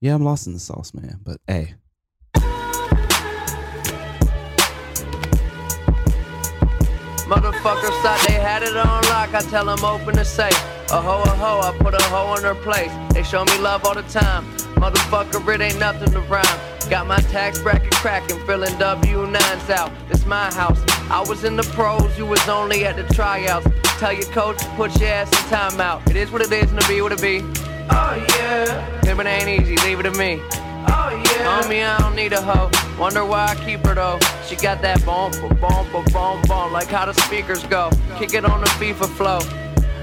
Yeah, I'm lost in the sauce, man. But hey, Motherfuckers thought they had it on lock. I tell them open the safe. A hoe, a hoe, I put a hoe in her place. They show me love all the time. Motherfucker, it ain't nothing to rhyme. Got my tax bracket cracking, filling W9s out. It's my house. I was in the pros, you was only at the tryouts. Tell your coach, to put your ass in timeout. It is what it is, and it be what it be. Oh yeah. It ain't easy, leave it to me. Oh yeah. Homie, I don't need a hoe. Wonder why I keep her though. She got that bump, bump, bump, bump, like how the speakers go. Kick it on the FIFA flow.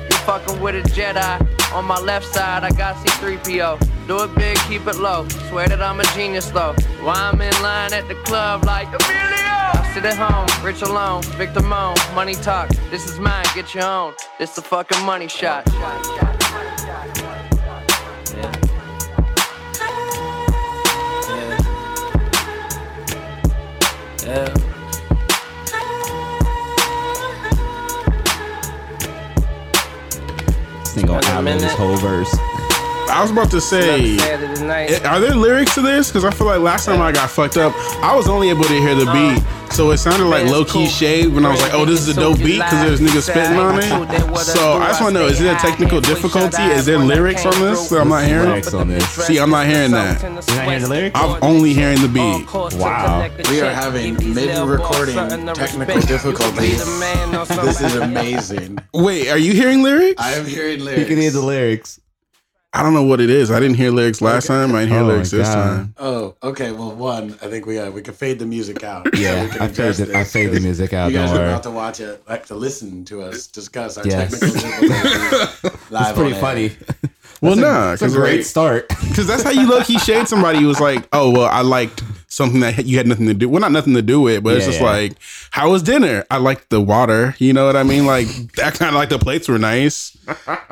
You fucking with a Jedi. On my left side, I got C3PO. Do it big, keep it low. Swear that I'm a genius though. Why I'm in line at the club like Emilio. I sit at home, rich alone, victim moan, money talk. This is mine, get your own. This the fucking money shot. Yeah. this thing gonna outlive this whole verse. I was about to say, eh, are there lyrics to this? Because I feel like last time I got fucked up, I was only able to hear the beat, so it sounded like low key shade when I was like, "Oh, this is a dope beat" because there's niggas spitting on it. So I just want to know: is it a technical difficulty? Is there lyrics on this that I'm not hearing? Lyrics on this. See, I'm not hearing that. You're not hearing the lyrics? I'm only hearing the beat. Wow. We are having mid-recording technical difficulties. This is amazing. Wait, are you hearing lyrics? I am hearing lyrics. You can hear the lyrics. I don't know what it is. I didn't hear lyrics last time. I didn't hear Oh lyrics this time. Oh, okay. Well, one, I think we uh, we can fade the music out. Yeah, I fade the- I this, fade the 'cause music out, You guys don't are about to watch it, like to listen to us discuss our Yes. technical difficulties live It's pretty on air. funny. Well, That's a- nah, It's a because great start. Because that's how you low key shade somebody who was like, oh, well, I liked something that you had nothing to do. Well, not nothing to do with, but it's just yeah. like, how was dinner? I liked the water. You know what I mean? Like, that kind of like the plates were nice.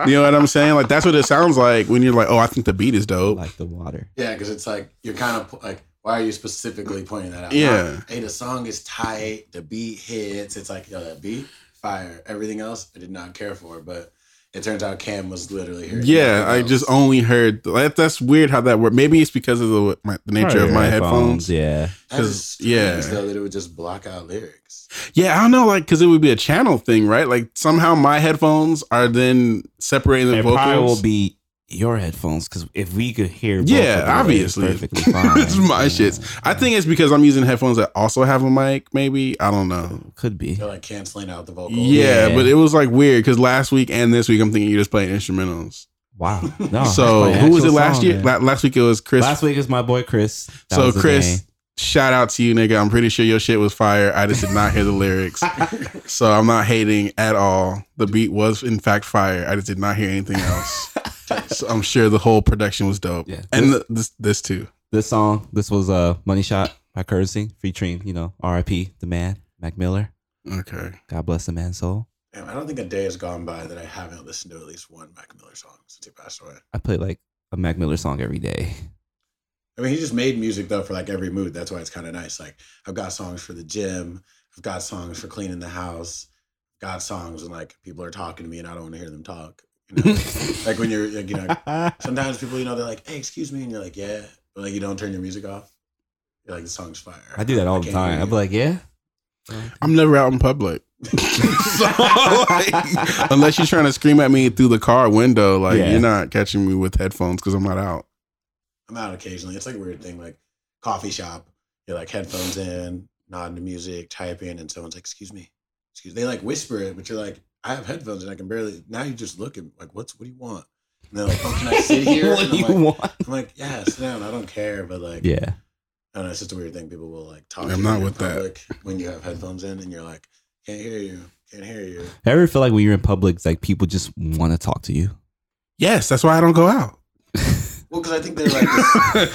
You know what I'm saying? Like, that's what it sounds like when you're like, oh, I think the beat is dope. like the water. Yeah, because it's like you're kind of like, why are you specifically pointing that out? Yeah. Not, hey, the song is tight. The beat hits. It's like, yo, that beat, fire. Everything else, I did not care for, but it turns out Cam was literally here. Yeah, I just only heard that. That's weird how that worked. Maybe it's because of the, my, the nature of my headphones. Yeah. Because yeah, yeah, though, that it would just block out lyrics. yeah, I don't know, like because it would be a channel thing, right? Like somehow my headphones are then separating the It vocals. probably will be your headphones because if we could hear, Yeah, of them, it's obviously. perfectly fine. it's my Yeah. shits. I think it's because I'm using headphones that also have a mic. Maybe I don't know. Could be. They're like canceling out the vocals. Yeah, Yeah. but it was like weird because last week and this week I'm thinking you're just playing instrumentals. Wow. No. so who was it last song, year? man. Last week it was Chris. Last week was my boy Chris. That so was Chris, game. Shout out to you, nigga. I'm pretty sure your shit was fire. I just did not hear the lyrics, so I'm not hating at all. The beat was in fact fire. I just did not hear anything else. so I'm sure the whole production was dope. Yeah. and the, this this too. This song, this was uh, Money Shot by Courtesy, featuring, you know, R.I.P. the man, Mac Miller. Okay. God bless the man's soul. Damn, I don't think a day has gone by that I haven't listened to at least one Mac Miller song since he passed away. I play like a Mac Miller song every day. I mean, he just made music though for like every mood. That's why it's kind of nice. Like I've got songs for the gym. I've got songs for cleaning the house. I've got songs when like people are talking to me and I don't want to hear them talk. You know? like when you're like, you know, sometimes people, you know, they're like, "Hey, excuse me," and you're like, "Yeah," but like you don't turn your music off. You're like, "The song's fire." I do that all the time. I'd be like, yeah. I'm never out in public. So, like, unless you're trying to scream at me through the car window, like Yeah. you're not catching me with headphones because I'm not out. I'm out occasionally. It's like a weird thing, like coffee shop. You're like headphones in, nodding to music, typing, and someone's like, "Excuse me, excuse." They like whisper it, but you're like, "I have headphones and I can barely." Now you just look at like, "What's what do you want?" And they're like, "Oh, can I sit here?" what do I'm you like, want? I'm like, "Yeah, sit down. I don't care." But like, Yeah. I don't know. It's just a weird thing. People will like talk. I'm to not in with that. public when you have headphones in, and you're like, "Can't hear you. Can't hear you." I ever feel like when you're in public, like people just want to talk to you? Yes, that's why I don't go out. Well, because I think they're like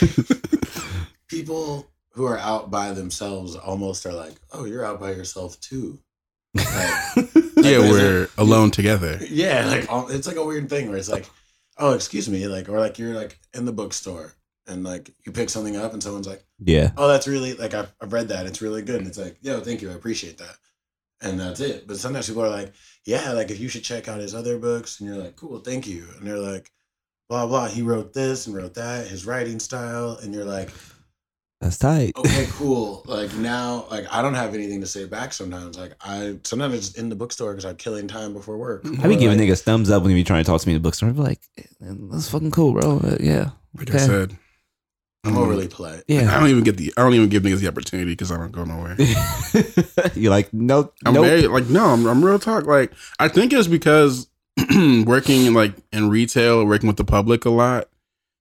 people who are out by themselves almost are like, "Oh, you're out by yourself too." Like, yeah, there's we're alone together. Yeah, like it's like a weird thing where it's like, oh, excuse me, like, or like you're like in the bookstore and like you pick something up and someone's like, Yeah. oh, that's really like I've, I've read that, it's really good, and it's like, yo, thank you, I appreciate that, and that's it. But sometimes people are like, yeah, like if you should check out his other books, and you're like, cool, thank you, and they're like, blah blah. He wrote this and wrote that. His writing style, and you're like, That's tight. okay, cool. Like now, like I don't have anything to say back. Sometimes, like I sometimes I just in the bookstore because I'm killing time before work. I be Or, giving like, niggas thumbs up when you be trying to talk to me in the bookstore. I be like, "Eh, that's fucking cool, bro. Uh, yeah. Like I said, I'm overly polite. Yeah, I don't even get the. I don't even give niggas the opportunity because I don't go nowhere. You're like, no, I'm nope. very like no. I'm, I'm real talk. Like I think it's because working in like in retail, working with the public a lot,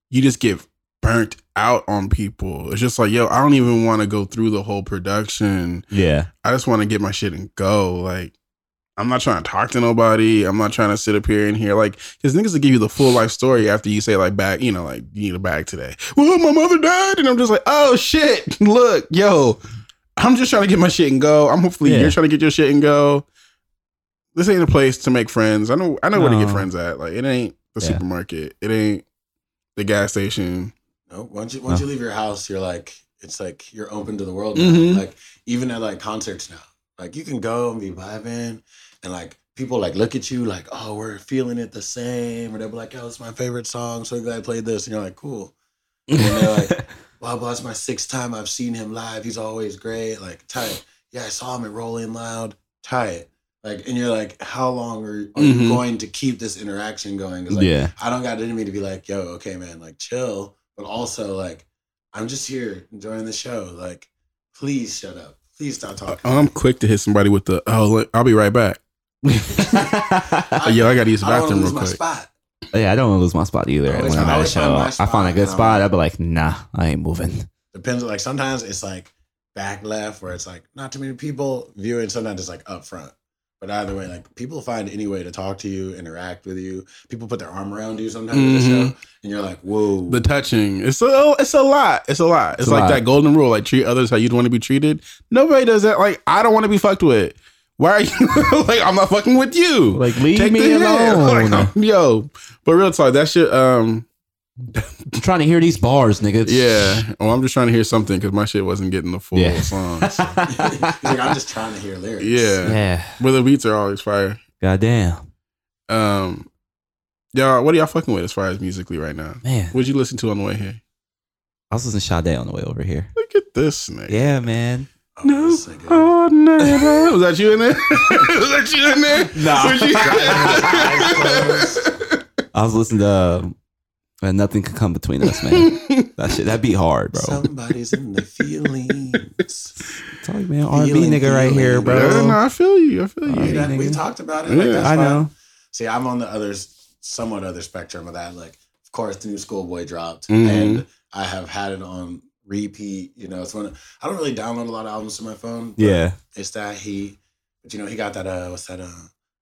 you just get burnt out on people. It's just like yo, I don't even want to go through the whole production. yeah. I just want to get my shit and go. Like, I'm not trying to talk to nobody. I'm not trying to sit up here and hear like, because niggas will give you the full life story after you say like back, you know, like you need a bag today. Well, my mother died, and I'm just like, oh shit, look, yo, I'm just trying to get my shit and go. I'm hopefully Yeah. you're trying to get your shit and go. This ain't a place to make friends. I know, I know where to get friends at. Like, it ain't the Yeah. supermarket. It ain't the gas station. No, once you once No. you leave your house, you're like it's like you're open to the world. Now. Mhm. Like even at like concerts now, like you can go and be vibing, and like people like look at you like, oh, we're feeling it the same, or they'll be like, oh, it's my favorite song. So glad I played this, and you're like, cool. And they're like, blah blah. It's my sixth time I've seen him live. He's always great. Like tight. Yeah, I saw him at Rolling Loud. Tight. Like, and you're like, how long are, are Mhm. you going to keep this interaction going? like, yeah. I don't got it in me to be like, yo, okay, man, like chill. But also like, I'm just here enjoying the show. Like, please shut up. Please stop talking. I'm quick to hit somebody with the oh, look, I'll be right back. I, Yo, I gotta use the bathroom real quick. yeah, I don't want to lose my spot either. I When I'm at a find show, I find a good spot. I'd be like, nah, I ain't moving. Depends. Like sometimes it's like back left where it's like not too many people viewing. Sometimes it's like up front. But either way, like people find any way to talk to you, interact with you. People put their arm around you sometimes at the Mhm. show, and you're like, whoa. The touching. It's a it's a lot. It's a lot. It's, It's a like lot. that golden rule, like treat others how you'd want to be treated. Nobody does that. Like I don't want to be fucked with. Why are you like I'm not fucking with you? Like, leave Take me alone. Like, yo, but real talk, that shit. Um, I'm trying to hear these bars, nigga. yeah. Well, I'm just trying to hear something because my shit wasn't getting the full Yeah. song. He's like, I'm just trying to hear lyrics. Yeah. yeah. but the beats are always fire. Goddamn. Um, y'all, what are y'all fucking with as far as musically right now? Man. What'd you listen to on the way here? I was listening to Sade on the way over here. Look at this nigga. Yeah, man. Oh, No, this nigga. oh, never. Was that you in there? Was that you in there? Nah. I was listening to um, and nothing can come between us, man. that shit, that'd be hard, bro. Somebody's in the feelings. Tell you, man, R&B Feeling, nigga right here, feeling, Yeah, bro. no, I feel you. I feel you. yeah. That- we nigga. talked about it. Like, Yeah, that's I fine. know. See, I'm on the other, somewhat other spectrum of that. Like, of course, the new Schoolboy dropped, Mhm. and I have had it on repeat. You know, it's when I don't really download a lot of albums to my phone. but Yeah. it's that he, but you know, he got that. Uh, what's that? Uh,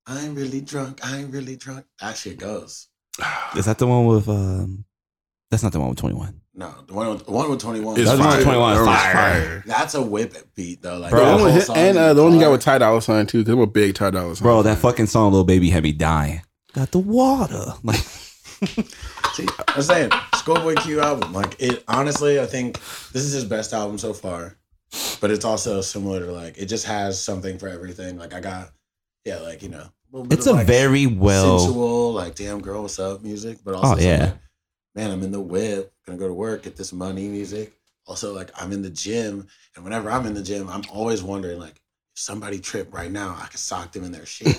I ain't really drunk. I ain't really drunk. Actually, it goes. Is that the one with um that's not the one with 21. No, the one with the one with twenty one. It's That was one with 21 That was fire. That's a whip beat though. Like Bro, The that one whole with him- song and uh, the one you got with Ty Dolla Sign too, because I'm a big Ty Dolla Sign. Bro, that fucking song Lil Baby had me dying. Got the water. Like See, I'm saying Schoolboy Q album. Like it honestly, I think this is his best album so far. But it's also similar to like it just has something for everything. Like I got yeah, like you know, a little bit it's a like, very well sensual, like damn girl, what's up music. But also Oh, yeah. like, man, I'm in the whip, gonna go to work, get this money music. Also, like I'm in the gym, and whenever I'm in the gym, I'm always wondering like if somebody trip right now, I can sock them in their shit.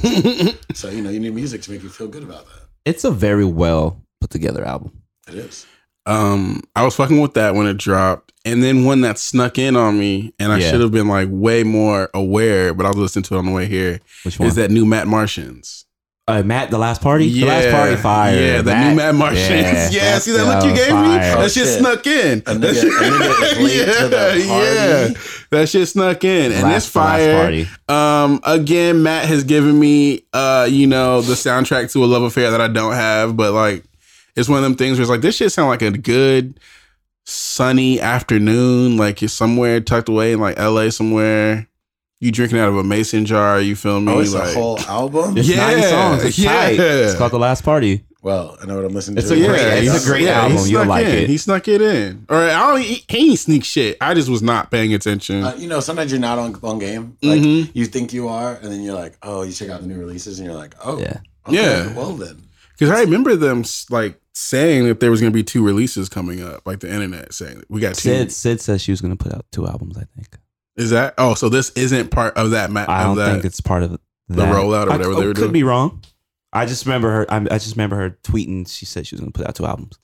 so you know, you need music to make you feel good about that. it's a very well put together album. It is. Um, I was fucking with that when it dropped, and then one that snuck in on me, and I Yeah. should have been like way more aware, but I was listening to it on the way here. Which one? Is that new Matt Martians? uh, Matt the last party? the last party fire. Yeah, the new Matt Martians. yeah, Yeah, see that that look you gave fire. me? That Oh, shit shit. snuck in. A That nigga- shit- a nigga is to the. That shit snuck in. And Last- it's the fire. party. Um, again, Matt has given me, uh, you know, the soundtrack to a love affair that I don't have, but like, it's one of them things where it's like this shit sound like a good sunny afternoon, like you're somewhere tucked away in like L.A. somewhere. You drinking out of a mason jar. You feel me? Oh, it's like, a whole album. It's Yeah, 90 songs. It's yeah. tight. It's called The Last Party. Well, I know what I'm listening It's to. a yeah, great- it's a great he album. You'll like in. it. He snuck it in, or I don't. He, he ain't sneak shit. I just was not paying attention. Uh, you know, sometimes you're not on on game. Like Mhm. you think you are, and then you're like, oh, you check out the new releases, and you're like, oh, Yeah. okay, Yeah. Well then, Because I remember them like saying that there was going to be two releases coming up, like the internet saying we got two. Syd Syd says she was going to put out two albums. I think. Is that? Oh, so this isn't part of that. Ma- I don't that, think it's part of the rollout or whatever I, they oh, were could doing. be wrong. I just remember her. I, I just remember her tweeting. She said she was going to put out two albums.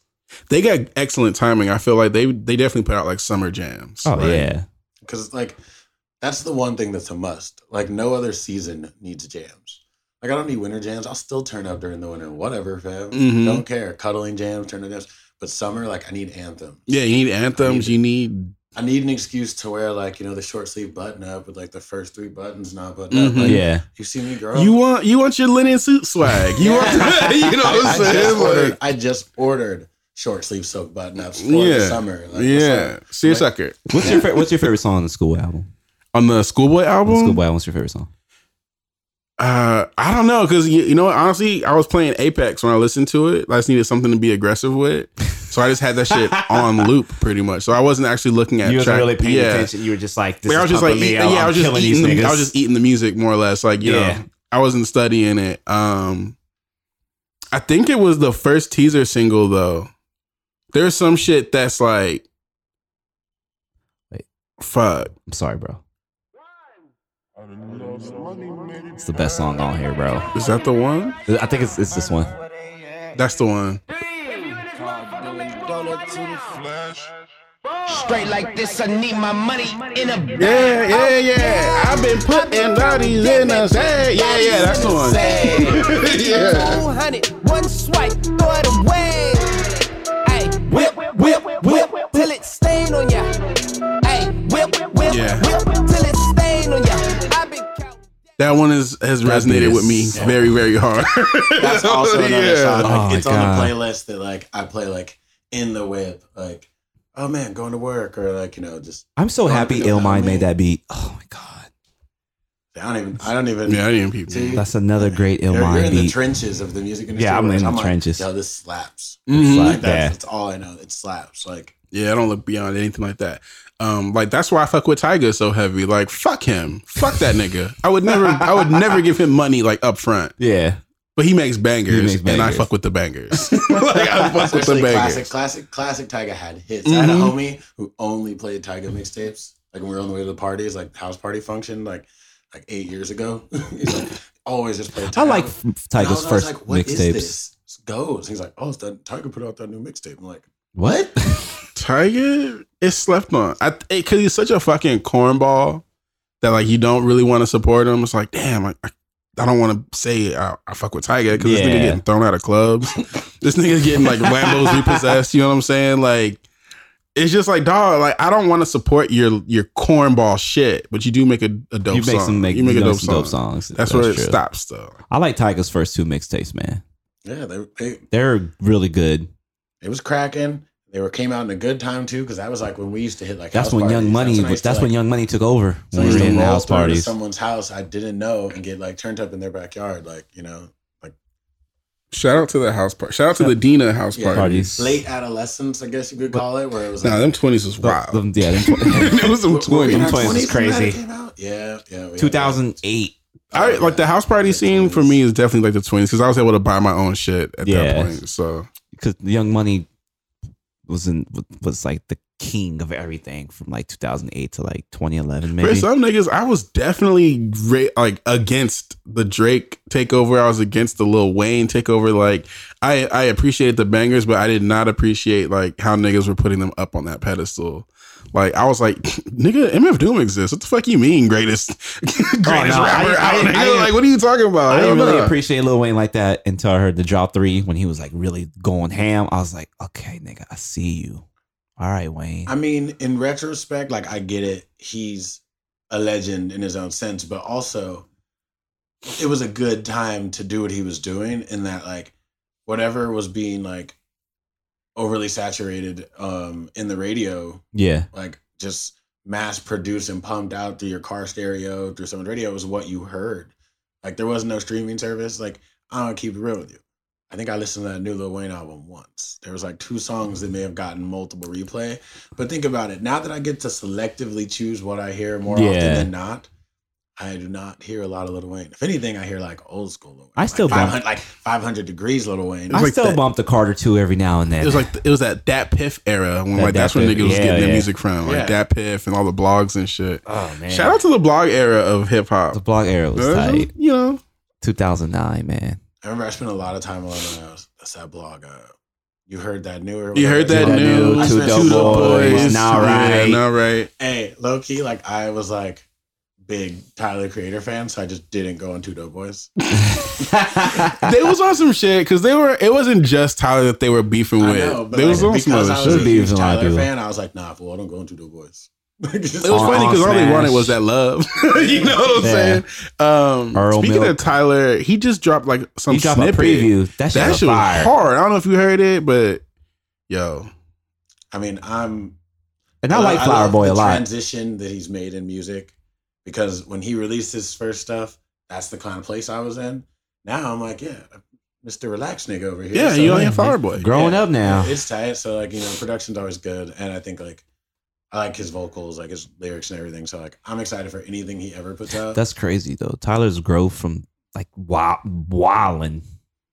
They got excellent timing. I feel like they they definitely put out like summer jams. Oh right? yeah, because like that's the one thing that's a must. Like no other season needs jams. Like I don't need winter jams. I'll still turn up during the winter. Whatever, fam. Mhm. Don't care. Cuddling jams, turn up jams. But summer, like I need anthems. Yeah, you need anthems. You need I need an excuse to wear like you know the short sleeve button up with like the first three buttons not buttoned up. Mhm. Like, yeah. You see me, girl. you want you want your linen suit swag. You want you know what I, I'm I just saying? ordered, Like, I just ordered short sleeve silk button ups for Yeah. the summer. Like, yeah, up? see a Like, sucker What's your fa- What's your favorite song on the Schoolboy album? on the Schoolboy The album. Schoolboy album. What's your favorite song? Uh, I don't know because you, you know what? honestly, I was playing Apex when I listened to it. I just needed something to be aggressive with, so I just had that shit on loop pretty much. So I wasn't actually looking at You wasn't track- really paying yeah. attention. You were just like, this I was is just like, pumping me. eat- I'm- yeah, I was just eating. The, I was just eating the music more or less. Like you Yeah. know, I wasn't studying it. Um, I think it was the first teaser single though. There's some shit that's like, Wait. fuck. I'm sorry, bro. It's the best song on here, bro. Is that the one? I think it's it's this one. That's the one. Straight like this, I need my money in a Yeah, yeah, yeah. I've been putting bodies in the sand. Yeah, yeah, that's the one. yeah. 200, one swipe, throw it away. Hey, whip, whip, whip, till it stain on ya. Hey, whip, whip, whip, till it stain on ya. I've been counting. That one is has That resonated with me so- very, very hard. That's also another song. Like, Oh my it's on God. the playlist that like I play like in the whip. Like, oh man, going to work or like you know just I'm so happy you Illmind made that beat. Oh my god, I don't even I don't even. Yeah, I didn't peep. See, that's another great you're, you're Illmind in the trenches of the music industry. Yeah, I'm in the like, trenches. Yo, this slaps. Mhm. Like Like that's, that. that's all I know. It slaps. Like Yeah, I don't look beyond anything like that. Um, like that's why I fuck with Tyga so heavy. Like, fuck him, fuck that nigga. I would never, I would never give him money like up front. Yeah, But he makes bangers, He makes and I fuck with the bangers. like I fuck with the bangers. classic, classic, classic Tyga had hits. I had a Mhm. homie who only played Tyga mixtapes. Like when we were on the way to the parties, like house party function, like like eight years ago. He's like always just played. Tyga. I like And Tyga's I first like, mixtapes. Goes. He's like, oh, it's that Tyga put out that new mixtape. I'm like, What? Tyga is slept on. I because he's such a fucking cornball that like you don't really want to support him. It's like, damn, I, I, I don't want to say I, I fuck with Tyga because this Yeah. nigga getting thrown out of clubs. this nigga getting like Lambos repossessed. You know what I'm saying? Like, it's just like, dog. Like, I don't want to support your your cornball shit, but you do make a, a dope you make song. some make, you make a dope song. dope songs. That's, where it stops, though. I like Tyga's first two mixtapes, man. yeah, they, they They're really good. it was cracking. They were came out in a good time too, because that was like when we used to hit like. That's house when parties. Young Money. when I That's, used to, when like- Young Money took over. So when we used were to in house parties. someone's house I didn't know and get like turned up in their backyard, like you know, like. Shout out to the house party. Shout out to the Dina house Yeah. party. Parties. late adolescence, I guess you could call it, where it was Nah, like them twenties was wild. Them- yeah, them tw- it was some Were we in twenties. our 20s is 20s when that crazy. came out? Yeah, yeah. we 2008. I like the house party scene for me is definitely like the twenties because I was able to buy my own shit at Yeah. that point. So because Young Money was in was like the king of everything from like 2008 to like 2011 for some niggas, I was definitely ra- like against the Drake takeover. I was against the Lil Wayne takeover. Like I I appreciated the bangers, but I did not appreciate like how niggas were putting them up on that pedestal. Like I was like, nigga, MF Doom exists. What the fuck you mean, greatest oh, greatest no, rapper I- out, I- nigga? I like, what are you talking about? I Hell didn't really nah. appreciate Lil Wayne like that until I heard the Drought three when he was like really going ham. I was like, okay, nigga, I see you. All right, Wayne. I mean, in retrospect, like I get it. He's a legend in his own sense, but also it was a good time to do what he was doing in that like whatever was being like overly saturated um in the radio, yeah, like just mass produced and pumped out through your car stereo, through someone's radio was what you heard. Like there was no streaming service. Like I'm gonna keep it real with you. I think I listened to that new Lil Wayne album once. There was like two songs that may have gotten multiple replay. But think about it. Now that I get to selectively choose what I hear more often than not, I do not hear a lot of Lil Wayne. If anything, I hear like old school Lil Wayne. I still like bump- 500, like 500 degrees Lil Wayne. I like still that- bump the Carter two every now and then. It was like it was that Dat Piff era when That like that's Dat when Piff, niggas was yeah, getting their music from, like Yeah. Dat Piff and all the blogs and shit. oh man, Shout out to the blog era of hip hop. the blog era was Uh, tight. You know, 2009, man. I remember I spent a lot of time on uh, that's that blog. Uh, you heard that newer. you heard that whatever. Two new Dope Two spent Dope Dope Boys, Boys, Now Yeah, Right. now right. Hey, low key, like I was like big Tyler Creator fan, so I just didn't go on Two Dope Boys. they was on some shit because they were. It wasn't just Tyler that they were beefing with. know, but they was like, on some because other I was shit. a Be a Tyler people. fan, I was like, nah, fool, I don't go on Two Dope Boys. It was On- funny because all they wanted was that love. you know what I'm Yeah. saying? Um, Earl speaking Milk. of Tyler, he just dropped like some you drop a snippet. preview. That shit, That shit was hard. I don't know if you heard it, but yo, I mean, I'm And I like Flower love Boy the a lot. Transition that he's made in music, because when he released his first stuff, that's the kind of place I was in. Now I'm like, yeah, Mr. Relax nigga over here. yeah, So, you like, only a Flower Boy. Growing Yeah, up now. It's tight. So like you know, production's always good, and I think like I like his vocals, like his lyrics and everything. So like I'm excited for anything he ever puts out. That's crazy though. Tyler's growth from like wow, wilding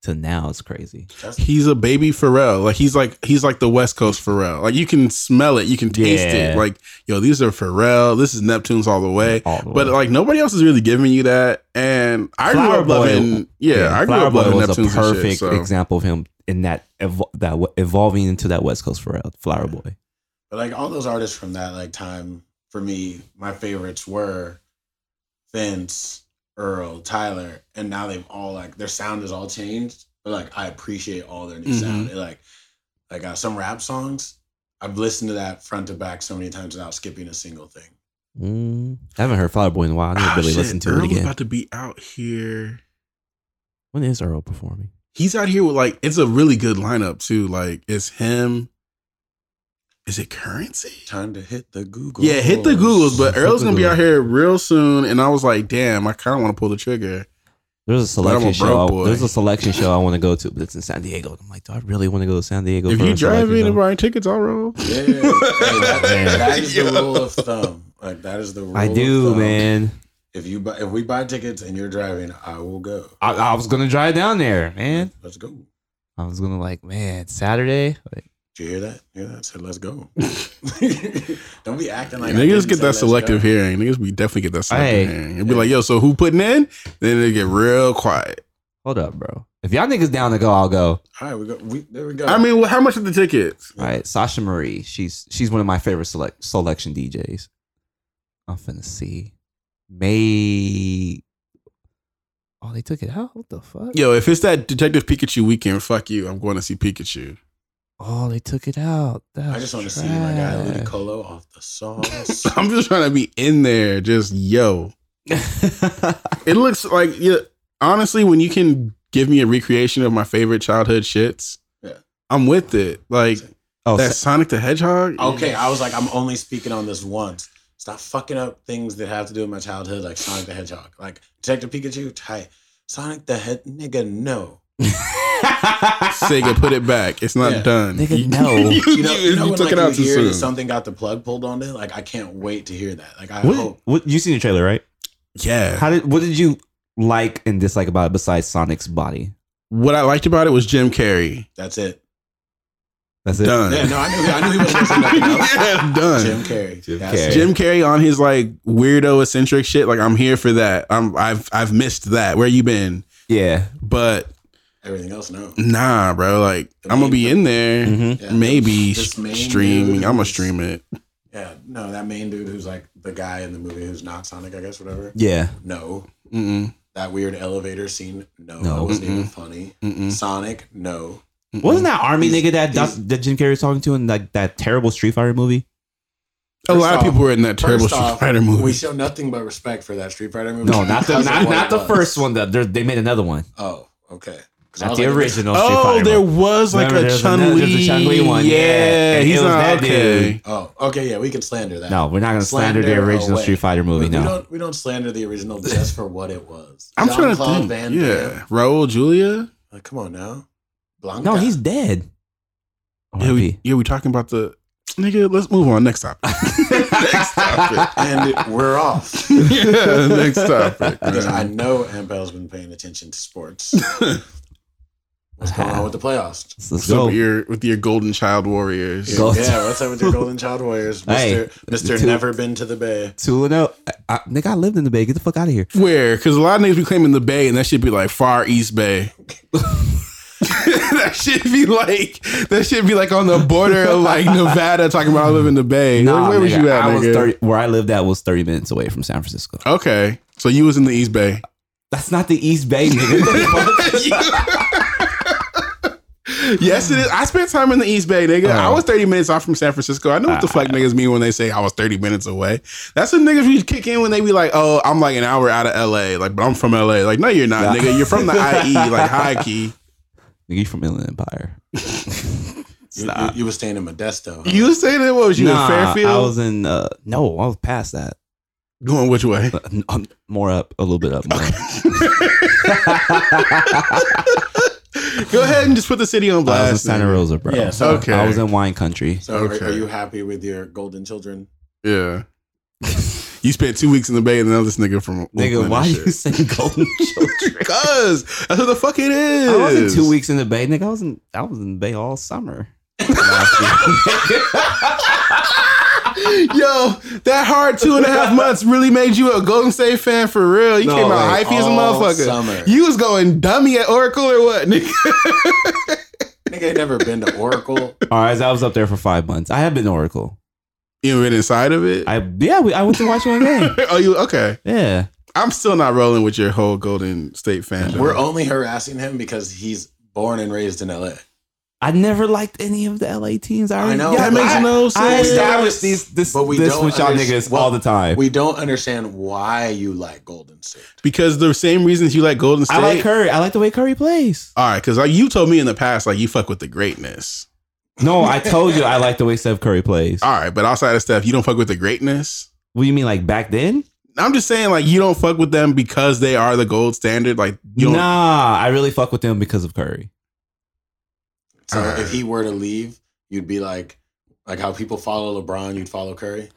to now is crazy. He's a baby Pharrell. Like he's like he's like the West Coast Pharrell. Like you can smell it, you can taste Yeah. it. Like yo, these are Pharrell. This is Neptune's all the way. All the But way. like nobody else is really giving you that. And I grew up Boy- loving. Yeah, I grew Flower up Boy loving was a Neptune's shit, perfect so. example of him in that evo- that w- evolving into that West Coast Pharrell, Flower Boy. but like all those artists from that like time for me, my favorites were Vince, Earl, Tyler, and now they've all like their sound has all changed. But like I appreciate all their new Mhm. sound. It, like like uh, some rap songs, I've listened to that front to back so many times without skipping a single thing. Mm, I haven't heard Flower Boy in a while. I need to Ah, really shit, listen to Earl's it again. about to be out here. when is Earl performing? He's out here with like it's a really good lineup too. Like it's him. Is it currency? Time to hit the Google. Yeah, hit the Googles, but Hit Earl's gonna be out here real soon, and I was like, damn, I kind of want to pull the trigger. There's a Soulection a show. broke boy. There's a Soulection show I want to go to, but it's in San Diego. I'm like, do I really want to go to San Diego? if for you a Soulection driving show? and buying tickets, I'll roll. Yeah, Hey, that, that is the rule of thumb. Like that is the rule. I of do, thumb. man. If you buy, if we buy tickets and you're driving, I will go. I, I was gonna drive down there, man. Let's go. I was gonna like, man, Saturday. Like, Did you hear that? Hear that? I said, let's go. Don't be acting like Niggas get that selective go. hearing. Niggas we definitely get that selective Hey. hearing. It'd be like, yo, so who putting in? Then they get real quiet. hold up, bro. If y'all niggas down to go, I'll go. All right, we go. We, there we go. I mean, well, how much are the tickets? All right, Sasha Marie. She's she's one of my favorite select Soulection DJs. I'm finna see. May. Oh, they took it out. What the fuck? Yo, if it's that Detective Pikachu weekend, fuck you. I'm going to see Pikachu. Oh, they took it out. That's I just want to see my guy trash. Ludicolo off the sauce. I'm just trying to be in there. Just yo. It looks like yeah. Honestly, when you can give me a recreation of my favorite childhood shits, Yeah. I'm with it. Like oh, that Sa- Sonic the Hedgehog. okay, I was like, I'm only speaking on this once. Stop fucking up things that have to do with my childhood, like Sonic the Hedgehog, like Detective Pikachu. Tight. Sonic the Head, nigga, no. Sega, put it back. It's not Yeah. done. Nigga, You- no. you, You know, you, know you when, took like, it out you too hear soon. that something got the plug pulled on it. Like I can't wait to hear that. Like I what, hope. what you seen the trailer, right? yeah. How did what did you like and dislike about it besides Sonic's body? what I liked about it was Jim Carrey. That's it. That's it. Done. Yeah, no, I knew. I knew he wasn't saying nothing else. yeah, done. Jim Carrey. Jim That's Carrey. it. Jim Carrey on his like weirdo eccentric shit. Like I'm here for that. I'm I've I've missed that. Where you been? Yeah. But Everything else, no. nah, bro. Like The I'm gonna main- be in there. Mhm. Yeah, Maybe this sh- main streaming. I'm gonna stream it. Yeah, no, that main dude who's like the guy in the movie who's not Sonic, I guess, whatever. Yeah. No. Mm-mm, That weird elevator scene, no. No. That wasn't even Mm-mm. funny. mm-mm, Sonic, no. mm-mm. Wasn't that army He's- nigga that he's- that Jim Carrey was talking to in like that terrible Street Fighter movie? a lot of people were in that terrible Street off, Fighter movie? We show nothing but respect for that Street Fighter movie. No, not the not, not the first one. That they made another one. Oh, okay. 'Cause Not the like, original. Street oh, Fighter there was like Remember, a there's Chun Li. Chun-Li one, yeah. Yeah, he's it not that okay. dude. Oh, okay, yeah, we can slander that. No, we're not gonna slander, the original away. Street Fighter movie. we No. don't we don't slander the original just for what it was. I'm trying to think. Van yeah, Damme. Raul Julia. Like, come on now. Blanka. No, he's dead. Yeah, we, yeah, we talking about the nigga. Let's move on. Next topic. next topic. and we're off. yeah, next topic. Because I know Ampel's been paying attention to sports. What's going on with the playoffs? Let's What's go. up with your with your Golden Child Warriors? Go. Yeah, what's up with your Golden Child Warriors? Mr. Hey, Mr. two- Never Been to the Bay. Two and zero. I, I, nigga, I lived in the Bay. Get the fuck out of here. Where? Because a lot of niggas be claiming the Bay, and that should be like Far East Bay. that should be like that should be like on the border of like Nevada, talking about I live in the Bay. where where was you at, I was nigga? 30, where I lived at was thirty minutes away from San Francisco. Okay, so you was in the East Bay. That's not the East Bay, nigga. Yes, it is. I spent time in the East Bay, nigga. I Oh. was 30 minutes off from San Francisco. I know what the fuck niggas mean when they say I was 30 minutes away. That's what niggas we kick in when they be like, oh, I'm like an hour out of LA. Like, but I'm from LA. Like, no, you're not, Nah. nigga. You're from the IE, like high key. nigga, you from Inland Empire? You, Stop. you, you were staying in Modesto. huh? You was saying that what was you Nah, in Fairfield? I was in. Uh, no, I was past that. going which way? Uh, um, more up, a little bit up. More. Go ahead and just put the city on blast. I was in blast. Santa. Rosa, bro. Yeah, so- Okay. I was in wine country. So are- Okay. are, you happy with your golden children? Yeah. You spent two weeks in the Bay and another this nigga from Nigga, Oakland why and you shit. saying golden children? Cause that's what the fuck it is. I wasn't two weeks in the Bay, nigga. I was in. I was in the Bay all summer. Yo, that hard two and a half months really made you a Golden State fan for real. You No, came out like, hypey as a motherfucker. summer. You was going dummy at Oracle or what, nigga? Nigga ain't never been to Oracle. all right, I was up there for five months. I have been to Oracle. You been inside of it? I yeah, we, I went to watch one game. oh, you okay? Yeah, I'm still not rolling with your whole Golden State fan. We're only harassing him because he's born and raised in LA. I never liked any of the LA teams. I, I know. that makes I, no I established these this, But we this don't with y'all niggas well, all the time. We don't understand why you like Golden State. because the same reasons you like Golden State. I like Curry. I like the way Curry plays. All right, because like you told me in the past, like you fuck with the greatness. No, I told you I like the way Steph Curry plays. All right, but outside of stuff, you don't fuck with the greatness. What do you mean, like back then? I'm just saying, like you don't fuck with them because they are the gold standard. Like you don't. Nah, I really fuck with them because of Curry. So Alright. if he were to leave, you'd be like, like how people follow LeBron, you'd follow Curry.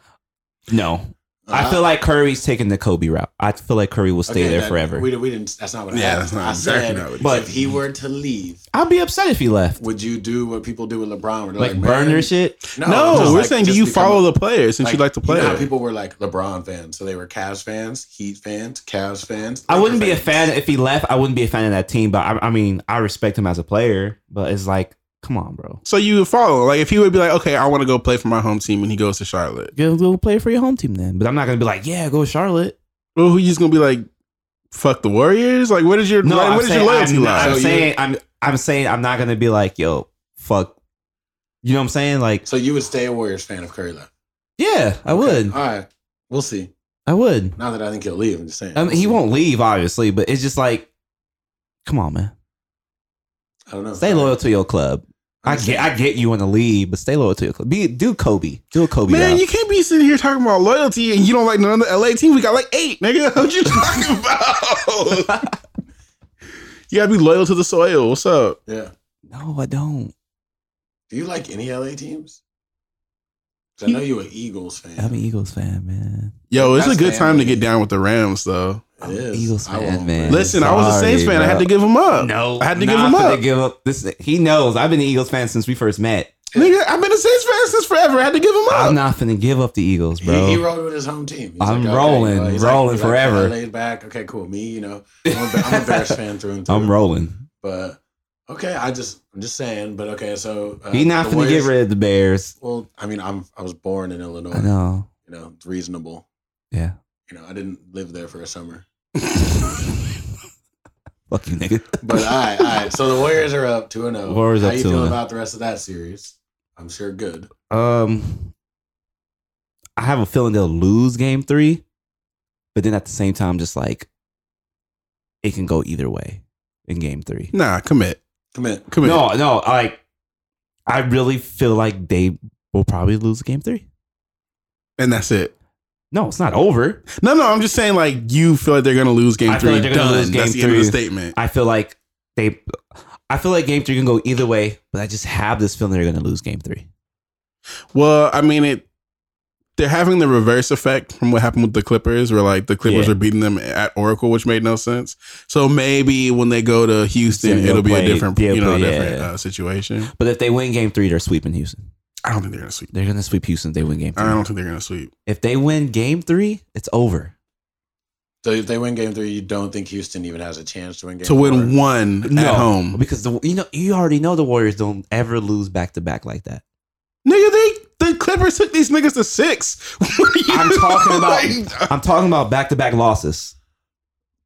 No, I Uh, feel like Curry's taking the Kobe route. I feel like Curry will stay okay, there that- forever. We, we didn't. That's not what. Yeah, I that's not I exactly said, not what he But- if he were to leave, I'd be upset if he left. would you do what people do with LeBron? Where Like, like, burn man, your shit. No, just we're like- saying, do you follow a- the players since you like the You know players? people were like LeBron fans, so they were Cavs fans, Heat fans, Cavs fans. I wouldn't be a fan if he left. I wouldn't be a fan of that team. But I, I mean, I respect him as a player. But it's like, come on, bro. so you would follow. Like if he would be like, okay, I want to go play for my home team, and he goes to Charlotte. Go, go play for your home team then. But I'm not gonna be like, yeah, go Charlotte. Well, who you just gonna be like, fuck the Warriors? Like, what is your No, like, I'm what is your loyalty I'm, line? I'm So you- saying, I'm, I'm saying, I'm not gonna be like, yo, fuck. You know what I'm saying? Like, So you would stay a Warriors fan of Curry left? yeah, I Okay. would. All right, we'll see. I would. Not that I think he'll leave. I'm just saying. I mean, he won't leave, obviously, but it's just like, come on, man. I don't know. Stay loyal to your club. I get, I get you in the lead, but stay loyal to your club. Be do Kobe, do a Kobe. Man, route. you can't be sitting here talking about loyalty and you don't like none of the LA team. We got like eight, nigga. What you talking about? you gotta be loyal to the soil. What's up? Yeah. no, I don't. Do you like any LA teams? 'Cause I know you're an Eagles fan. I'm an Eagles fan, man. Yo, it's That's a good time to get down with the Rams, though. I'm an. Eagles I fan, won't, man. bro. Listen, I was a Saints Sorry, fan. I had to give him up. No, I had to not give him finna up. Give up. This he knows. I've been an Eagles fan since we first met. Nigga, I've been a Saints fan since forever. I had to give him up. I'm not finna give up the Eagles, bro. He, he rolled with his home team. He's I'm like, rolling, well, he's rolling he's forever. laid back. Okay, cool. Me, you know, I'm a, I'm a Bears fan through and through. I'm rolling. But okay, I just I'm just saying. But okay, so uh, He not the finna get Warriors- rid of the Bears. Well, I mean, I'm I was born in Illinois. I know. You know, it's reasonable. Yeah. You know, I didn't live there for a summer. Fuck you, nigga. But all right, all right. So the Warriors are up two and zero. Warriors How up you 2-0. feel about the rest of that series? I'm sure good. Um, I have a feeling they'll lose game three, but then at the same time, just like it can go either way in game three. Nah, commit. Commit. Commit. No, no, like I really feel like they will probably lose game three. And that's it. No, it's not over. No, no, I'm just saying, like, you feel like they're gonna lose game I feel three. like they're gonna Done. lose game that's the end of the three. statement. I feel like they, I feel like game three can go either way, but I just have this feeling they're gonna lose game three. Well, I mean, it they're having the reverse effect from what happened with the Clippers, where like the Clippers Yeah. are beating them at Oracle, which made no sense. So maybe when they go to Houston, Yeah, it'll be a different, you know, play- different yeah. uh, situation. But if they win game three, they're sweeping Houston. I don't think they're gonna sweep. They're gonna sweep Houston. if They win game Three. I don't think they're gonna sweep. If they win game three, it's over. So if they win game three, you don't think Houston even has a chance to win game To win four? one at home, because the you know you already know the Warriors don't ever lose back to back like that. nigga, they the Clippers took these niggas to six. What are you I'm talking about I'm talking about back to back losses.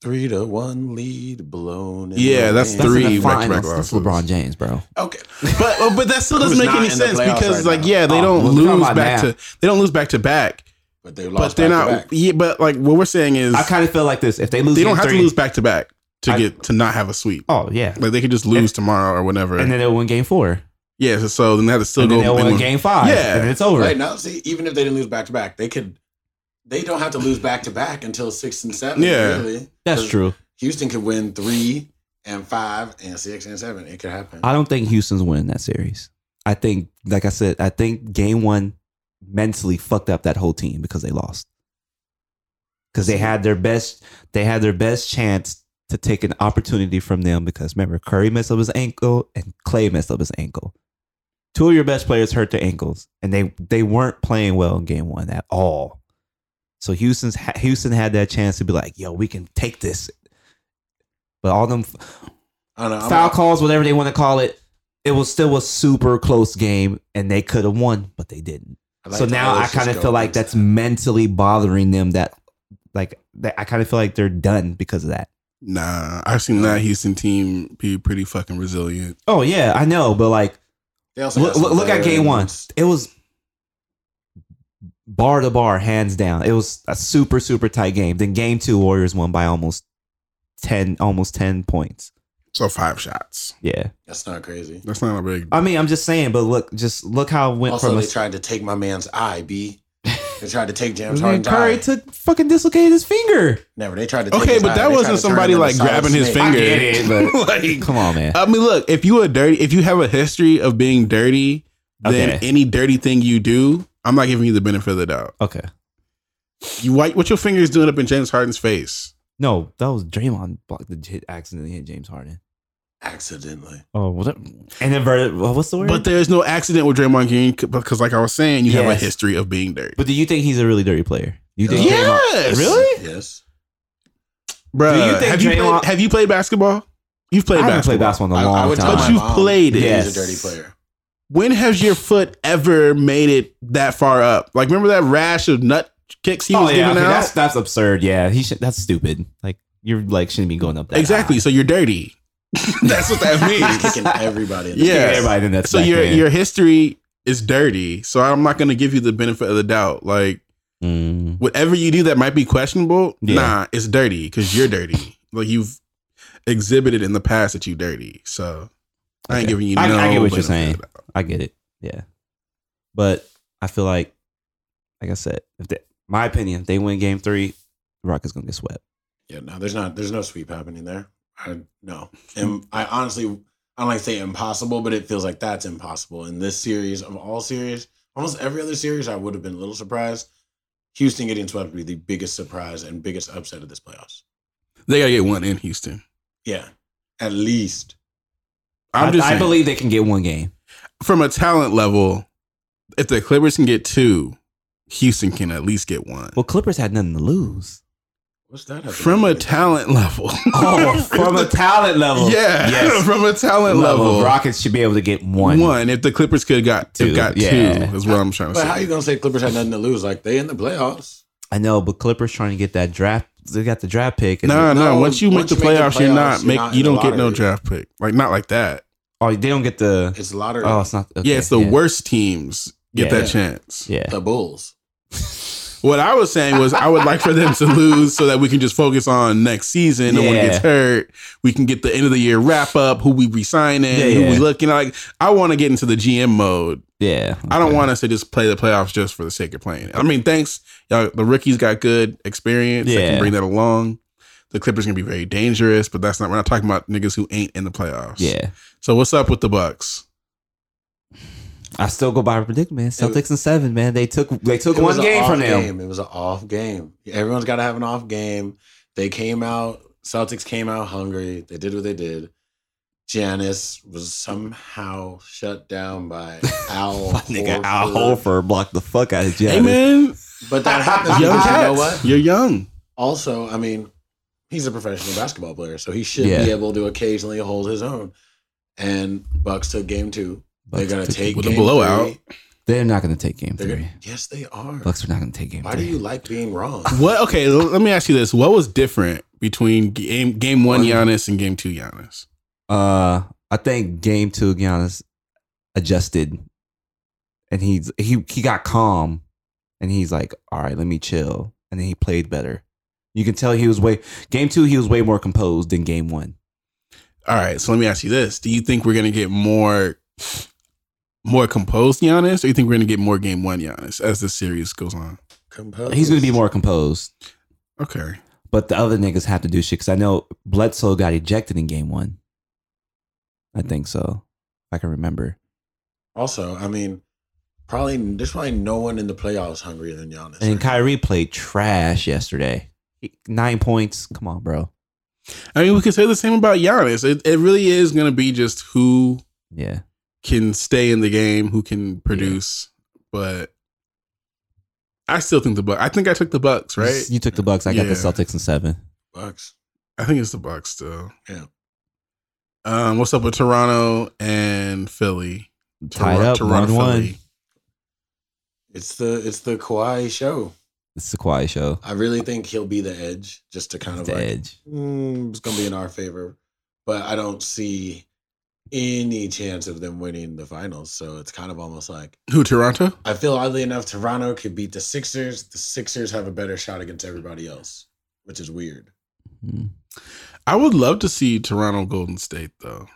Three to one lead blown. in Yeah, the that's wind. That's Three back-to-back finals. That's losses. LeBron James, bro. Okay, but oh, but that still doesn't Who's make not any in the sense playoffs because right like now? yeah, they Oh, don't we're talking lose about back now. to they don't lose back to back, but they but lost. they're back to not. back. Yeah, but like what we're saying is I kind of feel like this. If they lose, they don't have three, to lose back to back to I- get to not have a sweep. Oh yeah, Like they could just lose tomorrow or whatever. and then they'll win game four, yeah, so, so then they have to still and go. then they'll and win lose- game five. Yeah. and it's over. Right now, see, even if they didn't lose back to back, they could. They don't have to lose back to back until six and seven. Yeah. really. That's 'Cause true. Houston could win three and five and six and seven. It could happen. I don't think Houston's winning that series. I think, like I said, I think game one mentally fucked up that whole team because they lost. Because they had their best, they had their best chance to take an opportunity from them. Because remember, Curry messed up his ankle and Clay messed up his ankle. Two of your best players hurt their ankles, and they they weren't playing well in game one at all. So Houston's Houston had that chance to be like, "Yo, we can take this," but all them I don't know. I'm- foul calls, whatever they want to call it, it was still a super close game, and they could have won, but they didn't. Like so now I kind of feel like that's that. mentally bothering them. That like that, I kind of feel like they're done because of that. Nah, I've seen that Houston team be pretty fucking resilient. Oh yeah, I know, but like They also look, look, look at game one. It was bar to bar, hands down. It was a super super tight game. Then game two, Warriors won by almost ten, almost ten points. So five shots. Yeah, That's not crazy. That's not a big. I mean, I'm just saying, but look, just look how it went Also, from they a tried to take my man's eye. B. They tried to take James Man, Harden's Curry eye. took fucking dislocated his finger. Never. They tried to. Take Okay, his but eye. that They tried wasn't to turn somebody him like into Solid grabbing his Snake. finger. I get it, but like, come on, man. I mean, look, if you are dirty, if you have a history of being dirty, then Okay. any dirty thing you do, I'm not giving you the benefit of the doubt. Okay. You white, What your fingers doing up in James Harden's face? No, that was Draymond blocked the hit accidentally hit James Harden. Accidentally. Oh, what? And inverted. What's the word? But there's no accident with Draymond Green because, like I was saying, you have a history of being dirty. But do you think he's a really dirty player? You think? Yeah. Draymond- Yes. Really? Yes. Bro, Do you think have you Draymond- played, have you played basketball? You've I played haven't basketball. played basketball in a I- I long would tell time. But you've played it. Yes. He's a dirty player. When has your foot ever made it that far up? Like, remember that rash of nut kicks he oh was yeah, giving okay, out? that's that's absurd. Yeah, he should. That's stupid. Like you're like shouldn't be going up that exactly. high. So you're dirty. that's what that He's means. kicking everybody. In the Yeah. Yeah, face. everybody in that. so your your history is dirty. So I'm not going to give you the benefit of the doubt. Like Mm, whatever you do that might be questionable, Yeah. nah, it's dirty because you're dirty. Like you've exhibited in the past that you're dirty. So I ain't giving you. I- no I get what you're saying. I get it. Yeah, but I feel like, like I said, if they, my opinion, if they win Game Three, the Rockets gonna get swept. Yeah, no, there's not. There's no sweep happening there. I no, and I honestly, I don't like to say impossible, but it feels like that's impossible in this series of all series. Almost every other series, I would have been a little surprised. Houston getting swept would be the biggest surprise and biggest upset of this playoffs. They gotta get one in Houston. Yeah, at least. I'm I, just I saying, believe they can get one game. from a talent level, if the Clippers can get two, Houston can at least get one. Well, Clippers had nothing to lose. What's that? have to do From a talent level. Oh, from a talent level. yeah, Yes. from a talent level. level. Rockets should be able to get one. One. If the Clippers could have got Two, two, got yeah. two, is what I'm trying to But say. But how you gonna say Clippers had nothing to lose? Like they in the playoffs. I know, but Clippers trying to get that draft. They got the draft pick. and no, no. No, Once you once make the you make the playoffs, you're not you're make. not you don't get no draft pick. Like not like that. oh, they don't get the. It's a lottery. Oh, it's not. okay, yeah, it's the worst teams get Yeah. that chance. Yeah. the Bulls. What I was saying was I would like for them to lose so that we can just focus on next season. No one Yeah. gets hurt. We can get the end of the year wrap up. Who we resigning? Yeah, who we looking like? I want to get into the GM mode. Yeah. I don't want us to just play the playoffs just for the sake of playing. I mean, thanks. Y'all, the rookies got good experience. They Yeah. can bring that along. The Clippers gonna be very dangerous, but that's not. We're not talking about niggas who ain't in the playoffs. Yeah. So what's up with the Bucks? I still go by prediction, man. Celtics and seven, man. They took they took one game from them. Game. It was an off game. Everyone's got to have an off game. They came out. Celtics came out hungry. They did what they did. Giannis was somehow shut down by Al. Nigga, Al Horford. Horford blocked the fuck out of Hey Giannis. man, But that happens young because you know what? You're young. Also, I mean, he's a professional basketball player, so he should Yeah. be able to occasionally hold his own. And Bucks took game two. They're gonna take with a blowout. three. They're not going to take game They're three. gonna, yes, they are. Bucks are not going to take game Why do you like being wrong? What? Okay, let me ask you this: What was different between game game one One. Giannis and game two Giannis? Uh, I think game two, Giannis adjusted, and he's he he got calm, and he's like, "All right, let me chill," and then he played better. You can tell he was way game two. He was way more composed than game one. All right, so let me ask you this: Do you think we're gonna get more more composed Giannis, or you think we're gonna get more game one Giannis as the series goes on? Composed. He's going to be more composed, Okay, but the other niggas have to do shit. Because I know Bledsoe got ejected in game one. I think so. If I can remember. Also, I mean, probably there's probably no one in the playoffs hungrier than Giannis. And Kyrie played trash yesterday. Nine points. Come on, bro. I mean we could say the same about Giannis. It it really is gonna be just who Yeah. Can stay in the game, who can produce, but. I still think the Bucks. I think I took the Bucks, right? You took the Bucks. I got the Celtics in seven. Bucks. I think it's the Bucks still. Yeah. Um, what's up with Toronto and Philly? Tied Tor- up one one. It's the it's the Kawhi show. It's the quiet show. I really think he'll be the edge, just to kind It's of the like edge. mm, it's gonna be in our favor. But I don't see any chance of them winning the finals. So it's kind of almost like Who Toronto? I feel oddly enough, Toronto could beat the Sixers. The Sixers have a better shot against everybody else, which is weird. Hmm. I would love to see Toronto Golden State though,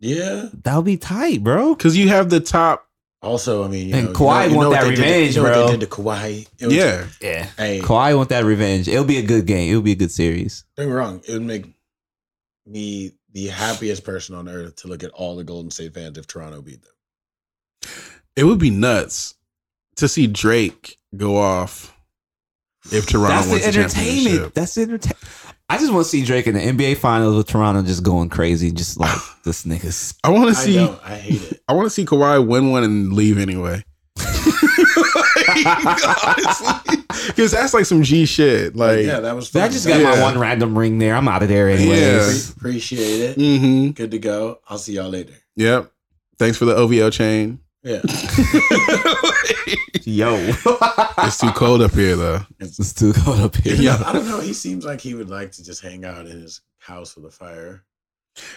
Yeah. That would be tight, bro. because you have the top. Also, I mean, you And know, Kawhi you know, you want know that they did to- revenge, you know bro. What they did to Kawhi. It was- Yeah, Yeah. Hey, Kawhi want that revenge. It'll be a good game. It'll be a good series. don't get me wrong. It would make me the happiest person on earth to look at all the Golden State fans if Toronto beat them. it would be nuts to see Drake go off if Toronto That's wins the the entertainment. championship. That's the entertainment. I just want to see Drake in the NBA Finals with Toronto just going crazy, just like this niggas. I want to see. don't. I hate it. I want to see Kawhi win one and leave anyway. because that's like some G shit. Like, yeah, that was. I just got my one random ring there. I'm out of there anyways. Yeah. Appreciate it. mm-hmm. Good to go. I'll see y'all later. Yep. Thanks for the OVO chain. Yeah. Yo, It's too cold up here though. it's too cold up here. Yeah. I don't know. He seems like he would like to just hang out in his house with a fire.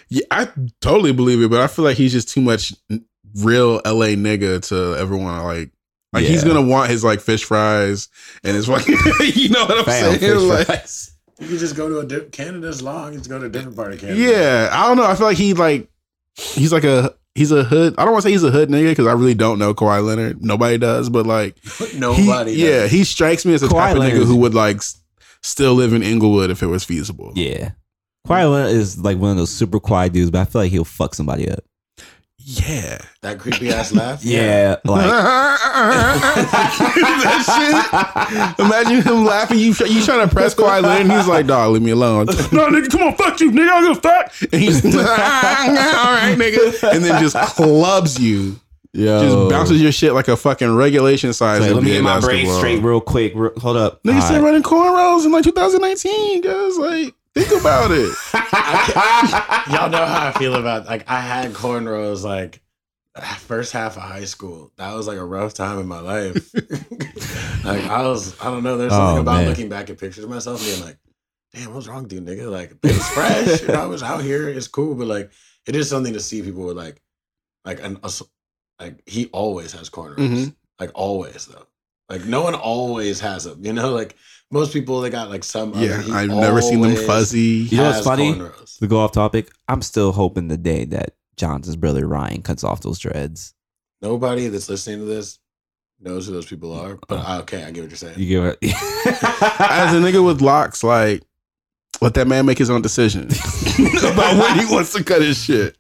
Yeah, I totally believe it, but I feel like he's just too much real LA nigga to ever want to like. Like he's gonna want his like fish fries and his like you know what I'm Fam, saying? fish Like, fries. You can just go to a di- Canada's long. Just go to a different part of Canada. yeah, I don't know. I feel like he like he's like a he's a hood. I don't want to say he's a hood nigga because I really don't know Kawhi Leonard. Nobody does, but like he- Nobody. yeah, he strikes me as a Kawhi type of nigga who would like s- still live in Inglewood if it was feasible. Yeah. Kawhi Leonard is like one of those super quiet dudes, but I feel like he'll fuck somebody up. Yeah. that creepy ass laugh. Yeah, like that shit. Imagine him laughing. You you trying to press Kawhi Leonard, and he's like, "Dog, leave me alone." no, nigga, come on, fuck you, nigga. I don't give a fuck. And he's all right, nigga, and then just clubs you, Yo. just bounces your shit like a fucking regulation size. Wait, let me get my braids basketball. straight real quick. Real, hold up. Nigga All still right. running cornrows in like 2019, guys. Like, think about it. Y'all know how I feel about like I had cornrows like first half of high school. That was like a rough time in my life. like I was, I don't know. There's something Oh, about man. looking back at pictures of myself being like, "Damn, what's wrong, dude, nigga?" Like it was fresh. you know, I was out here. It's cool, but like it is something to see people with like, like an, a like he always has cornrows. Mhm. Like always though. Like no one always has them. You know, like most people they got like some. Yeah, he I've never seen them fuzzy. You know what's funny? cornrows. to go off topic, I'm still hoping the day that Johnson's brother Ryan cuts off those dreads. Nobody that's listening to this knows who those people are. But I, okay, I get what you're saying. You give it. As a nigga with locks, like, let that man make his own decision about when he wants to cut his shit.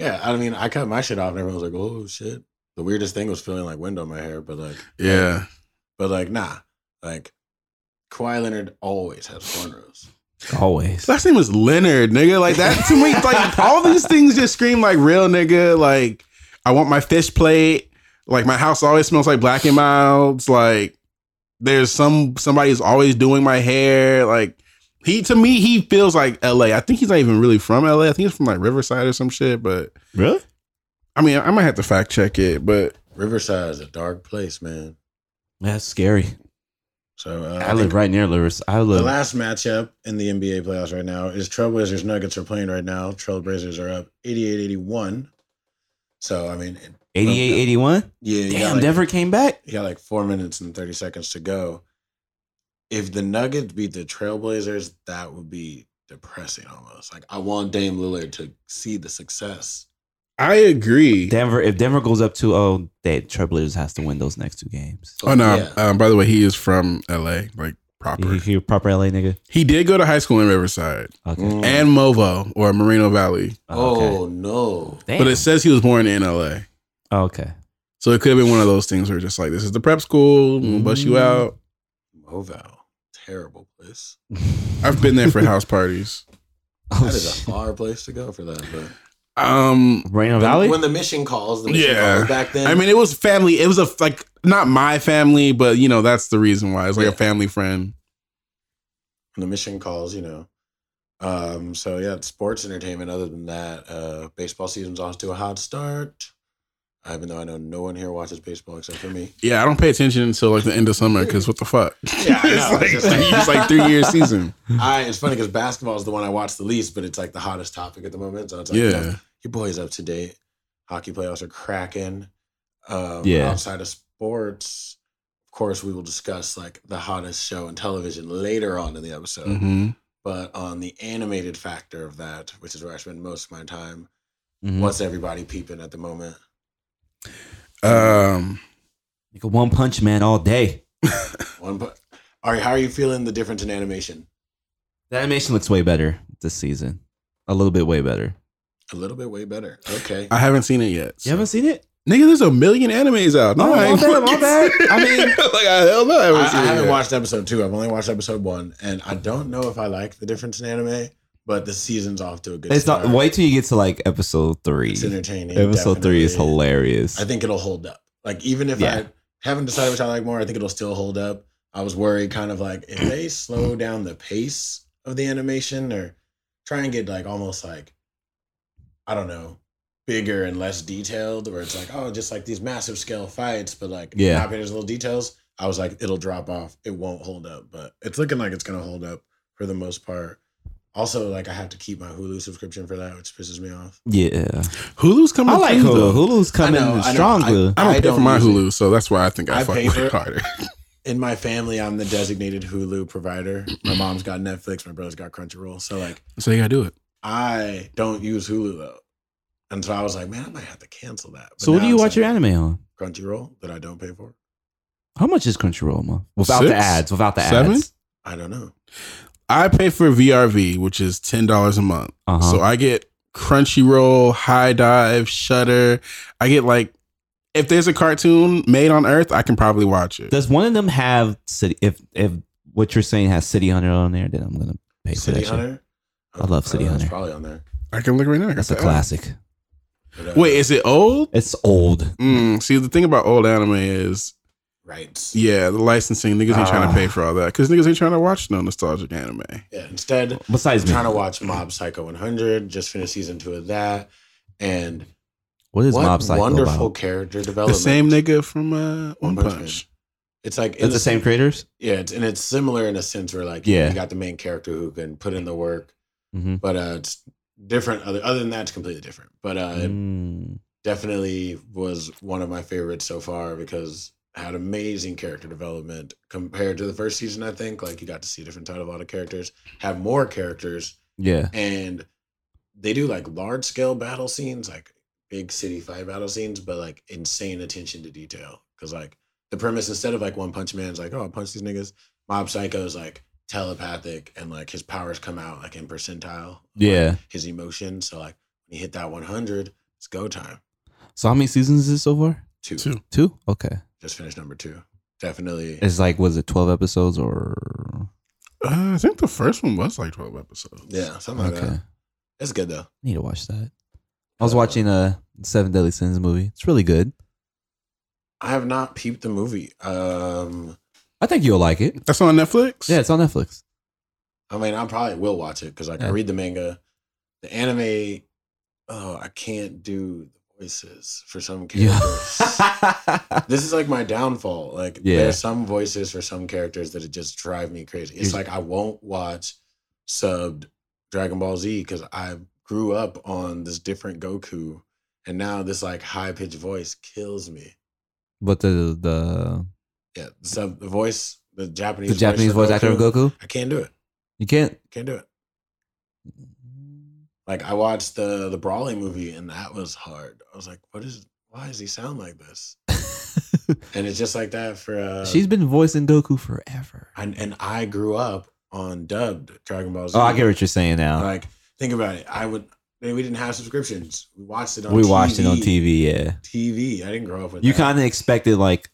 Yeah, I mean, I cut my shit off, and everyone was like, "Oh shit." The weirdest thing was feeling like wind on my hair, but like Yeah. but like nah, like Kawhi Leonard always has cornrows. Always. Last name is Leonard, nigga. Like that to me, like all these things just scream like real nigga. Like I want my fish plate. Like my house always smells like black and milds. Like there's some somebody's always doing my hair. Like he to me, he feels like LA. I think he's not even really from LA. I think he's from like Riverside or some shit. But Really? I mean, I might have to fact check it. But Riverside is a dark place, man. That's scary. So uh, I live right near Lewis. I live. The last matchup in the NBA playoffs right now is Trailblazers Nuggets are playing right now. Trailblazers are up 88-81. So I mean, 88 81? yeah, Damn, like, Denver came back? you got like four minutes and thirty seconds to go. If the Nuggets beat the Trailblazers, that would be depressing almost. Like I want Dame Lillard to see the success. I agree. Denver, if Denver goes up 2 0, they Trailblazers has to win those next two games. Oh no! Yeah. Um, by the way, he is from LA, like proper. You, you proper LA nigga? He did go to high school in Riverside Okay. Mm. and Movo or Moreno Valley, okay. Oh no. Damn. but it says he was born in LA. okay. So it could have been one of those things where just like this is the prep school, we'll bust you out. Moval. Terrible place. I've been there for house parties. Oh, That is a shit. far place to go for that. But Um, Moreno Valley? when the mission calls, the mission Yeah. calls back then. I mean, it was family. It was a like not my family, but you know that's the reason why it's like Yeah. a family friend. when the mission calls, you know. Um, so yeah, sports entertainment. Other than that, uh, baseball season's off to a hot start. Even though I know no one here watches baseball except for me. Yeah, I don't pay attention until like the end of summer because what the fuck? Yeah, it's know. like It's just like- it's like three year season. I it's funny because basketball is the one I watch the least, but it's like the hottest topic at the moment. So it's like, you know, Yeah, your boy's up to date. Hockey playoffs are cracking. Um, Yeah. Outside of sports, of course, we will discuss like the hottest show on television later on in the episode. hmm But on the animated factor of that, which is where I spend most of my time, Mhm. what's everybody peeping at the moment? um, Nigga, One Punch Man all day. One, but all right, how are you feeling the difference in animation? The animation looks way better this season. A little bit way better. A little bit way better. Okay. I haven't seen it yet. You haven't seen it? Nigga, there's a million animes out. Oh, I ain't bad, my fucking- bad. I mean- like I hell no, I haven't I, seen I it haven't watched episode two. I've only watched episode one, and I don't know if I like the difference in anime. But the season's off to a good It's start. not. Wait till you get to like episode three. It's entertaining. Episode three is hilarious. I think it'll hold up. Like even if Yeah. I haven't decided which I like more, I think it'll still hold up. I was worried, kind of like if they slow down the pace of the animation or try and get like almost like I don't know, bigger and less detailed, where it's like oh, just like these massive scale fights, but like Yeah. not there's little details. I was like, it'll drop off. It won't hold up, but it's looking like it's gonna hold up for the most part. Also, like I have to keep my Hulu subscription for that, which pisses me off. yeah, Hulu's coming. I like Hulu. though. Hulu's coming I know, I know. stronger. I don't I pay don't for my use it. Hulu, so that's why I think I, I fuck pay with for it it. harder. in my family, I'm the designated Hulu provider. My mom's got Netflix, my brother's got Crunchyroll. So like so you gotta do it. I don't use Hulu though. And so I was like, man, I might have to cancel that. But So what do now you it's watch your anime on? Crunchyroll that I don't pay for? How much is Crunchyroll a month? Without the ads. Without the Seven? ads. I don't know. I pay for VRV, which is ten dollars a month. Uh-huh. So I get Crunchyroll, High Dive, Shudder. I get like if there's a cartoon made on Earth, I can probably watch it. Does one of them have city? If if what you're saying has City Hunter on there, then I'm gonna pay for City that. Shit. Hunter? I love City that's Hunter. probably on there. I can look right now. I That's a classic. But, uh, Wait, is it old? It's old. Mm, see, the thing about old anime is, right. yeah, the licensing niggas ain't trying Ah. to pay for all that because niggas ain't trying to watch no nostalgic anime. Yeah. Instead, Besides I'm me, trying to watch Mob Psycho 100. Just finished season two of that. And what is what Mob Psycho wonderful about? character The same nigga from uh, One One Punch Punch. It's like It's the same creators. Yeah, it's, and it's similar in a sense where like Yeah. you got the main character who can put in the work, Mm-hmm. but uh, it's different. Other other than that, it's completely different. But uh, Mm. definitely was one of my favorites so far because had amazing character development compared to the first season. I think like you got to see a different type of a lot of characters, have more characters, Yeah. and they do like large scale battle scenes, like big city fight battle scenes, but like insane attention to detail. Because like the premise instead of like One Punch Man's like, oh, I'll punch these niggas. Mob Psycho is like telepathic and like his powers come out like in percentile. of, like, Yeah. his emotions. So like when you hit that 100, it's go time. So how many seasons is it so far? Two. Two. Two? Okay. Just finished number two. Definitely. It's like, was it 12 episodes or? Uh, I think the first one was like twelve episodes. Yeah, something like that. It's good though. need to watch that. I was watching a Seven Deadly Sins movie. It's really good. I have not peeped the movie. Um, I think you'll like it. That's on Netflix. Yeah, it's on Netflix. I mean, I probably will watch it because like I Yeah. read the manga, the anime. Oh, I can't do the voices for some characters. Yeah. this is like my downfall. Like Yeah. there's some voices for some characters that it just drive me crazy. It's You- like I won't watch subbed Dragon Ball Z because I grew up on this different Goku, and now this like high pitched voice kills me. but the the Yeah, the sub the voice, the Japanese, the Japanese voice actor of Goku, I can't do it. you can't. Can't do it. Like I watched the the Broly movie and that was hard. I was like, what is? Why does he sound like this? And it's just like that for. uh She's been voicing Goku forever. and and I grew up on dubbed Dragon Ball Z. Oh, I get what you're saying now. Like, think about it. I would. We didn't have subscriptions. We watched it on. we TV. watched it on TV. Yeah, TV. I didn't grow up with. you kind of expected like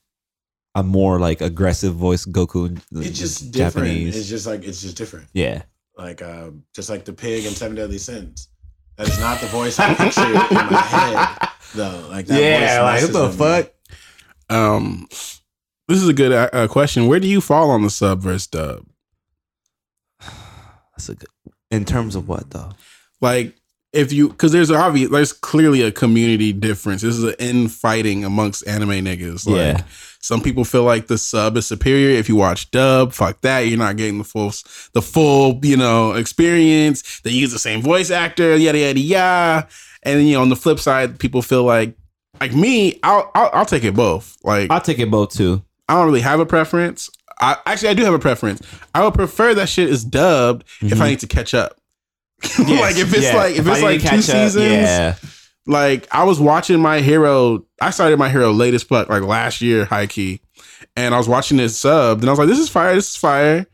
a more like aggressive voice Goku. It's just different. It's just like it's just different. yeah. Like uh, just like the pig and Seven Deadly Sins. That is not the voice I picture in my head, though. Like that Yeah, voice like what the with me. fuck? Um, this is a good uh, uh, question. Where do you fall on the sub versus dub? That's a good. In terms of what though? Like, if you because there's obvious, there's clearly a community difference. This is an infighting amongst anime niggas. Like, Yeah. Some people feel like the sub is superior. If you watch dub, fuck that. You're not getting the full, the full, you know, experience. They use the same voice actor, yada yada yada. And then you know, on the flip side, people feel like, like me, I'll I'll, I'll take it both. Like I'll take it both too. I don't really have a preference. I actually I do have a preference. I would prefer that shit is dubbed if I need to catch up. like if it's Mm-hmm. Yeah. like if, I it's like two catch up, seasons. yeah. Like I was watching my hero. I started my hero latest pluck like last year, high key, and I was watching this sub, and I was like, "This is fire, this is fire."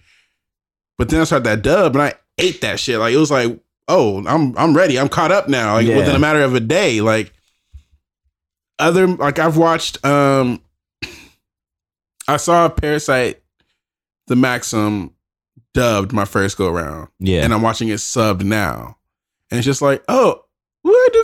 But then I started that dub, and I ate that shit. Like it was like, "Oh, I'm I'm ready. I'm caught up now." Like Yeah. within a matter of a day. Like other like I've watched. um I saw Parasyte, the Maxim dubbed my first go around Yeah. and I'm watching it subbed now. And it's just like, oh, well, I do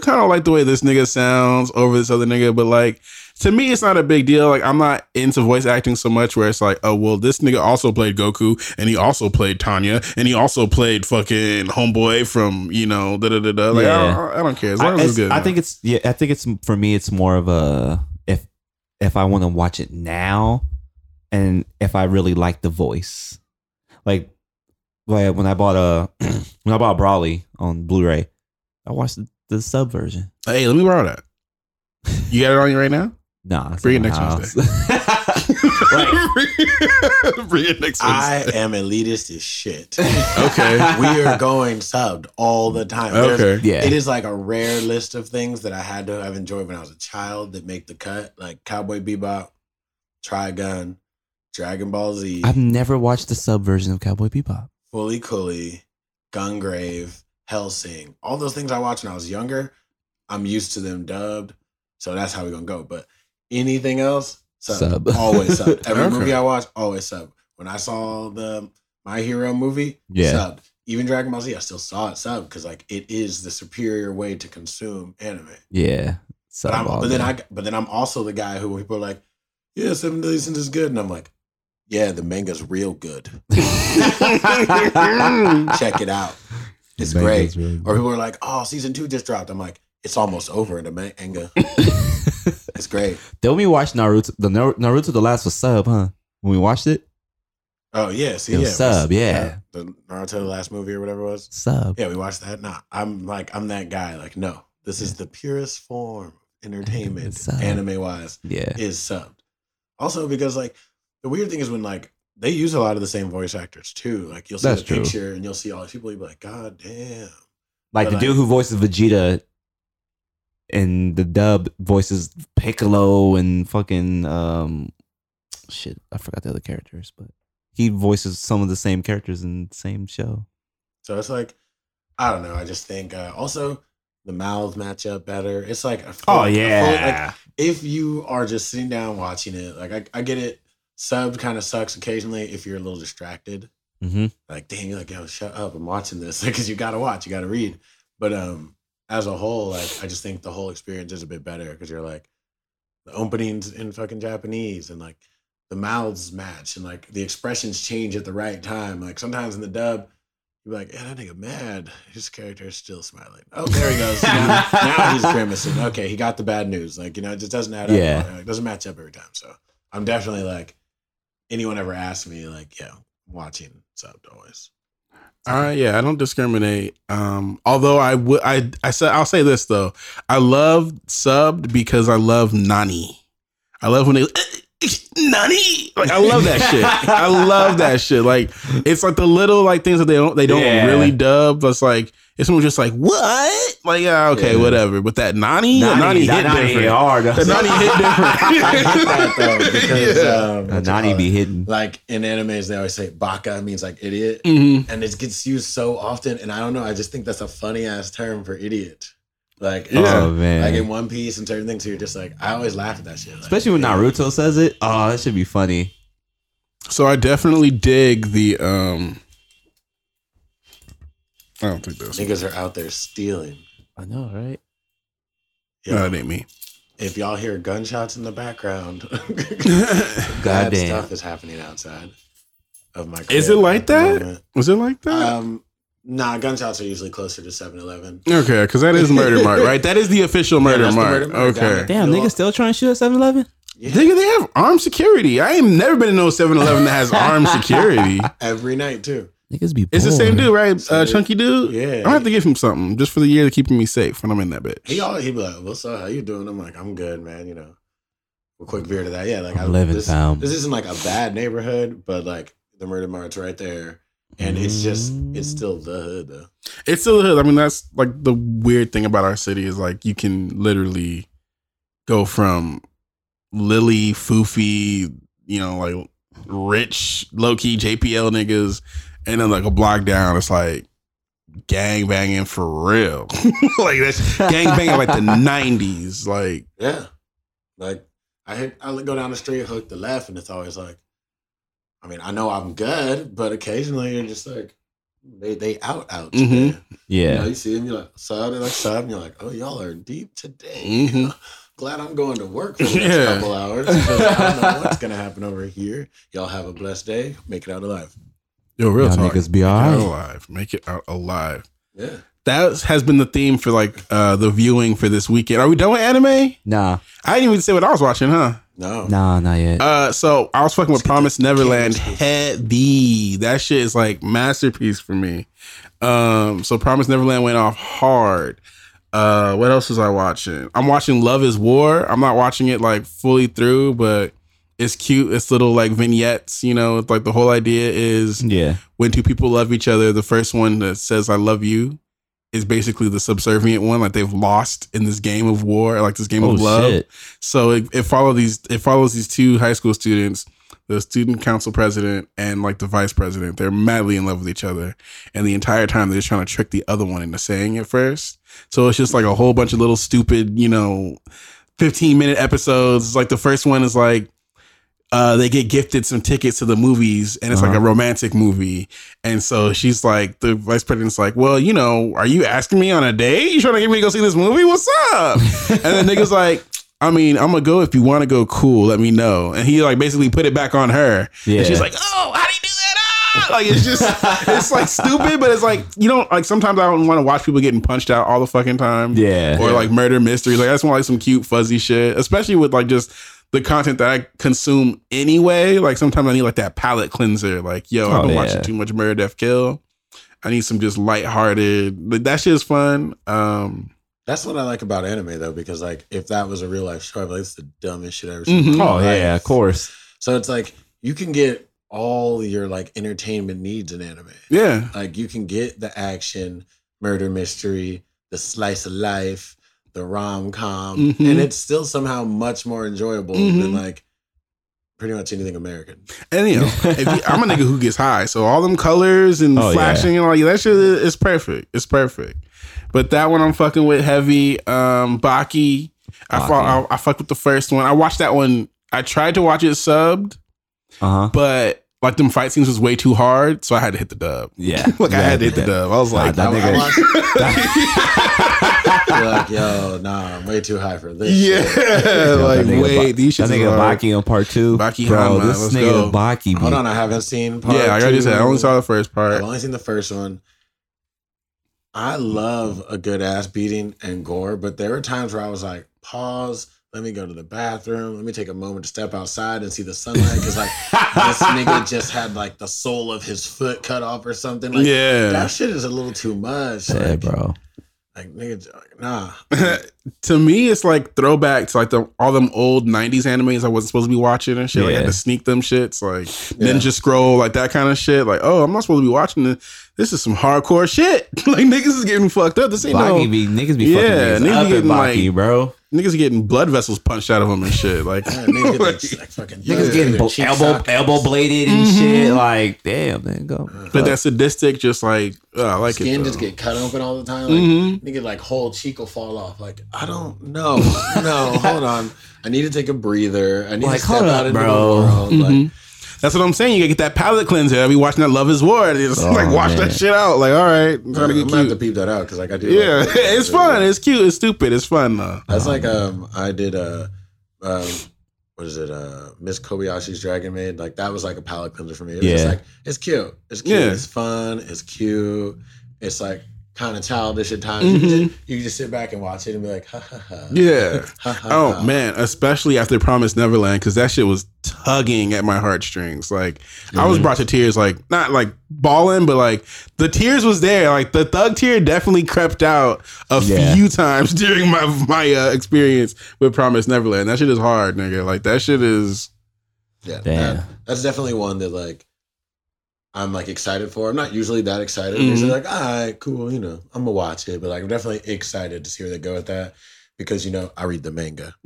kind of like the way this nigga sounds over this other nigga, but like to me, it's not a big deal. Like I'm not into voice acting so much where it's like, oh well, this nigga also played Goku and he also played Tanya and he also played fucking Homeboy from you know da da da da. Like I, Yeah. don't, I don't care as I, as it's good. I think it's yeah. I think it's for me. It's more of a if if I want to watch it now, and if I really like the voice, like like when I bought uh, a when I bought Broly on Blu-ray, I watched the, the sub version. hey, let me borrow that. You got it on you right now? Nah, it's Bring it next house. Bring it next I am elitist as shit. Okay. we are going subbed all the time. There's- Okay. yeah, It is like a rare list of things that I had to have enjoyed when I was a child that make the cut, like Cowboy Bebop, Trigun, Dragon Ball Z, I've never watched the sub version of Cowboy Bebop. Fooly Cooly, Gungrave, Hellsing. All those things I watched when I was younger, I'm used to them dubbed. So that's how we're gonna go. But anything else, sub. Sub. Always sub. Every Okay. movie I watch, always sub. When I saw the My Hero movie, Yeah. sub. Even Dragon Ball Z, I still saw it sub because like it is the superior way to consume anime. Yeah, sub. But, I'm, but then. I but then I'm also the guy who people are like, yeah, Seven Deadly Sins is good, and I'm like, yeah, the manga's real good. Check it out. It's great. Or people are like, oh, season two just dropped. I'm like, it's almost over in the manga. it's great. Then we watched Naruto. The Naruto, the last was sub, huh? When we watched it, Oh yeah, see, It yeah, was sub, yeah. the Naruto the last movie or whatever it was. sub. Yeah, we watched that. Nah, I'm like, I'm that guy. Like, no, this is the purest form of entertainment, anime wise, Yeah, is subbed. Also, because like the weird thing is when like they use a lot of the same voice actors too. Like you'll see That's the true. picture and you'll see all these people. You'll be like, God damn. like But, the like- dude who voices Vegeta in the dub voices Piccolo and fucking um shit. I forgot the other characters, but he voices some of the same characters in the same show. So it's like, I don't know. I just think uh, also the mouths match up better. It's like full, Oh a full- yeah. like, if you are just sitting down watching it, like I, I get it. Sub kind of sucks occasionally if you're a little distracted. hmm Like, dang, you're like, yo, shut up! I'm watching this because you got to watch, you got to read. But um, as a whole, like, I just think the whole experience is a bit better because you're like, the openings in fucking Japanese and like the mouths match and like the expressions change at the right time. Like sometimes in the dub, you're like, yeah, that nigga mad. His character is still smiling. Oh, there he goes. now, now he's grimacing. Okay, he got the bad news. Like, you know, it just doesn't add Yeah. up. It doesn't match up every time. So I'm definitely like, anyone ever asks me, like, yeah, watching subbed always. Uh, yeah, I don't discriminate. Um, although I would, I, I said, I'll say this though, I love subbed because I love Nani. I love when they Nani. Like I love that shit. I love that shit. Like it's like the little like things that they don't they don't Yeah. really dub. But it's like it's someone just like what? Like yeah, okay, Yeah. whatever. But that Nani, Nani, Nani hit Nani different. hard. The Nani hit I hate that different. because Yeah. um, what's Nani called? be hidden. like in animes they always say baka means like idiot Mhm. and it gets used so often and i don't know i just think that's a funny ass term for idiot like Yeah. Oh like in one piece and certain things you're just like i always laugh at that shit like, Especially when Naruto says it. Oh, that should be funny. So I definitely dig the um. I don't think those niggas are out there stealing I know, right? Yo, no, that ain't me. if y'all hear gunshots in the background Goddamn. bad Goddamn. stuff is happening outside of my Is it like that? moment. Was it like that? um nah gunshots are usually closer to 7-eleven okay, because that is murder mark, right? That is the official murder that's the mark. murder mark okay. there. Damn, You know niggas still trying to shoot at 7 Eleven? yeah, Nigga, they have armed security. I ain't never been in no 7-Eleven that has armed security. every night too Niggas be It's the same dude, right? Uh, Same dude. chunky dude. Yeah. I have to give him something just for the year to keep me safe when I'm in that bitch. He all he be like, "What's up? How you doing?" I'm like, "I'm good, man." You know, a quick beer to that. Yeah, like I'm living, this, fam. This isn't like a bad neighborhood, but like the murder mart's right there, and it's just it's mm. still the hood though. It's still the hood. I mean, that's like the weird thing about our city is like you can literally go from Lily, Foofy, you know, like rich, low key JPL niggas, and then like a block down, it's like gang banging for real. like that's gang banging like the nineties. Like Yeah, like I hit, I go down the street, hook the left, and it's always like, I mean, I know I'm good, but occasionally you're just like, they they out out. Mhm. today. You, know, Yeah. you see them, you're like sub, they're like sub, and you're like, oh, y'all are deep today. Mhm. Glad I'm going to work for the next Yeah. couple hours. I don't know what's gonna happen over here. Y'all have a blessed day. Make it out alive. yo, real Y'all talk. niggas be Make it out alright. alive. Make it out alive. Yeah. That has been the theme for like uh the viewing for this weekend. Are we done with anime? Nah. I didn't even say what I was watching, huh? No. Nah, not yet. Uh, so I was fucking with Promise Neverland heavy. That shit is like masterpiece for me. Um, so Promise Neverland went off hard. Uh, what else was I watching? I'm watching Love Is War. I'm not watching it like fully through, but it's cute. It's little like vignettes. You know, it's like the whole idea is yeah. when two people love each other, the first one that says "I love you" is basically the subservient one. Like they've lost in this game of war, like this game Oh, of love. shit. So it, it follows these it follows these two high school students, the student council president and like the vice president. They're madly in love with each other, and the entire time they're just trying to trick the other one into saying it first. So it's just like a whole bunch of little stupid, you know, fifteen minute episodes. Like the first one is like. Uh, they get gifted some tickets to the movies, and it's like a Uh-huh. romantic movie. And so she's like, the vice president's like, "Well, you know, are you asking me on a date? You trying to get me to go see this movie? What's up?" and then niggas like, I mean, I'm gonna go if you want to go. Cool, let me know. And he like basically put it back on her. Yeah. And she's like, Oh, how do you do that? Ah! Like it's just, it's like stupid, but it's like you don't like. Sometimes I don't want to watch people getting punched out all the fucking time. Yeah. Or like murder mysteries. Like I just want like some cute fuzzy shit, especially with like just the content that I consume anyway. Like sometimes I need like that palate cleanser. Like yo, I've Oh, been yeah. watching too much murder, death, kill. I need some just lighthearted. Like that shit is fun. Um, That's what I like about anime though, because like if that was a real life show, I'd be like, it's the dumbest shit I've ever seen. Mhm. Oh, life. yeah, of course. So it's like you can get all your like entertainment needs in anime. yeah. Like you can get the action, murder mystery, the slice of life, the rom com, Mhm. and it's still somehow much more enjoyable Mhm. than like pretty much anything American. And you know, if you, I'm a nigga who gets high, so all them colors and Oh, yeah. flashing and all that shit is perfect. It's perfect. But that one I'm fucking with heavy. Um, Baki. I, Baki. fought, I I fucked with the first one. I watched that one. I tried to watch it subbed, Uh huh. but like them fight scenes was way too hard, so I had to hit the dub. Yeah. like I had to hit the dub. I was like, Nah, that I, I nigga- watched- like, yo, nah, I'm way too high for this. yeah, shit. like That nigga wait, Ba- these shits That is nigga hard. Baki on part two. Baki bro. Hanma, This let's nigga go. Baki. Be, Hold on, I haven't seen. Part Yeah, I already two. said I only saw the first part. I've only seen the first one. I love a good ass beating and gore, but there were times where I was like, pause. Let me go to the bathroom. Let me take a moment to step outside and see the sunlight because like this nigga just had like the sole of his foot cut off or something. Like yeah. that shit is a little too much. Yeah, like, bro. Like nigga, like, nah. to me, it's like throwback to like the all them old '90s animes I wasn't supposed to be watching and shit. Like I had to sneak them shits, like Yeah. Ninja Scroll, like that kind of shit. Like, oh, I'm not supposed to be watching this. This is some hardcore shit. like niggas is getting fucked up. This ain't Baki no be niggas be Yeah, fucking niggas niggas up getting, at Baki, like- bro. niggas getting blood vessels punched out of them and shit. Like, Yeah, niggas get like fucking Niggas getting their bo- elbow sockets. elbow bladed and shit. Like, damn, man, go. but that sadistic, just like oh, I like Skin it. just get cut open all the time. Like Mhm. nigga, like whole cheek will fall off. Like I don't know. No, hold on. I need to take a breather. I need Like, to step hold out up, into bro. the world. Like, Mhm. That's what I'm saying. You gotta get that palate cleanser. I be watching that Love Is War. and Just Oh, like wash man. that shit out. Like, all right, I'm I'm trying to gonna get have to cute. peep that out because like I do. Yeah, like, it's fun. It's cute. It's stupid. It's fun though. That's like um I did uh um what is it uh Miss Kobayashi's Dragon Maid like that was like a palate cleanser for me. It was just Yeah. like it's cute. It's cute. Yeah. It's fun. It's cute. It's like kind of childish at times. You, can Mhm. just, you can just sit back and watch it and be like ha ha ha. Yeah. Ha, ha, Oh ha. man, especially after Promise Neverland, because that shit was tugging at my heartstrings. Like I was Mhm. brought to tears, like not like bawling, but like the tears was there. Like the thug tear definitely crept out a Yeah. few times during my my uh, experience with Promise Neverland. That shit is hard, nigga. Like that shit is. Yeah, Damn. that- that's definitely one that like I'm like excited for. I'm not usually that excited. Mhm. Usually like, all right, cool, you know, I'm gonna watch it, but like I'm definitely excited to see where they go with that because you know I read the manga.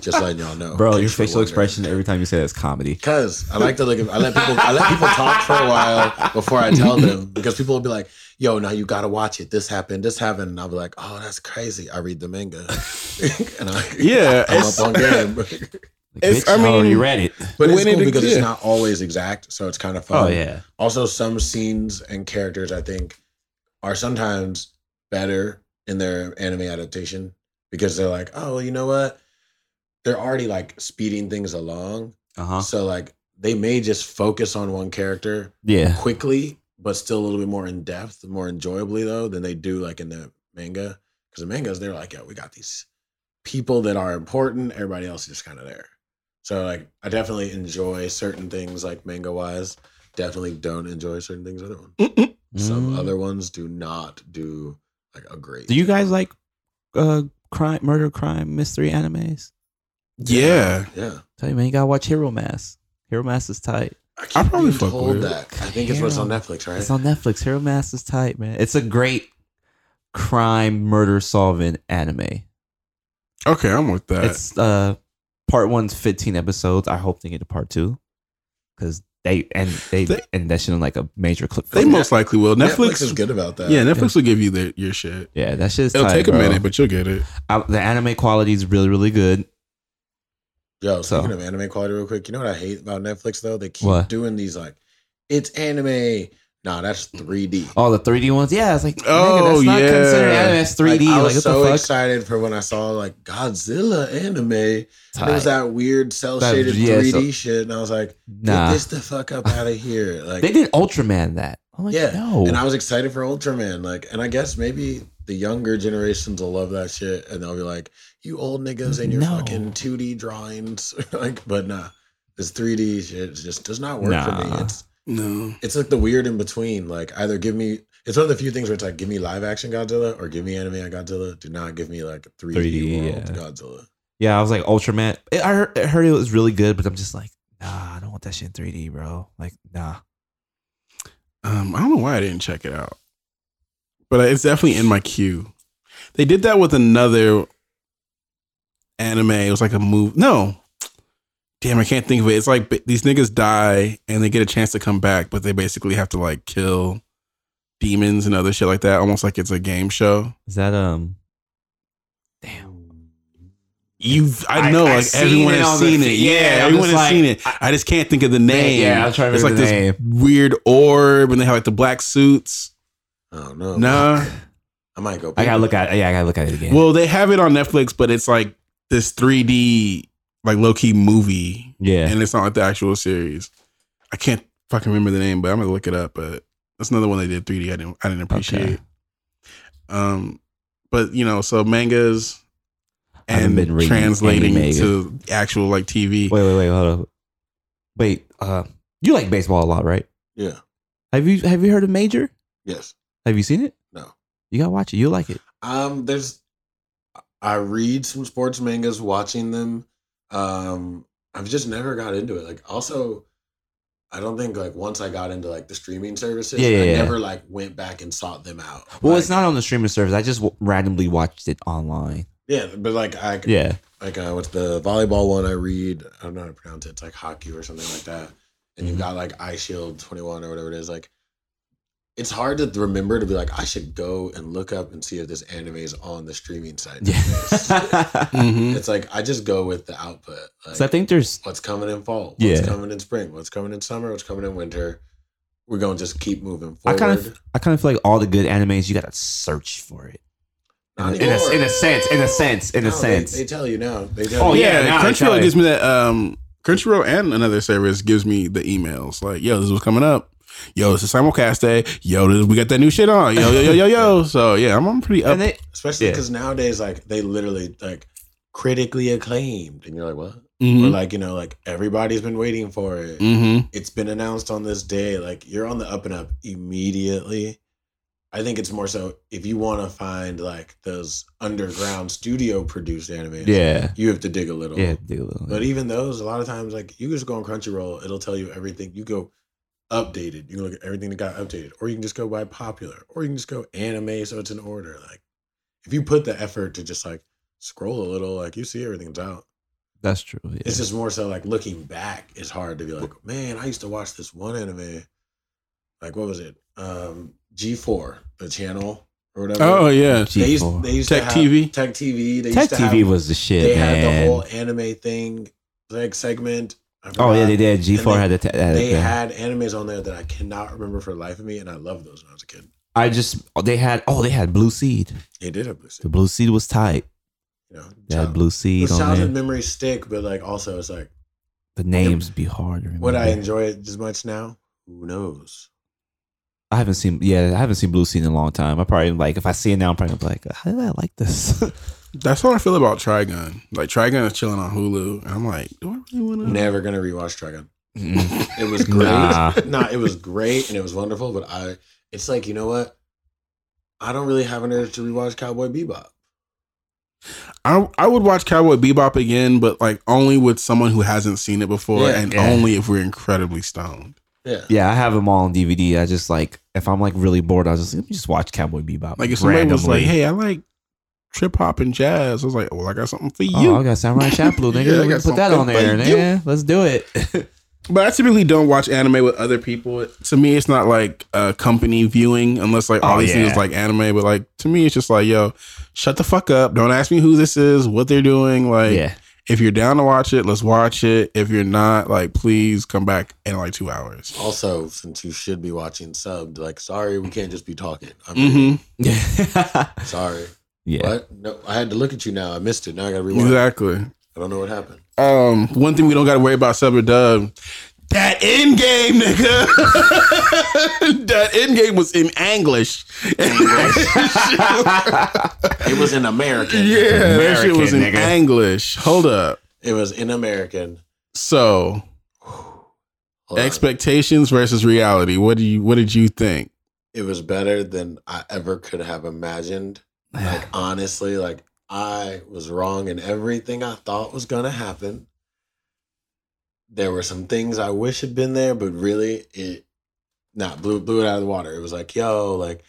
Just letting y'all know, Bro, your facial expression every time you say that's comedy. Because I like to look. At, I let people. I let people talk for a while before I tell them because people will be like, "Yo, now you got to watch it. This happened. This happened." And I'll be like, "Oh, that's crazy." I read the manga, and I Yeah, I'm up on game. Like, It's- bitch, I I mean- already read it. But it's When it- cool because it's not always exact, so it's kind of fun. Oh yeah. Also, some scenes and characters I think are sometimes better in their anime adaptation because they're like, oh, well, you know what? They're already like speeding things along, Uh huh. so like they may just focus on one character Yeah. quickly, but still a little bit more in depth, more enjoyably though than they do like in the manga. Because the mangas, they're like, yo, we got these people that are important. Everybody else is just kind of there. So like, I definitely enjoy certain things like manga wise. Definitely don't enjoy certain things other ones. Some Mm. other ones do not do like a great. Do you guys like uh crime, murder, crime, mystery animes? Yeah, Yeah. Tell you, man, you gotta watch Hero Mask. Hero Mask is tight. I I'll probably being fuck told with that. I think it's what's on Netflix, right? It's on Netflix. Hero Mask is tight, man. It's a great crime murder solving anime. okay, I'm with that. It's uh part one's 15 episodes. I hope they get to part two. Cause they and they, They- and that shit in like a major clip. they most likely will. Netflix, Netflix, is good about that. Yeah, Netflix will give you the, your shit. yeah, that shit's It'll tight, take a bro. minute, but you'll get it. I- the anime quality is really, really good. Yo, So- speaking of anime quality, real quick, you know what I hate about Netflix though? They keep What? doing these like, it's anime. Nah, that's 3D. All the 3D ones, yeah, it's like, Oh, nigga, that's oh, not yeah. considered anime. That's 3D. Like, I was so excited for when I saw like Godzilla anime. Tight. it was that weird cel shaded yeah, 3D so- shit, and I was like, Nah, "Get this the fuck up out of here!" Like, they did Ultraman that. I'm like, yeah, no. and I was excited for Ultraman. Like, and I guess maybe the younger generations will love that shit, and they'll be like, "You old niggas and your No. fucking 2D drawings." like, but nah, this 3D shit just does not work for me. It's No. it's like the weird in between. Like, either give me. It's one of the few things where it's like, give me live action Godzilla or give me anime Godzilla. Do not give me like 3D, 3D, world yeah. Godzilla. yeah, I was like Ultraman. I heard, I heard it was really good, but I'm just like, nah, I don't want that shit in 3D, bro. Like, nah. Um, I don't know why I didn't check it out, but it's definitely in my queue. They did that with another anime. It was like a move. No, damn, I can't think of it. It's like b- these niggas die and they get a chance to come back, but they basically have to like kill demons and other shit like that, almost like it's a game show. Is that um? Damn. You've, I I- know, I've like everyone has on the seen it. Yeah, Yeah, everyone has like- seen it. I just can't think of the name. yeah, I'm trying to It's like remember this the name. weird orb, and they have like the black suits. Oh no. Nah, I might go. Back. I gotta look at. Yeah, I gotta look at it again. well, they have it on Netflix, but it's like this 3D, like low key movie, yeah, and it's not like the actual series. I can't fucking remember the name, but I'm gonna look it up. But that's another one they did 3D. I didn't, I didn't appreciate. Um, but you know, so mangas and been translating to actual like TV. Wait, wait, wait, hold up. Wait, uh, you like baseball a lot, right? Yeah. Have you have you heard of Major? Yes. Have you seen it? No. You gotta watch it. You'll like it. Um. There's. I read some sports mangas. Watching them. Um. I've just never got into it. Like also. I don't think like once I got into like the streaming services, Yeah, yeah, I yeah. never like went back and sought them out. Well, Like, it's not on the streaming service. I just w- randomly watched it online. Yeah, but like I Yeah, like uh, what's the volleyball one I read? I don't know how to pronounce it. It's like hockey or something like that. And you've Mhm. got like Eyeshield 21 or whatever it is. Like, it's hard to remember to be like, I should go and look up and see if this anime is on the streaming site. yeah. Mhm. It's like I just go with the output. Like, so I think there's what's coming in fall? What's Yeah. coming in spring? What's coming in summer? What's coming in winter? We're gonna just keep moving forward. I forward. kind of I kind of feel like all the good animes you gotta search for it. Not In a, in a sense, in a sense, in a No, they- sense. they, tell you now. They tell Oh, you. yeah, yeah, now they tell Crunchyroll gives me that. Um, Crunchyroll and another service gives me the emails like, "Yo, this is what's coming up. Yo, it's a simulcast day. Yo, we got that new shit on. Yo, yo, yo, yo, yo." So yeah, I'm, I'm pretty up. and they, especially Yeah. because nowadays, like they literally like critically acclaimed, and you're like, what? Or Mhm. like you know, like everybody's been waiting for it. Mhm. It's been announced on this day. Like you're on the up and up immediately. I think it's more so if you want to find like those underground studio produced animes. yeah, you have to dig a little. yeah, dig a little. But even those, a lot of times, like you just go on Crunchyroll, it'll tell you everything. You go updated. You can look at everything that got updated, or you can just go by popular, or you can just go anime, so it's in order. Like if you put the effort to just like scroll a little, like you see everything's out. That's true. Yeah. It's just more so like looking back, it's hard to be like, man, I used to watch this one anime. Like what was it? Um, G4, the channel or whatever. Oh yeah, G- they used, G4. they used Tech to have TV? Tech TV. They Tech used to TV have, was the shit, they man. had the whole anime thing, like segment. Oh yeah, they did. G four had the. T- had They the- had animes on there that I cannot remember for the life of me, and I loved those when I was a kid. I just oh, they had. Oh, they had Blue Seed. They did have Blue Seed. The Blue Seed was tight. you know. They had Blue Seed on childhood memories stick, but like also it's like, The names be hard. To remember. would I enjoy it as much now? Who knows? I haven't seen. Yeah, I haven't seen Blue Seed in a long time. I probably like if I see it now, I'm probably like, how did I like this? that's what I feel about Trigun. Like Trigun is chilling on Hulu, and I'm like, do I really want to? Never gonna rewatch Trigun. Mm. It was great. Nah. nah, it was great and it was wonderful, but I, it's like you know what? I don't really have an urge to rewatch Cowboy Bebop. I I would watch Cowboy Bebop again, but like only with someone who hasn't seen it before, Yeah. and Yeah. only if we're incredibly stoned. Yeah, yeah, I have them all on DVD. I just like if I'm like really bored, I will just let me just watch Cowboy Bebop. Like if somebody was like, "Hey, I like trip hop and jazz," I was like, "Well, I got something for Oh, you." I got Samurai Champloo, nigga. Yeah, I we got can put that on there, for you. nigga. Let's do it. But I typically don't watch anime with other people. To me, it's not like a company viewing unless like all Oh, these yeah. things like anime. But like to me, it's just like, yo, shut the fuck up. Don't ask me who this is, what they're doing. Like, yeah, if you're down to watch it, let's watch it. If you're not, like, please come back in like two hours. Also, since you should be watching subbed, like, sorry, we can't just be talking. I mean, Mm-hmm. sorry. Yeah. What? No, I had to look at you now. I missed it. Now I got to rewind. Exactly. I don't know what happened. Um, one thing we don't got to worry about sub or dub. That Endgame, nigga. that Endgame was in English. It was in American. Yeah, that shit was in nigga. English. Hold up. It was in American. So, Hold on. expectations versus reality. What do you what did you think? it was better than I ever could have imagined. Like honestly, like I was wrong in everything I thought was gonna happen. There were some things I wish had been there, but really it not blew blew it out of the water. It was like, yo, like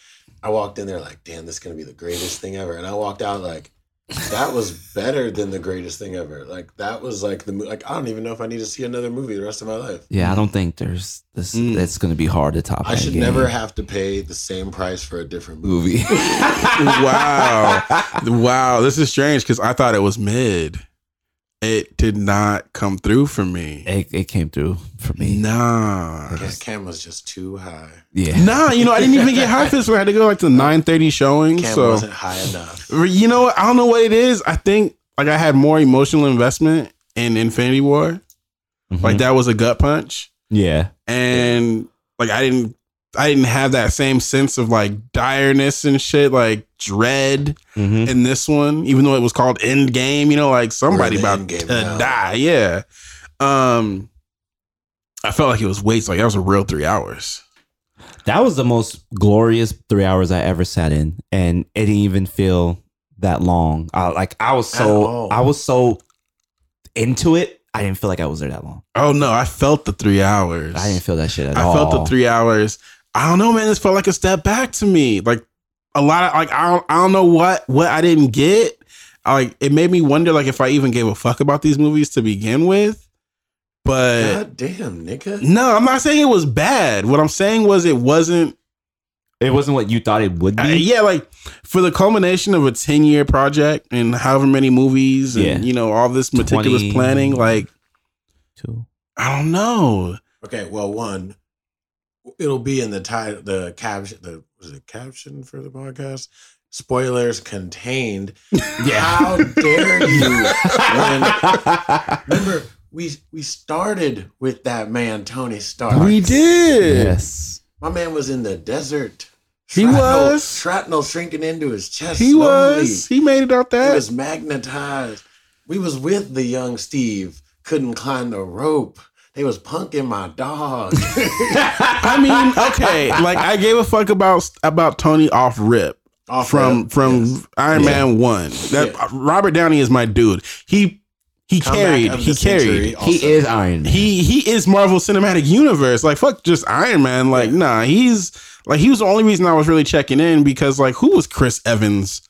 I walked in there like, damn, this is gonna be the greatest thing ever. And I walked out like, that was better than the greatest thing ever. Like that was like the mo- like I don't even know if I need to see another movie the rest of my life. Yeah, I don't think there's this. Mm. It's going to be hard to top. I should Endgame. never have to pay the same price for a different movie. movie. wow, wow, this is strange because I thought it was mid. It did not come through for me. it, it came through for me. Nah, His cam was just too high. Yeah, nah. You know, I didn't even get high for this. one. I had to go like to nine thirty showing. Cam so wasn't high enough. you know, what? I don't know what it is. I think like I had more emotional investment in Infinity War. Mhm. Like that was a gut punch. Yeah, and like I didn't I didn't have that same sense of like direness and shit, like dread Mhm. in this one, even though it was called Endgame, you know, like somebody about to now. die. Yeah. Um I felt like it was waste, like that was a real three hours. that was the most glorious three hours I ever sat in, and it didn't even feel that long. I, like I was so. I was so into it. I didn't feel like I was there that long. Oh no, I felt the three hours. I didn't feel that shit at I all. I felt the three hours. I don't know, man. This felt like a step back to me. Like a lot of like I don't I don't know what what I didn't get. I, Like it made me wonder like if I even gave a fuck about these movies to begin with. But God damn, nigga. no, I'm not saying it was bad. What I'm saying was it wasn't. It wasn't what you thought it would be. uh, yeah, like for the culmination of a 10 year project and however many movies and Yeah. you know all this meticulous 20. planning. Like Two. I don't know. Okay, well, one, it'll be in the title, the caption, the was it caption for the podcast? Spoilers contained. Yeah. How dare you? When remember we we started with that man Tony Stark. We did. yes. My man was in the desert. He Shrapnel- was. shrapnel shrinking into his chest. He slowly. was. He made it out He that. was magnetized. We was with the young Steve. Couldn't climb the rope. They was punking my dog. I mean, okay, like I gave a fuck about about Tony off rip Off from rip, from yes. Iron Yeah. Man one. That Yeah. Robert Downey is my dude. He he Comeback carried. He carried. also. He is Iron Man. He he is Marvel Cinematic Universe. Like fuck, just Iron Man. Like nah, he's like he was the only reason I was really checking in because like who was Chris Evans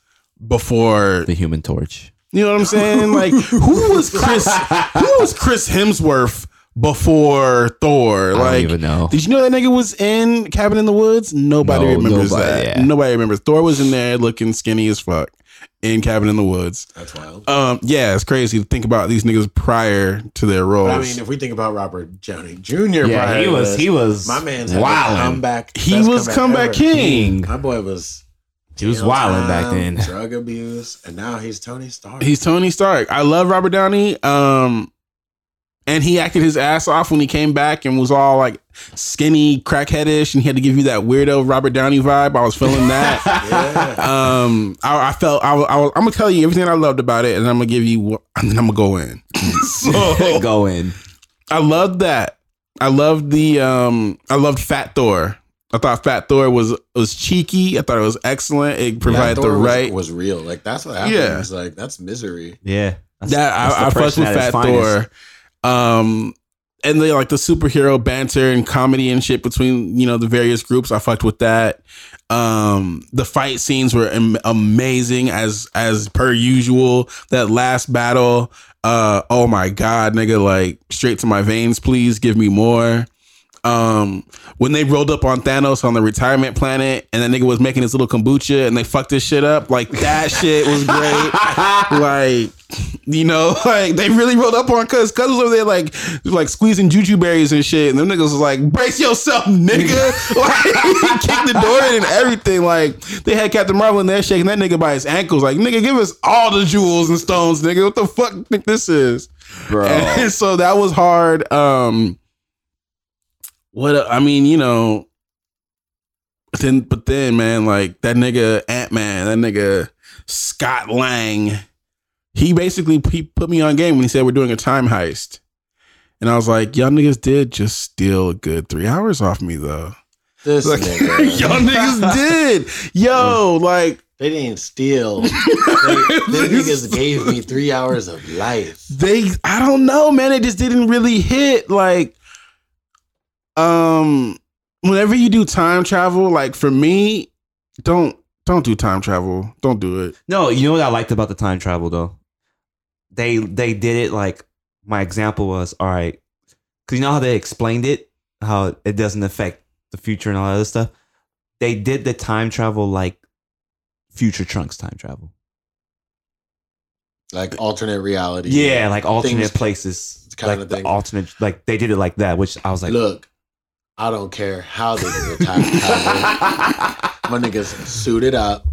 before? the Human Torch. You know what I'm saying? Like who was Chris? who was Chris Hemsworth before Thor? I Like don't even know. Did you know that nigga was in Cabin in the Woods? Nobody No, remembers nobody, that. yeah. Nobody remembers. Thor was in there looking skinny as fuck in Cabin in the Woods. That's wild. Um, yeah, it's crazy to think about these niggas prior to their roles. But I mean, if we think about Robert Downey Jr., Yeah, prior he was. this, He was. my man's had wilding. the comeback. he was comeback ever. king. My boy was. He was jail wilding back then. Drug abuse, and now he's Tony Stark. He's Tony Stark. I love Robert Downey. Um, and he acted his ass off when he came back and was all like skinny, crackheadish, and he had to give you that weirdo Robert Downey vibe. I was feeling that. yeah. um, I, I felt I, I, I'm gonna tell you everything I loved about it, and I'm gonna give you, and then I'm gonna go in. so Go in. I loved that. I loved the um, I loved Fat Thor. I thought Fat Thor was was cheeky. I thought it was excellent. It provided That the Thor was- right. was, real. Like that's what happens. Yeah. Like that's misery. Yeah. That's- that that's I, I fucked with at its Fat finest. Um, and they like the superhero banter and comedy and shit between you know the various groups. I fucked with that. Um, the fight scenes were am- amazing as as per usual. That last battle, uh, oh my god, nigga, like straight to my veins, please give me more. Um, when they rolled up on Thanos on the retirement planet, and that nigga was making his little kombucha, and they fucked this shit up, like that shit was great. like, you know, like they really rolled up on Cuz. Cuz was over there like, like squeezing juju berries and shit, and them niggas was like, brace yourself, nigga. like, kicked the door in and everything. Like, they had Captain Marvel in there shaking that nigga by his ankles, like, nigga, give us all the jewels and stones, nigga. What the fuck think this is? Bro. And so that was hard. Um, what I mean, you know, but then, but then, man, like that nigga Ant Man, that nigga Scott Lang, he basically he put me on game when he said we're doing a time heist, and I was like, y'all niggas did just steal a good three hours off me though. This Like, nigga. y'all niggas did, yo, mm. like They didn't steal. They, them niggas gave me three hours of life. they I don't know, man. It just didn't really hit. Like, um, whenever you do time travel, like for me, don't Don't do time travel. Don't do it. No, you know what I liked about the time travel though? They they did it like my example was all right, because you know how they explained it, how it doesn't affect the future and all that other stuff. They did the time travel like future Trunks time travel. Like alternate reality. Yeah, like alternate Things- places, kind like of thing. alternate, like they did it like that, which I was like, Look, I don't care how they do the time travel. My niggas suited up.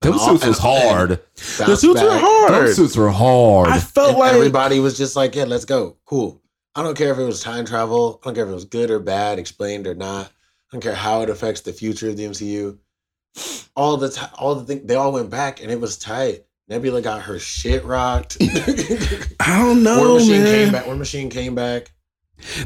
them suits was and- and hard. The suits are back. hard. Them suits were hard. I felt And like everybody was just like, yeah, let's go. Cool. I don't care if it was time travel. I don't care if it was good or bad, explained or not. I don't care how it affects the future of the MCU. All the time, all the thing, they all went back and it was tight. Nebula got her shit rocked. I don't know. War know, Machine man. came back. War Machine came back.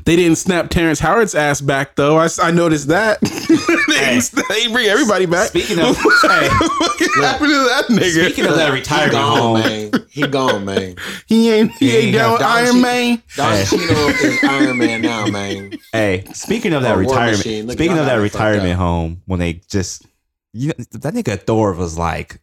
They didn't snap Terrence Howard's ass back though. I noticed that. they, Hey. didn't they bring everybody back. Speaking of- hey. what happened to that nigga? Speaking of that He retirement gone, home, man. He gone, man. he ain't he, He ain't ain't down with Iron Cheadle. Man. Don Hey. Cheadle is Iron Man now, man. Hey, speaking of that Or War retirement, speaking of that got me fucked retirement home, when they just, you know, that nigga Thor was like,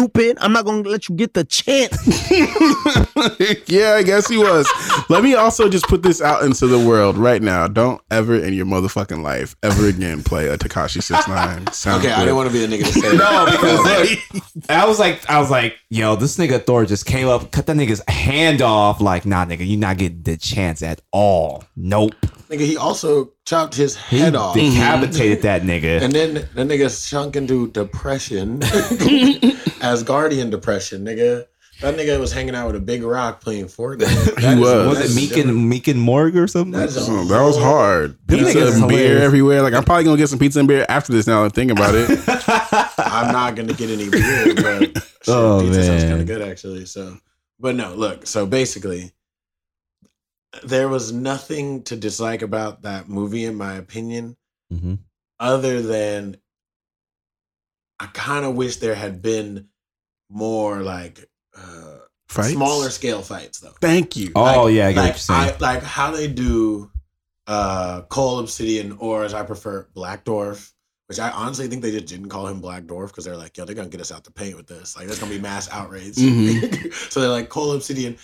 Stupid. I'm not gonna let you get the chance. yeah, I guess he was. Let me also just put this out into the world right now. Don't ever in your motherfucking life ever again play a Tekashi Six Nine. Okay, I didn't want to be the nigga to say that. no, because look, I was like, I was like, yo, this nigga Thor just came up, cut that nigga's hand off. Like, nah, nigga, you not getting the chance at all. Nope. Nigga, he also chopped his He head off. decapitated that nigga. And then the nigga sunk into depression, as guardian depression, nigga. That nigga was hanging out with a big rock playing Fortnite. That is- was. was that it is Miek different. and Miek and Korg or something? That is a Oh, that was hard. Pizza niggas and beer everywhere. Like I'm probably gonna get some pizza and beer after this. Now that I'm thinking about it. I'm not gonna get any beer, but shit, Oh, pizza sounds man. kind of good actually. So, but no, look. So basically, there was nothing to dislike about that movie, in my opinion, Mhm. other than I kind of wish there had been more like uh, Fights? smaller scale fights, though. Thank you. Oh yeah, I like. I, like how they do uh Cull Obsidian, or as I prefer, Black Dwarf. Which I honestly think they just didn't call him Black Dwarf because they're like, yo, they're gonna get us out the paint with this. Like, there's gonna be mass outrage. Mhm. so they're like, Cull Obsidian,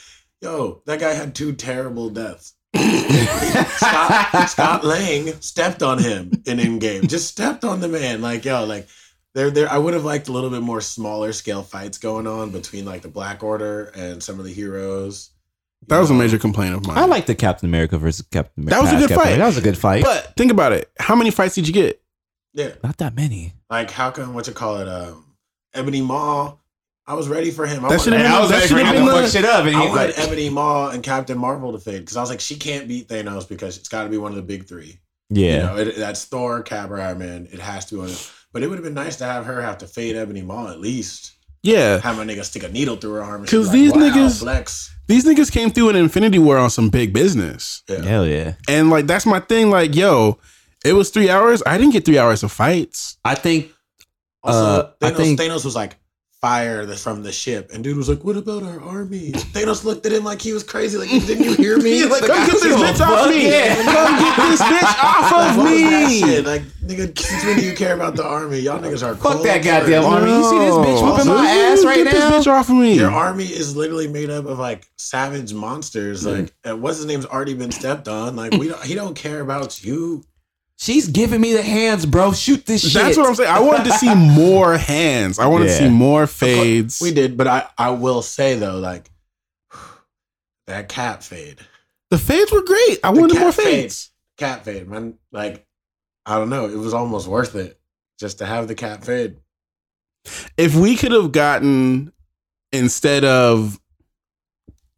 yo, that guy had two terrible deaths. Scott, Scott Lang stepped on him in Endgame. Just stepped on the man. Like, yo, like there there I would have liked a little bit more smaller scale fights going on between like the Black Order and some of the heroes. That was a major complaint of mine. I like the Captain America versus Captain America. That was a good Captain fight. America. That was a good fight. But think about it. How many fights did you get? Yeah. Not that many. Like how come what you call it? Um Ebony Maw. I was ready for him. I That wanted- should've been- I was that ready for should've him been to the- fuck shit up, and I he wanted like, Ebony Maw and Captain Marvel to fade because I was like, she can't beat Thanos because it's got to be one of the big three. yeah. You know, it, that's Thor, Cap, or Iron Man. It has to be one. Of, but it would have been nice to have her have to fade Ebony Maw at least. Yeah. Have my nigga stick a needle through her arm. Because she'd like, these wow, niggas- flex. These niggas came through in Infinity War on some big business. Yeah. Hell yeah. And like that's my thing. Like, yo, it was three hours. I didn't get three hours of fights. I think Also, Uh, I think- Thanos was like fire the, from the ship, and dude was like, "What about our army?" Thanos looked at him like he was crazy. Like, didn't you hear me? Like, Like, come I get this don't give a bitch off me. Yeah. Come get this bitch off of what was that me. Like, nigga, since when do you care about the army? Y'all niggas are Fuck that goddamn blooded. army. You see this bitch No. whooping my ass right get now? this bitch off of me. Your army is literally made up of like savage monsters. Mm. Like, and what's his name's already been stepped on. Like, we don't. He don't care about you. She's giving me the hands, bro. Shoot this shit. That's what I'm saying. I wanted to see more hands. I wanted to Yeah. see more fades. We did, but I I will say though, like that cat fade. The fades were great. I The wanted cat more fade. fades. cat fade, man. Like, I don't know. It was almost worth it just to have the cat fade. If we could have gotten instead of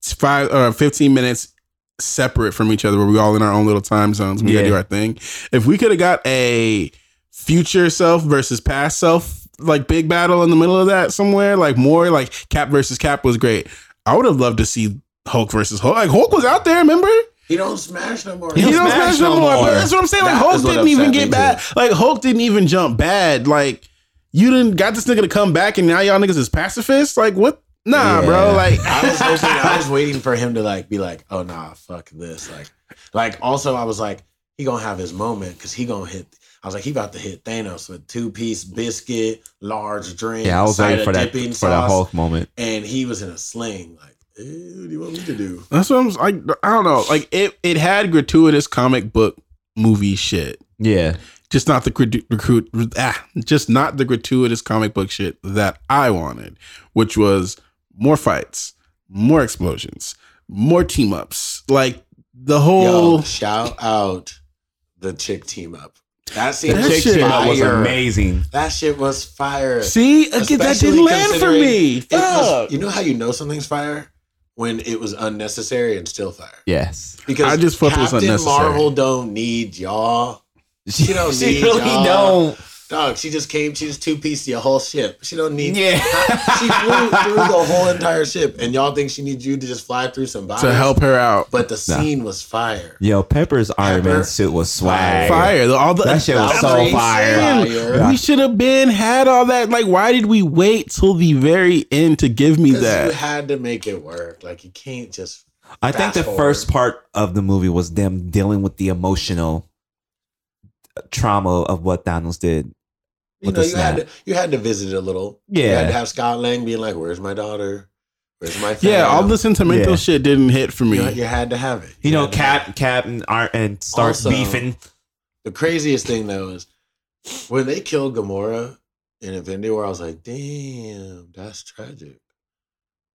five or 15 minutes separate from each other, where we all in our own little time zones, we gotta do our thing. If we could have got a future self versus past self, like big battle in the middle of that somewhere, like more like Cap versus Cap was great. I would have loved to see Hulk versus Hulk. Like Hulk was out there, remember? He don't smash no more. He don't smash no more. But that's what I'm saying. Like That Hulk didn't even get me, bad. Like Hulk didn't even jump bad. Like you didn't got this nigga to come back, and now y'all niggas is pacifists. Like what? Nah, Yeah. bro. Like I was hoping, I was waiting for him to like be like, oh nah, fuck this. Like, like also I was like, he gonna have his moment because he gonna hit. I was like, he about to hit Thanos with two piece biscuit, large drink. Yeah, I was waiting for that dipping for that sauce, Hulk moment. and he was in a sling. Like, eh, what do you want me to do? That's what I'm like. I don't know. Like it, it had gratuitous comic book movie shit. Yeah, Just not the recruit, ah, just not the gratuitous comic book shit that I wanted, which was more fights, more explosions, more team ups. Like the whole. Yo, shout out the chick team up. That scene That shit Chick Team Up was amazing. That shit was fire. See, again, that didn't land for me. It was, you know how you know something's fire when it was unnecessary and still fire. Yes, Because I just felt it was Captain unnecessary. Marvel don't need y'all. She don't She need really y'all. don't. Dog, she just came. She just two pieced your whole ship. She don't need. Yeah. she flew through the whole entire ship, and y'all think she needs you to just fly through some bodies to help her out. But the scene was fire. Yo, Pepper's Iron Pepper. Man suit was swag. Fire. All the, That shit was that's so fire. Fire. We should have been had all that. Like, why did we wait till the very end to give me that? you had to make it work. Like you can't just. I think the forward. first part of the movie was them dealing with the emotional trauma of what Thanos did. You know, the you had to you had to visit it a little. You Yeah. had to have Scott Lang being like, "Where's my daughter? Where's my fam?" Yeah, all the sentimental Yeah. shit didn't hit for me. you, you had to have it. You know, had to have Cap, Cap, and Ar- and starts Also- beefing. The craziest thing though is when they killed Gamora in Infinity War. I was like, "Damn, that's tragic."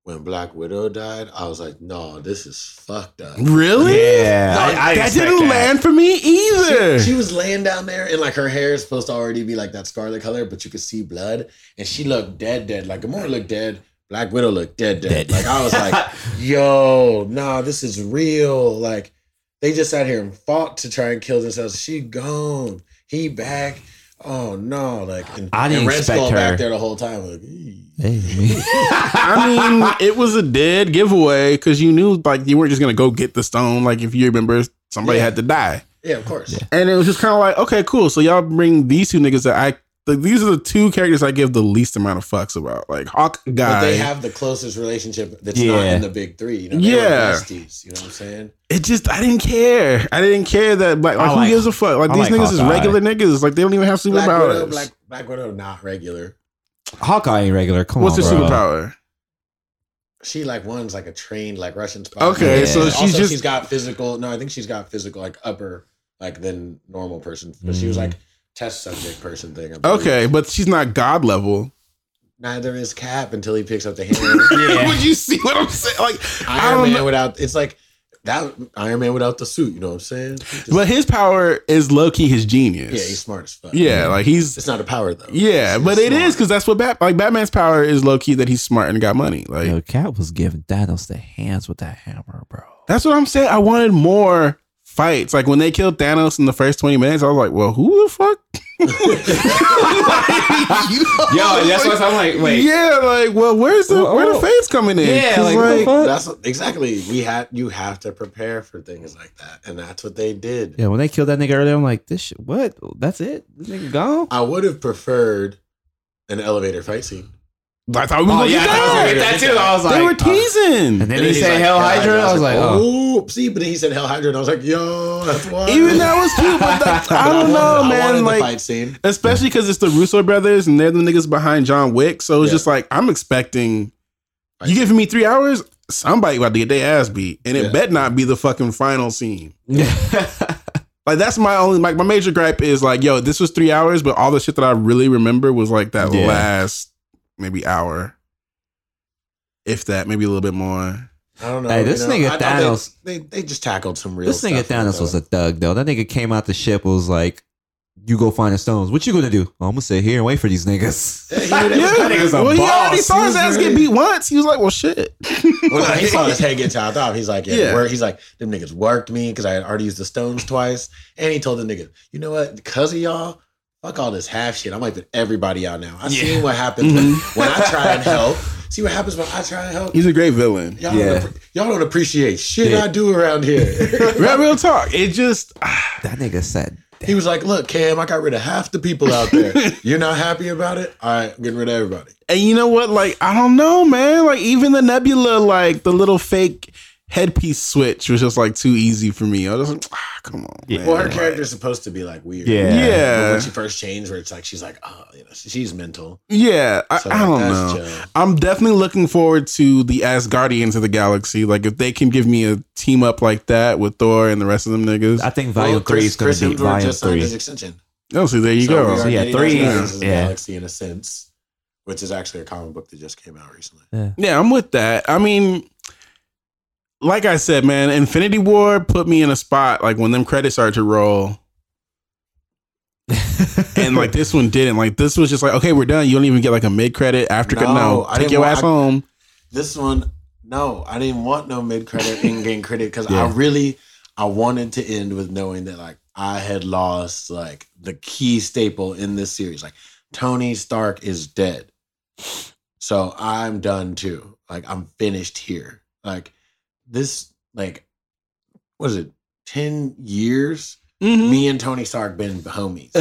When Black Widow died, I was like, "No, this is fucked up." Really? Yeah, No, I, I that didn't that. land for me either. She was laying down there and like her hair is supposed to already be like that scarlet color, but you could see blood. And she looked dead, dead. Like Gamora looked dead. Black Widow looked dead, dead. Dead. Like I was like, yo, nah, this is real. Like they just sat here and fought to try and kill themselves. She gone. He back. Oh no. Like and, I didn't and Red expect Skull her. back there the whole time. Like, "Ee." I mean, it was a dead giveaway because you knew like you weren't just gonna go get the stone. Like if you remember, somebody Yeah. had to die, yeah, of course. and it was just kind of like, okay, cool. So y'all bring these two niggas that I. Like, these are the two characters I give the least amount of fucks about. Like Hawk guy. But they have the closest relationship that's not in the big three. You know, Yeah. were besties. You know what I'm saying? it just I didn't care. I didn't care that like, like I who gives a fuck? Like I these like niggas is regular niggas. Like they don't even have Black Widow, superpowers. Black, Black Widow, not regular. Hawkeye ain't regular. Come What's on, her bro. superpower? She like one's like a trained like Russian spy. Okay, Yeah. so Also, she's just she's got physical. No, I think she's got physical like upper like than normal person. But she was Mm. like test subject person thing. I believe. okay, but she's not god level. Neither is Cap until he picks up the hammer. Yeah. Would you see what I'm saying? Like I Iron don't Man know. without it's like that Iron Man without the suit. You know what I'm saying? Just- But his power is low key his genius. yeah, he's smart as fuck. Yeah, like he's it's not a power though. yeah, It's but just it is because that's what Bat like Batman's power is low key that he's smart and got money. Like Yo, Cap was giving Thanos the hands with that hammer, bro. that's what I'm saying. I wanted more fights. Like when they killed Thanos in the first 20 minutes, I was like, well, who the fuck? Yo, that's what I'm like. Wait, Yeah, like, well, where's the Well, where the oh. face coming in? yeah, 'Cause, like, what the fuck? That's exactly we had. You have to prepare for things like that, and that's what they did. Yeah, when they killed that nigga earlier, I'm like, this shit, what? That's it? This nigga gone? I would have preferred an elevator fight scene. I thought we were Oh, gonna yeah, get thought I was that. gonna get that too. I was like, They were uh, teasing. and then And he he's said like, Hail Hydra. I was like, oh. oh, see, but then he said Hail Hydra, and I was like, yo, that's why. Even that was cute, but that, I don't wanted- know, I wanted man. the Like, fight scene. especially because it's the Russo brothers and they're the niggas behind John Wick. So it's Yeah. just like I'm expecting. Right. You giving me three hours? Somebody about to get their ass beat, and it Yeah. bet not be the fucking final scene. Like that's my only like my major gripe is like, yo, this was three hours, but all the shit that I really remember was like that Yeah. last maybe hour, if that, maybe a little bit more. I don't know. Hey, this you know, nigga I Thanos- They, they, they just tackled some real. this nigga stuff Thanos was a thug though. That nigga came out the ship was like, "You go find the stones. What you gonna do? Oh, I'm gonna sit here and wait for these niggas." though. Yeah, he- Yeah, That nigga's a well, he already boss. saw his ass get beat once. He was like, well, shit. When he saw his head get chopped off, he's like, yeah, Yeah. Work. he's like, them niggas worked me because I had already used the stones twice. And he told the niggas, you know what? Because of y'all, fuck all this half shit. I'm wiping everybody out now. I seen what happens when, when I try and help. See what happens when I try and help. He's a great villain. Y'all, Yeah. don't, y'all don't appreciate shit Yeah. I do around here. Real, real talk. It just ah, That nigga said, he was like, look, Cam, I got rid of half the people out there. You're not happy about it? All right, I'm getting rid of everybody. And you know what? Like, I don't know, man. Like, even the Nebula, like the little fake headpiece switch was just like too easy for me. I was like, ah, come on. Yeah. man. Well, her Like, character's supposed to be like weird. Yeah. But Yeah. when she first changed, where it's like she's like, oh, you know, she's mental. Yeah, I, So, I like, don't that's know. chill. I'm definitely looking forward to the Asgardians of the Galaxy. Like if they can give me a team up like that with Thor and the rest of them niggas. I think Volume Well, Three is going to be Volume just signed Three. his extension. oh, see, there you So we go. So, yeah, three is- yeah. Galaxy in a sense, which is actually a comic book that just came out recently. Yeah, Yeah, I'm with that. I mean, like I said, man, Infinity War put me in a spot like when them credits started to roll, and like this one didn't. Like this was just like, okay, we're done. You don't even get like a mid credit after. No, No, I take your want- ass I- home. This one, no, I didn't want no mid credit, in game credit because Yeah. I really, I wanted to end with knowing that like I had lost like the key staple in this series. Like Tony Stark is dead, so I'm done too. Like I'm finished here. Like this, like was it? Ten years. Mhm. Me and Tony Stark been homies.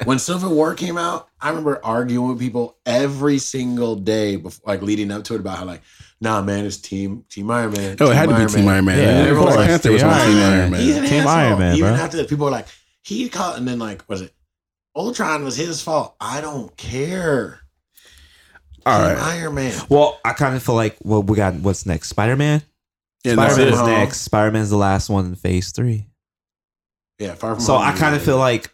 when Civil War came out, I remember arguing with people every single day before, like leading up to it about how like, nah, man, it's Team Team Iron Man. Oh, it had to be Team Iron Man. Yeah, And everyone was like, Panther was Team on Team Iron Iron Man. He's Man. Team asshole. Iron Man, Even bro. after that, people were like, he caught, and then like, was it Ultron was his fault? I don't care. All Team right. Iron Man. well, I kind of feel like well, we got what's next? Spider Man. Yeah, Spider Man is it. next. Spider Man's the last one in Phase Three. Yeah, far from So Home I is kind of really feel like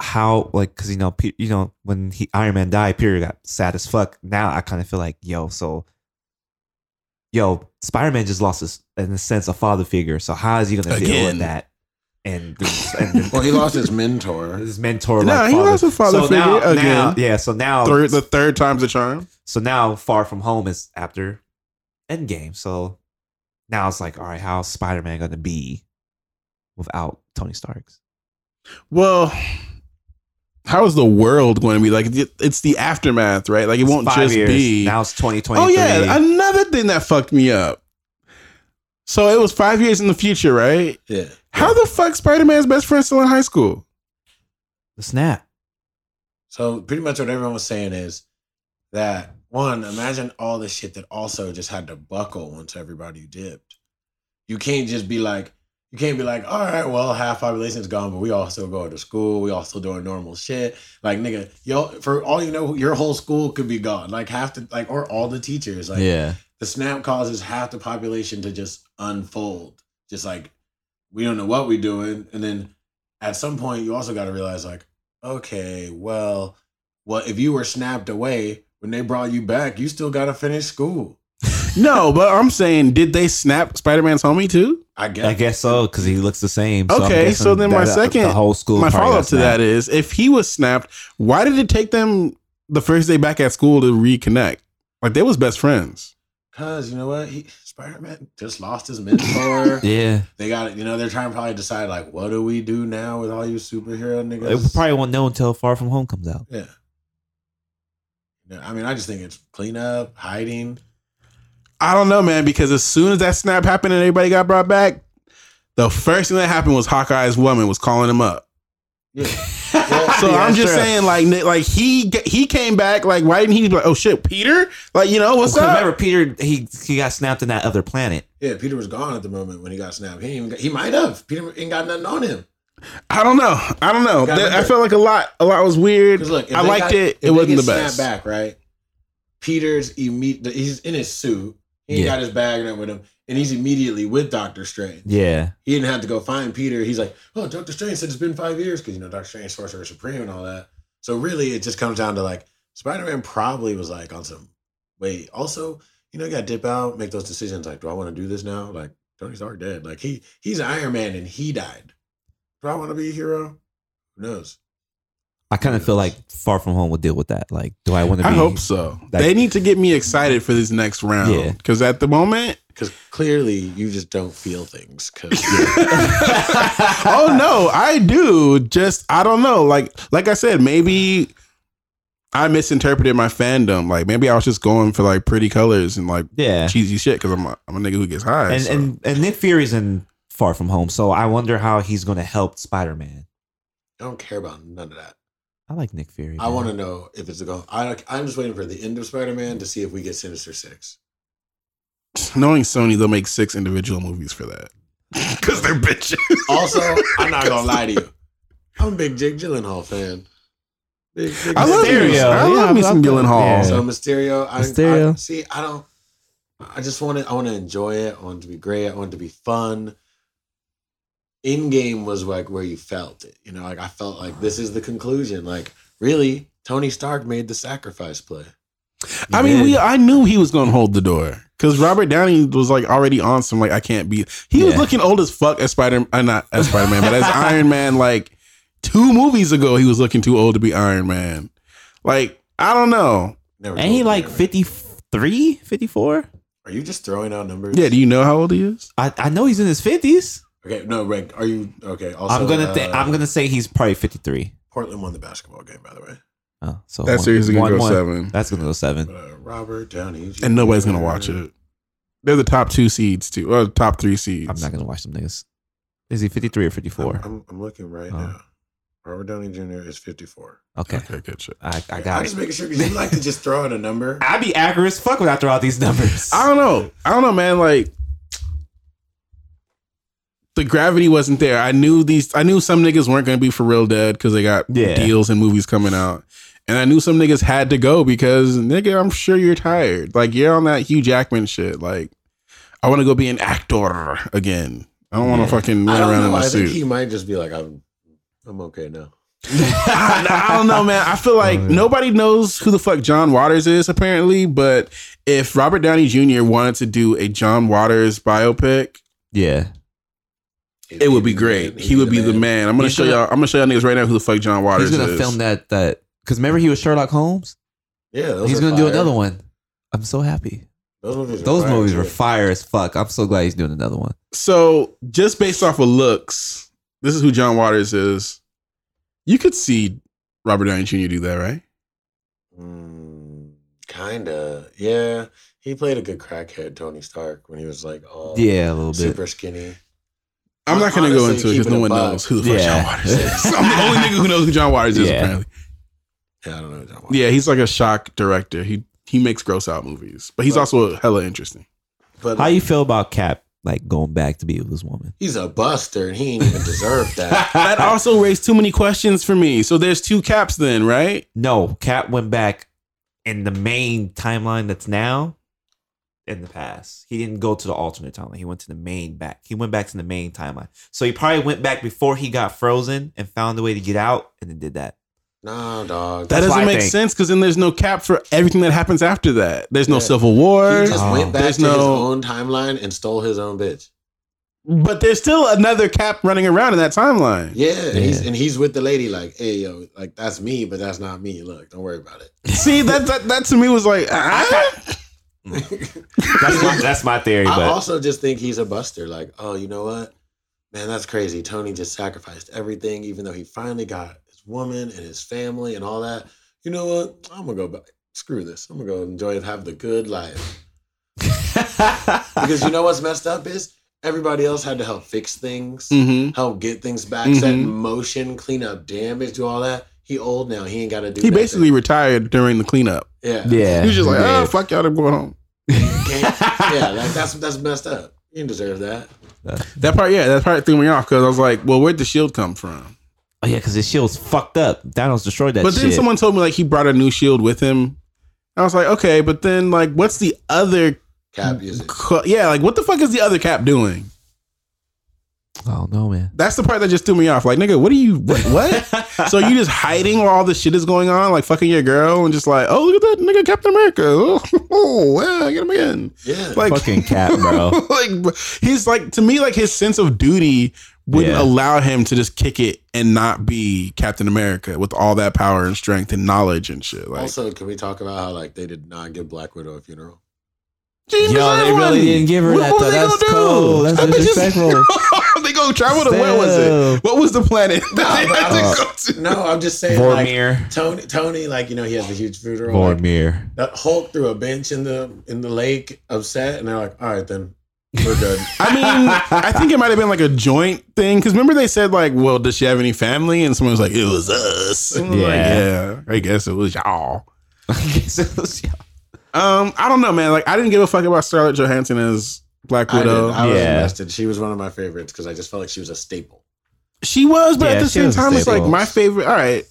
how like because you know Pe- you know when he Iron Man died, Peter got sad as fuck. Now I kind of feel like yo, so yo, Spider Man just lost his in a sense a father figure. So how is he gonna deal Again. with that? And, this- and well, he lost his mentor. his mentor. Nah, like he father. lost a father so now, figure now- again. yeah. So now Third, the third time's a charm. so now Far From Home is after Endgame. So now it's like, all right, how's Spider Man gonna be without Tony Stark's? Well, how is the world going to be like? It's the aftermath, right? Like it It's won't just years. be. now it's twenty twenty. oh yeah, another thing that fucked me up. So it was five years in the future, right? Yeah. How the fuck Spider Man's best friend still in high school? the snap. So pretty much what everyone was saying is that one, imagine all the shit that also just had to buckle once everybody dipped. You can't just be like, you can't be like, all right, well, half population's gone, but we all still going to school. We all still doing normal shit. Like, nigga, yo, for all you know, your whole school could be gone. Like half the like, or all the teachers. Like, yeah, the snap causes half the population to just unfold. Just like we don't know what we're doing. And then at some point you also gotta realize like, okay, well, well, if you were snapped away when they brought you back, you still gotta finish school. No, but I'm saying, did they snap Spider Man's homie too? I guess I guess so because he looks the same. So Okay, so then my that, uh, second- the whole school. My follow up to that is, if he was snapped, why did it take them the first day back at school to reconnect? Like they was best friends. Cause you know what? He Spider-Man just lost his mentor. yeah. They got it, you know, they're trying to probably decide like what do we do now with all you superhero It niggas? probably won't know until Far From Home comes out. yeah. Yeah, I mean, I just think it's cleanup, hiding. I don't know, man, because as soon as that snap happened and everybody got brought back, the first thing that happened was Hawkeye's woman was calling him up. Yeah. So Yeah, I'm just sure. saying, like, like he he came back. Like, why didn't he be like, oh shit, Peter? Like, you know, what's Well, up? Remember, Peter he he got snapped in that other planet. Yeah, Peter was gone at the moment when he got snapped. He even got, he might have. Peter ain't got nothing on him. I don't know. I don't know. That- I felt like a lot. A lot was weird. Look, I liked got- it. It wasn't the best. Back right. Peter's imme- he's in his suit. He Yeah. got his bag there with him, and he's immediately with Doctor Strange. Yeah. He didn't have to go find Peter. He's like, "Oh, Doctor Strange said it's been five years because you know Doctor Strange, Sorcerer Supreme, and all that." So really, it just comes down to like Spider Man probably was like on some. Wait, also, you know, you got to dip out, make those decisions. Like, do I want to do this now? Like, Tony Stark dead. Like he he's Iron Man and he died. Do I want to be a hero? Who knows? I kind of feel like Far From Home will deal with that. Like, do I want to be? I hope so. Like- they need to get me excited for this next round. Yeah. Because at the moment, Because clearly you just don't feel things. Because oh no, I do. Just I don't know. Like like I said, maybe I misinterpreted my fandom. Like maybe I was just going for like pretty colors and like Yeah. cheesy shit because I'm a, I'm a nigga who gets high. And so. and and Nick Fury's in Far From Home, so I wonder how he's going to help Spider Man. I don't care about none of that. I like Nick Fury. I man. want to know if it's a go. I, I'm just waiting for the end of Spider Man to see if we get Sinister Six. knowing Sony, they'll make six individual movies for that because they're bitches. Also, I'm not gonna lie to you. I'm a big Jake Gyllenhaal fan. Big, big I love Mysterio. me. I Yeah, love me some. Gyllenhaal. Yeah. So Mysterio, I, Mysterio. I see. I don't. I just want to. I want to enjoy it. I want it to be great. I want it to be fun. Endgame was like where you felt it. You know, like I felt like this is the conclusion. Like really, Tony Stark made the sacrifice play. I mean, did. we I knew he was gonna hold the door because Robert Downey was like already on some like I can't be. He was looking old as fuck as Spider. Uh, not as Spider Man, but as Iron Man. Like two movies ago, he was looking too old to be Iron Man. Like I don't know. Never Ain't he like me. 53, 54? Are you just throwing out numbers? Yeah, do you know how old he is? I, I know he's in his 50s. Okay. No, Rick. Are you okay? Also, I'm gonna uh, I'm gonna say he's probably 53. Portland won the basketball game, by the way. Oh, so That one- series is gonna one- go one. seven, That's gonna go seven. But, uh, Robert Downey, Jr. and nobody's gonna watch it. They're the top two seeds too, or top three seeds. I'm not gonna watch them niggas. Is he 53 or 54? I'm, I'm, I'm looking right Oh. now. Robert Downey Jr. is 54. Okay, Okay, good shit. I, I I'm got just making sure because you like to just throw out a number. I'd be accurate as fuck when I throw out these numbers. I don't know. I don't know, man. Like the gravity wasn't there. I knew these. I knew some niggas weren't going to be for real dead because they got Yeah. deals and movies coming out, and I knew some niggas had to go because nigga, I'm sure you're tired. Like you're on that Hugh Jackman shit. Like I want to go be an actor again. I don't want to Yeah. fucking I run don't around in know. my I think suit. he might just be like, I'm, I'm okay now. I, I don't know, man. I feel like Oh, yeah. nobody knows who the fuck John Waters is, apparently. But if Robert Downey Jr. wanted to do a John Waters biopic, yeah, it would be great. He would be the man. I'm gonna He's show gonna- y'all. I'm gonna show y'all niggas right now who the fuck John Waters he's gonna is. film that. That because remember he was Sherlock Holmes. Yeah, those he's are gonna do fire. another one. I'm so happy. Those movies, are Those fire, movies too. were fire as fuck. I'm so glad he's doing another one. So just based off of looks, this is who John Waters is. You could see Robert Downey Jr. do that, right? Mm, kinda. Yeah, he played a good crackhead, Tony Stark, when he was like, oh, Yeah, a little bit. super skinny. I'm not gonna go into it because no one buck. knows who the fuck Yeah. John Waters is. I'm the only nigga who knows who John Waters is. Yeah. Apparently, Yeah, I don't know. who John Waters yeah, he's like a shock director. He he makes gross out movies, but he's But- also hella interesting. But How you feel about Cap like going back to be with this woman? he's a buster, and he ain't even deserve that. That also raised too many questions for me. So there's two caps then, right? No, Cap went back in the main timeline that's now in the past. He didn't go to the alternate timeline. He went to the main back. He went back to the main timeline. So he probably went back before he got frozen and found a way to get out and then did that. nah, dog. That That's doesn't make sense because then there's no cap for everything that happens after that. There's no Yeah. Civil War. he just Oh. went back There's to his no- own timeline and stole his own bitch. But there's still another cap running around in that timeline. Yeah, And, he's, and he's with the lady, like, hey, yo, like, that's me, but that's not me. Look, don't worry about it. See, that, that that to me was like, ah. That's my, that's my theory, I but also just think he's a buster. Like, oh, you know what? Man, that's crazy. Tony just sacrificed everything, even though he finally got his woman and his family and all that. You know what? I'm gonna go back. Screw this. I'm gonna go enjoy and have the good life. Because you know what's messed up is everybody else had to help fix things, hmm help get things back, set in motion, clean up damage, do all that. He old now. He ain't got to do. He nothing. basically retired during the cleanup. yeah, yeah. He was just like, he oh ah, fuck y'all, I'm going home. Yeah. Like, that's that's messed up. You didn't deserve that. That part, yeah, that part threw me off because I was like, well, where'd the shield come from? Oh yeah, because his shield's fucked up. Thanos destroyed that but then shit. someone told me like he brought a new shield with him. I was like, okay, but then like, what's the other? Cap music. co- Yeah, like what the fuck is the other cap doing? Oh know, man. That's the part that just threw me off. Like, nigga, what are you? What? what? so you just hiding while all this shit is going on, like fucking your girl, and just like, oh look at that nigga, Captain America. Oh, oh yeah, get him again. Yeah. Like Fucking Cap, bro. like he's like to me, like his sense of duty wouldn't Yeah. allow him to just kick it and not be Captain America with all that power and strength and knowledge and shit. Like, also, can we talk about how like they did not give Black Widow a funeral? She didn't Yo, deserve they really didn't give her What- that, what though. That's gonna do? cold. That's That bitch is- disrespectful. they go travel to where was it? What was the planet that they had to go to? No, I'm just saying. Like, Vormir. Tony, Tony, like you know, he has a huge funeral. Like, Vormir. that Hulk threw a bench in the in the lake, upset, and they're like, "All right, then we're good." I mean, I think it might have been like a joint thing because remember they said like, "Well, does she have any family?" And someone was like, "It was us." And I was like, Yeah. yeah, I guess it was y'all. I guess it was- yeah. Um, I don't know, man. Like I didn't give a fuck about Scarlett Johansson as Black Widow. I was Yeah. invested. She was one of my favorites because I just felt like she was a staple. She was, but Yeah, at the same time, it's like my favorite. All right,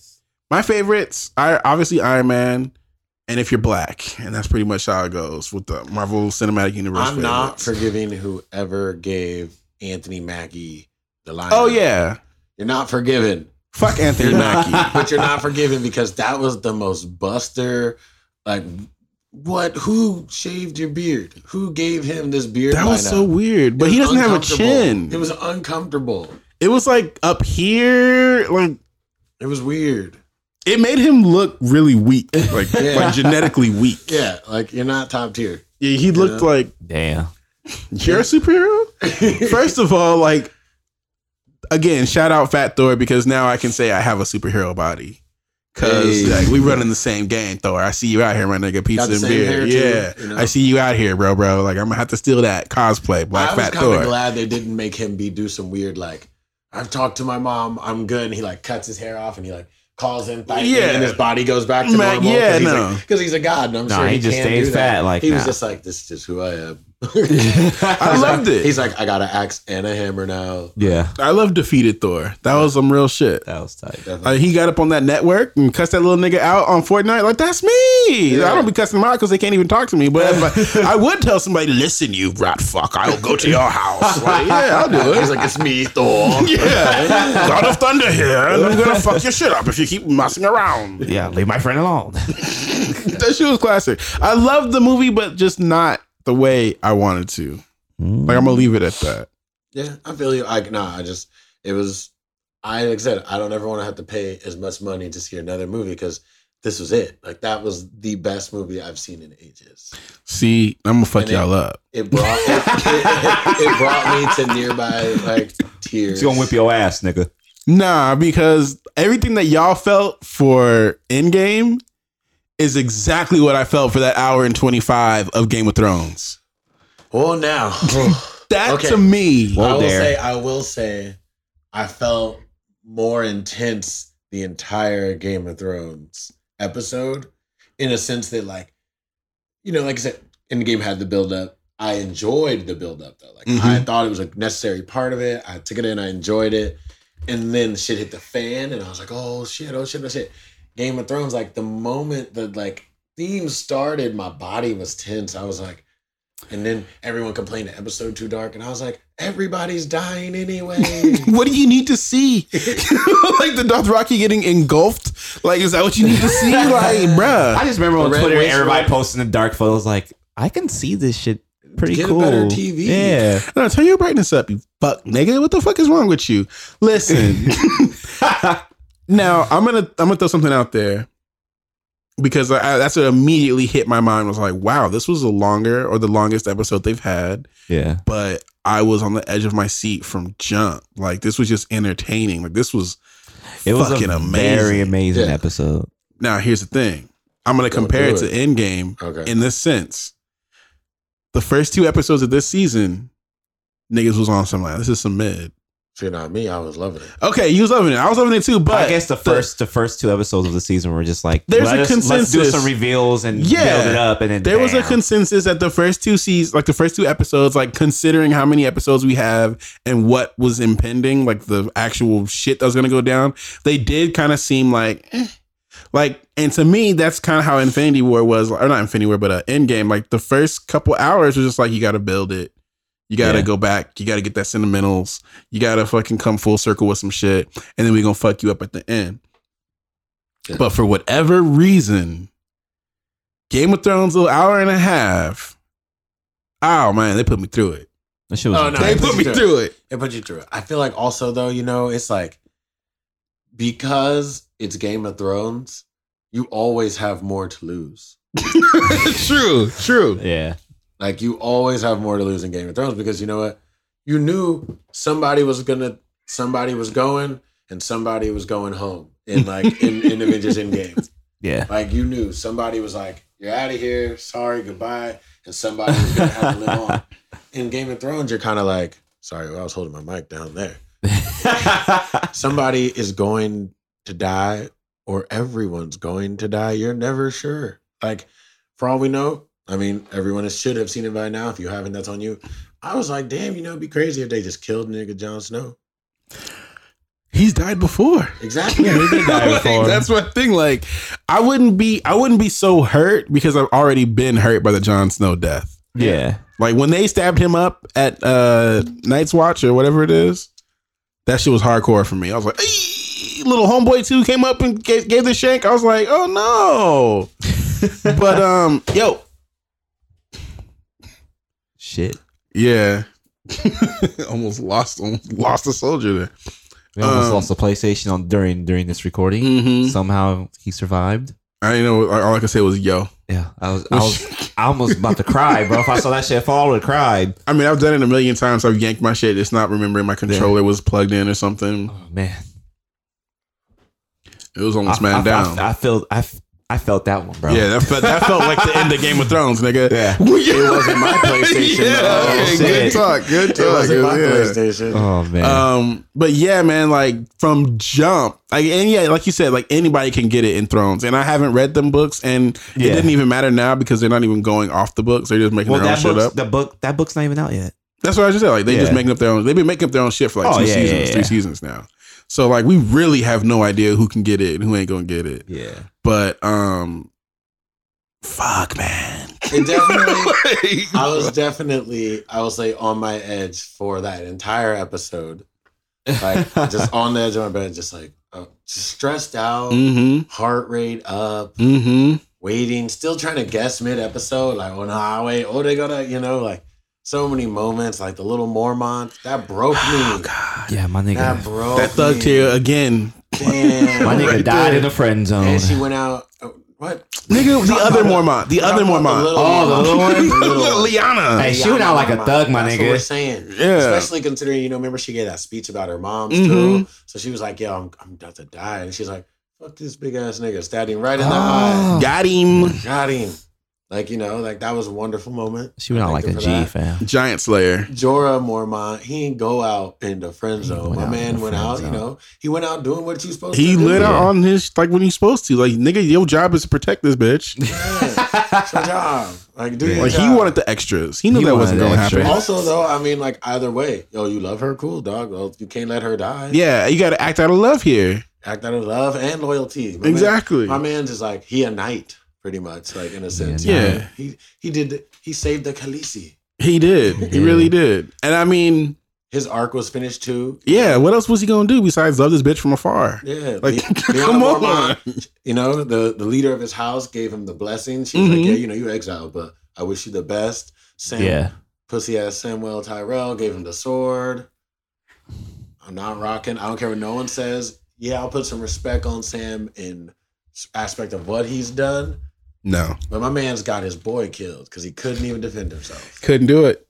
my favorites are obviously Iron Man, and if you're black, and that's pretty much how it goes with the Marvel Cinematic Universe. I'm not forgiving whoever gave Anthony Mackie the line. Oh yeah, you're not forgiven. fuck Anthony You're not, Mackie. but you're not forgiven because that was the most buster. Like, what? Who shaved your beard? Who gave him this beard? That was lineup? so weird. But It he doesn't have a chin. It was uncomfortable. It was like up here, like It was weird. it made him look really weak, like Yeah. like genetically weak. Yeah, like you're not top tier. Yeah, he looked Yeah. like Damn. you're a superhero. First of all, like again, shout out Fat Thor because now I can say I have a superhero body. Cause Hey. like we running the same game, Thor. I see you out here, my nigga. Pizza and beer. hair, too, yeah, you know? I see you out here, bro, bro. Like I'm gonna have to steal that cosplay, Black I was Fat kind of Thor. glad they didn't make him be do some weird like. I've talked to my mom. I'm good, and he like cuts his hair off, and he like calls in fight, Yeah. and his body goes back to Man, normal. yeah, he's no. because he's a god, and I'm Nah, sure he he, just can stays do that. fat like he was just like, "This is just who I am." I loved it. He's like, "I got an axe and a hammer now." Yeah. I love defeated Thor. That was some real shit. That was tight. Like he got up on that network and cussed that little nigga out on Fortnite. Like that's me. I don't be cussing them out because they can't even talk to me. But if I, I would tell somebody, listen, you rat fuck, I'll go to your house. Like, yeah, I'll do it. He's like, "It's me, Thor." yeah, God of Thunder here, and I'm gonna fuck your shit up if you keep messing around. Yeah, leave my friend alone. That shit was classic. I love the movie, but just not the way I wanted to. Like I'm gonna leave it at that. Yeah, I feel you. I nah, I just it was. I like I said, I don't ever want to have to pay as much money to see another movie because this was it. Like that was the best movie I've seen in ages. See, I'm gonna fuck And y'all up. It brought it, it- it brought me to nearby like tears. He's gonna whip your ass, nigga. Nah, because everything that y'all felt for Endgame is exactly what I felt for that hour and 25 of Game of Thrones. Well, now That Okay. to me, I will there. say, I will say, I felt more intense the entire Game of Thrones episode, in a sense that, like, you know, like I said, in the game had the build up. I enjoyed the build up though. Like I Mhm. thought it was a necessary part of it. I took it in, I enjoyed it, and then shit hit the fan, and I was like, oh shit, oh shit, oh shit. Game of Thrones, like the moment the like theme started, my body was tense. I was like, and then everyone complained the episode too dark, and I was like, everybody's dying anyway. what do you need to see? like the Dothraki getting engulfed? Like, is that what you need to see? Like, bruh. I just remember on The Twitter, everybody Road. posting the dark photos like, I can see this shit pretty Get a cool. better TV. Yeah. No, turn your brightness up, you fuck nigga. What the fuck is wrong with you? Listen. Now I'm gonna I'm gonna throw something out there because I, that's what immediately hit my mind. Was like, wow, this was the longer or the longest episode they've had, Yeah. but I was on the edge of my seat from jump. Like this was just entertaining. Like this was It was fucking a amazing. very amazing Yeah. episode. Now here's the thing. I'm gonna Don't compare it do to Endgame okay. in this sense. The first two episodes of this season, niggas was on some like this is some mid. See, not me. I was loving it. Okay, you was loving it. I was loving it too, but I guess the first the first two episodes of the season were just like There's let a us- Let's do some reveals and Yeah. build it up, and then there was a consensus that the first two seasons, like the first two episodes, like considering how many episodes we have and what was impending, like the actual shit that was gonna go down, they did kind of seem like, eh. like, and to me, that's kind of how Infinity War was, or not Infinity War, but uh, Endgame. Like the first couple hours was just like you got to build it. You got to Yeah. go back. You got to get that sentimentals. You got to fucking come full circle with some shit, and then we gonna fuck you up at the end. Yeah. But for whatever reason, Game of Thrones, little hour and a half. Oh man, they put me through it. That shit was Oh, no, They put put me you through it. It put you through it. I feel like also though, you know, it's like because it's Game of Thrones, you always have more to lose. true, true. yeah. Like you always have more to lose in Game of Thrones because you know what? You knew somebody was gonna somebody was going and somebody was going home in like in, in Avengers Endgame. Yeah. Like you knew somebody was like, You're out of here, sorry, goodbye, and somebody was gonna have to live on. In Game of Thrones, you're kind of like, sorry, I was holding my mic down there. Somebody is going to die, or everyone's going to die. You're never sure. Like, for all we know, I mean, everyone should have seen it by now. If you haven't, that's on you. I was like, damn, you know, it'd be crazy if they just killed nigga Jon Snow. He's died before. Exactly. he did die Like, before. that's my thing. Like, I wouldn't be, I wouldn't be so hurt because I've already been hurt by the Jon Snow death. yeah. Like when they stabbed him up at uh Night's Watch or whatever it is, that shit was hardcore for me. I was like, "Ee!" little homeboy too came up and gave, gave the shank. I was like, oh no. but um, yo, Shit. yeah, almost lost, almost lost a soldier there. We almost Um, lost the PlayStation on during during this recording. Mhm. Somehow he survived. I didn't know. All I could say was yo. Yeah, I was I was I almost about to cry, bro. If I saw that shit fall, I would have cried. I mean, I've done it a million times. I've yanked my shit. It's not remembering my controller was plugged in or something. Oh man, It was almost I, man I, down. I, I felt I, f- I felt that one, bro. yeah, that felt, that felt like the end of Game of Thrones, nigga. Yeah. it wasn't my PlayStation, yeah, though. okay, Oh, good talk. Good talk. It wasn't my yeah. PlayStation. Oh man. Um, but yeah, man, like from jump, like and yeah, like you said, like anybody can get it in Thrones, and I haven't read them books, and it Yeah. didn't even matter now because they're not even going off the books; they're just making well, their own shit up. the book that book's not even out yet. That's what I just said. Like they just making up their own. They've been making up their own shit for like Oh, two yeah, seasons, yeah, three seasons now. So like we really have no idea who can get it and who ain't gonna get it. Yeah. But um, fuck, man. It definitely. I was definitely, I was like on my edge for that entire episode. Like just on the edge of my bed, just like uh, just stressed out, mm-hmm. heart rate up, Mm-hmm. waiting, still trying to guess mid episode, like on the highway. Oh, they gotta, you know, like so many moments, like the little Mormont that broke me. Oh god. Yeah, my nigga. That broke That thug me. tear again. Damn. my nigga right died there. in the friend zone. And she went out. uh, what? Nigga, the other Mormont. The other Talking about Mormont. Oh, the little one? The little. Lyanna. Hey, she went out like a thug, my That's nigga. What we're saying, Yeah. Especially considering you know, remember she gave that speech about her mom's Mhm. too. So she was like, "Yo, I'm, I'm about to die," and she's like, "Fuck this big ass nigga," stabbed him right in the eye. Oh. Got him. Got him. Like you know, like that was a wonderful moment. She went out like a G, thanked her G, for that. fam. Giant Slayer. Jorah Mormont, he ain't go out in the friend zone. My man went friend out, you know, he went out doing what you supposed He to do. He lit out Yeah. on his like when he's supposed to. Like nigga, your job is to protect this bitch. Yeah. It's your job. Like do your Like he wanted the extras. He knew He that wasn't going to happen. Also, though, I mean, like either way, yo, you love her, cool, dog. Well, you can't let her die. Yeah, you got to act out of love here. act out of love and loyalty. My Exactly. Man, my man's is like he a knight, pretty much, like in a sense. Yeah. You know? He he did he saved the Khaleesi. He did. He Yeah. really did. And I mean, His arc was finished too. yeah. What else was he gonna do besides love this bitch from afar? Yeah, Like, Le- come on. Mormont, You know, the the leader of his house gave him the blessing. She was Mhm. like, "Yeah, you know, you exiled, but I wish you the best." Sam, Yeah. pussy ass Samuel Tyrell gave him the sword. I'm not rocking. I don't care what no one says. Yeah, I'll put some respect on Sam in aspect of what he's done. No, But my man's got his boy killed because he couldn't even defend himself. couldn't do it.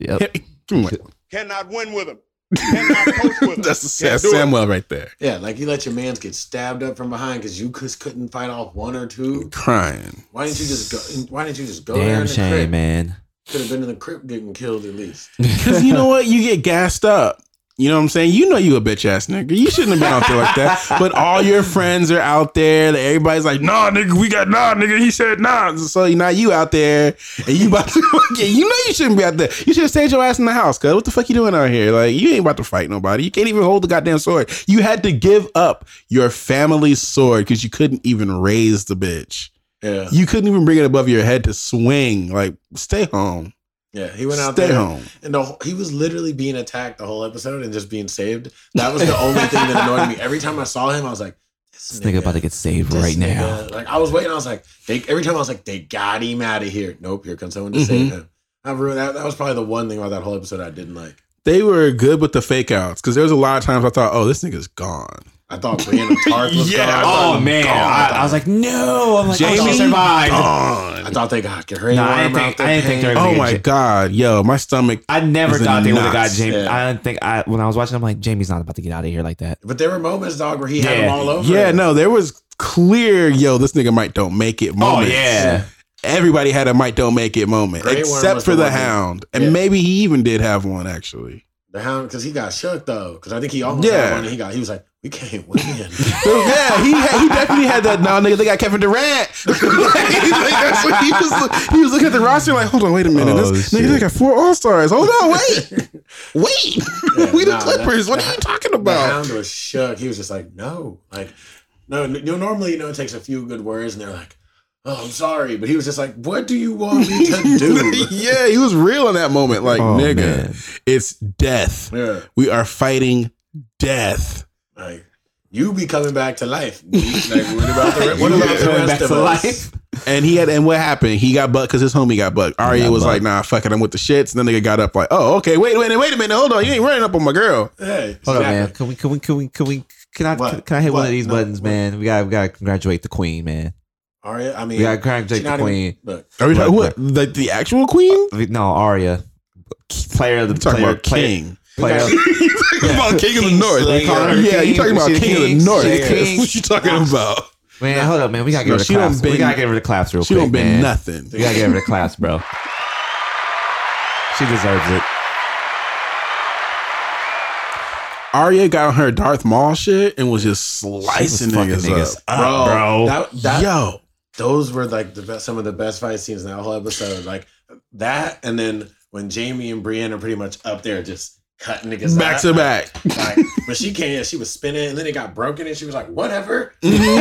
Yep. Cannot win with him. Cannot coach with him. That's the Can't it. Samuel right there, Yeah, like you let your mans get stabbed up from behind because you just couldn't fight off one or two. crying. Why didn't you just go? Why didn't you just go Damn shame, crypt? man. Could have been in the crypt getting killed at least. Because you know what? You get gassed up. You know what I'm saying? You know you a bitch ass nigga. You shouldn't have been out there like that. But all your friends are out there. Everybody's like, nah, nigga, we got nah, nigga. He said nah. So now you out there and you about to you know you shouldn't be out there. You should have stayed your ass in the house, cuz what the fuck you doing out here? Like you ain't about to fight nobody. You can't even hold the goddamn sword. You had to give up your family's sword because you couldn't even raise the bitch. Yeah, You couldn't even bring it above your head to swing. Like, stay home. Yeah. He went out Stay there home. and the, he was literally being attacked the whole episode and just being saved. That was the only thing that annoyed me. Every time I saw him, I was like, "This, This nigga about to get saved this right now. Like I was waiting. I was like, they, every time I was like, they got him out of here. Nope, here comes someone to Mm-hmm. save him. I ruined that. That was probably the one thing about that whole episode I didn't like. They were good with the fake outs because there was a lot of times I thought, oh, this nigga's gone. I thought Brienne of Tarth was Yeah, gone. I I thought- thought, Oh man, I, I was like, no. I'm like, oh, Jaime she survived. gone. I thought they got Gary Nah, I didn't out think- there. I didn't think they were Oh my get- god, yo, my stomach. I never thought they would have got nuts? Jaime. Yeah. I didn't think I when I was watching. I'm like, Jaime's not about to get out of here like that. But there were moments, dog, where he had them all over. Yeah, him. no, there was clear, yo, this nigga might don't make it oh, moments. Oh yeah, Everybody had a might don't make it moment, Grey except for the the, hound, and Yeah. maybe he even did have one actually. The hound, because he got shook though. Because I think he almost Yeah. got one. And he got. He was like, "We can't win." So, yeah, he had, he definitely had that. Now, nigga, they got Kevin Durant. Like, that's what he was. He was looking at the roster like, hold on, wait a minute. Oh, this, nigga, they got four All Stars. Hold on, wait, wait. Yeah, we the nah, Clippers. what the- are you talking about?" The about? hound was shook. He was just like, "No, like, no." You know, normally, you know, it takes a few good words, and they're like, "Oh, I'm sorry," but he was just like, "What do you want me to do?" yeah, he was real in that moment. Like, Oh, nigga, man. it's death. yeah, We are fighting death. like you be coming back to life. Like, what about the, what about the rest back of to us? life? And he had, and what happened? He got bucked because his homie got bucked. Arya got was bucked. like, "Nah, fuck it, I'm with the shits." And then nigga got up like, "Oh, okay, wait, wait, wait a minute, hold on, you ain't running up on my girl." Hey, Hold on, man. Can we? Can we? Can we? Can we? Can I? What? Can I hit one of these No, buttons, what? man? We got. We got to congratulate the queen, man. Arya, I mean, We got to congratulate the not even- queen. look, Are we Look, talking what? The, the actual queen? Uh, no, Arya, player of the I'm talking player, about player, king. Player, talking about king of the north. Slayer. Yeah, you king? talking about She the king, of the north. She the king? What you talking about? man, hold up, man. We gotta give No, her the she don't we gotta give her the claps real She quick, don't been man. nothing. We gotta give her the class, bro. She deserves it. Arya got on her Darth Maul shit and was just slicing fucking niggas, niggas up. up, up, bro. That, that, Yo, those were like the best, some of the best fight scenes in that whole episode. Like that, and then when Jaime and Brienne are pretty much up there just cutting niggas back to back. Like, but she came, she was spinning, and then it got broken, and she was like, "Whatever." Mm-hmm.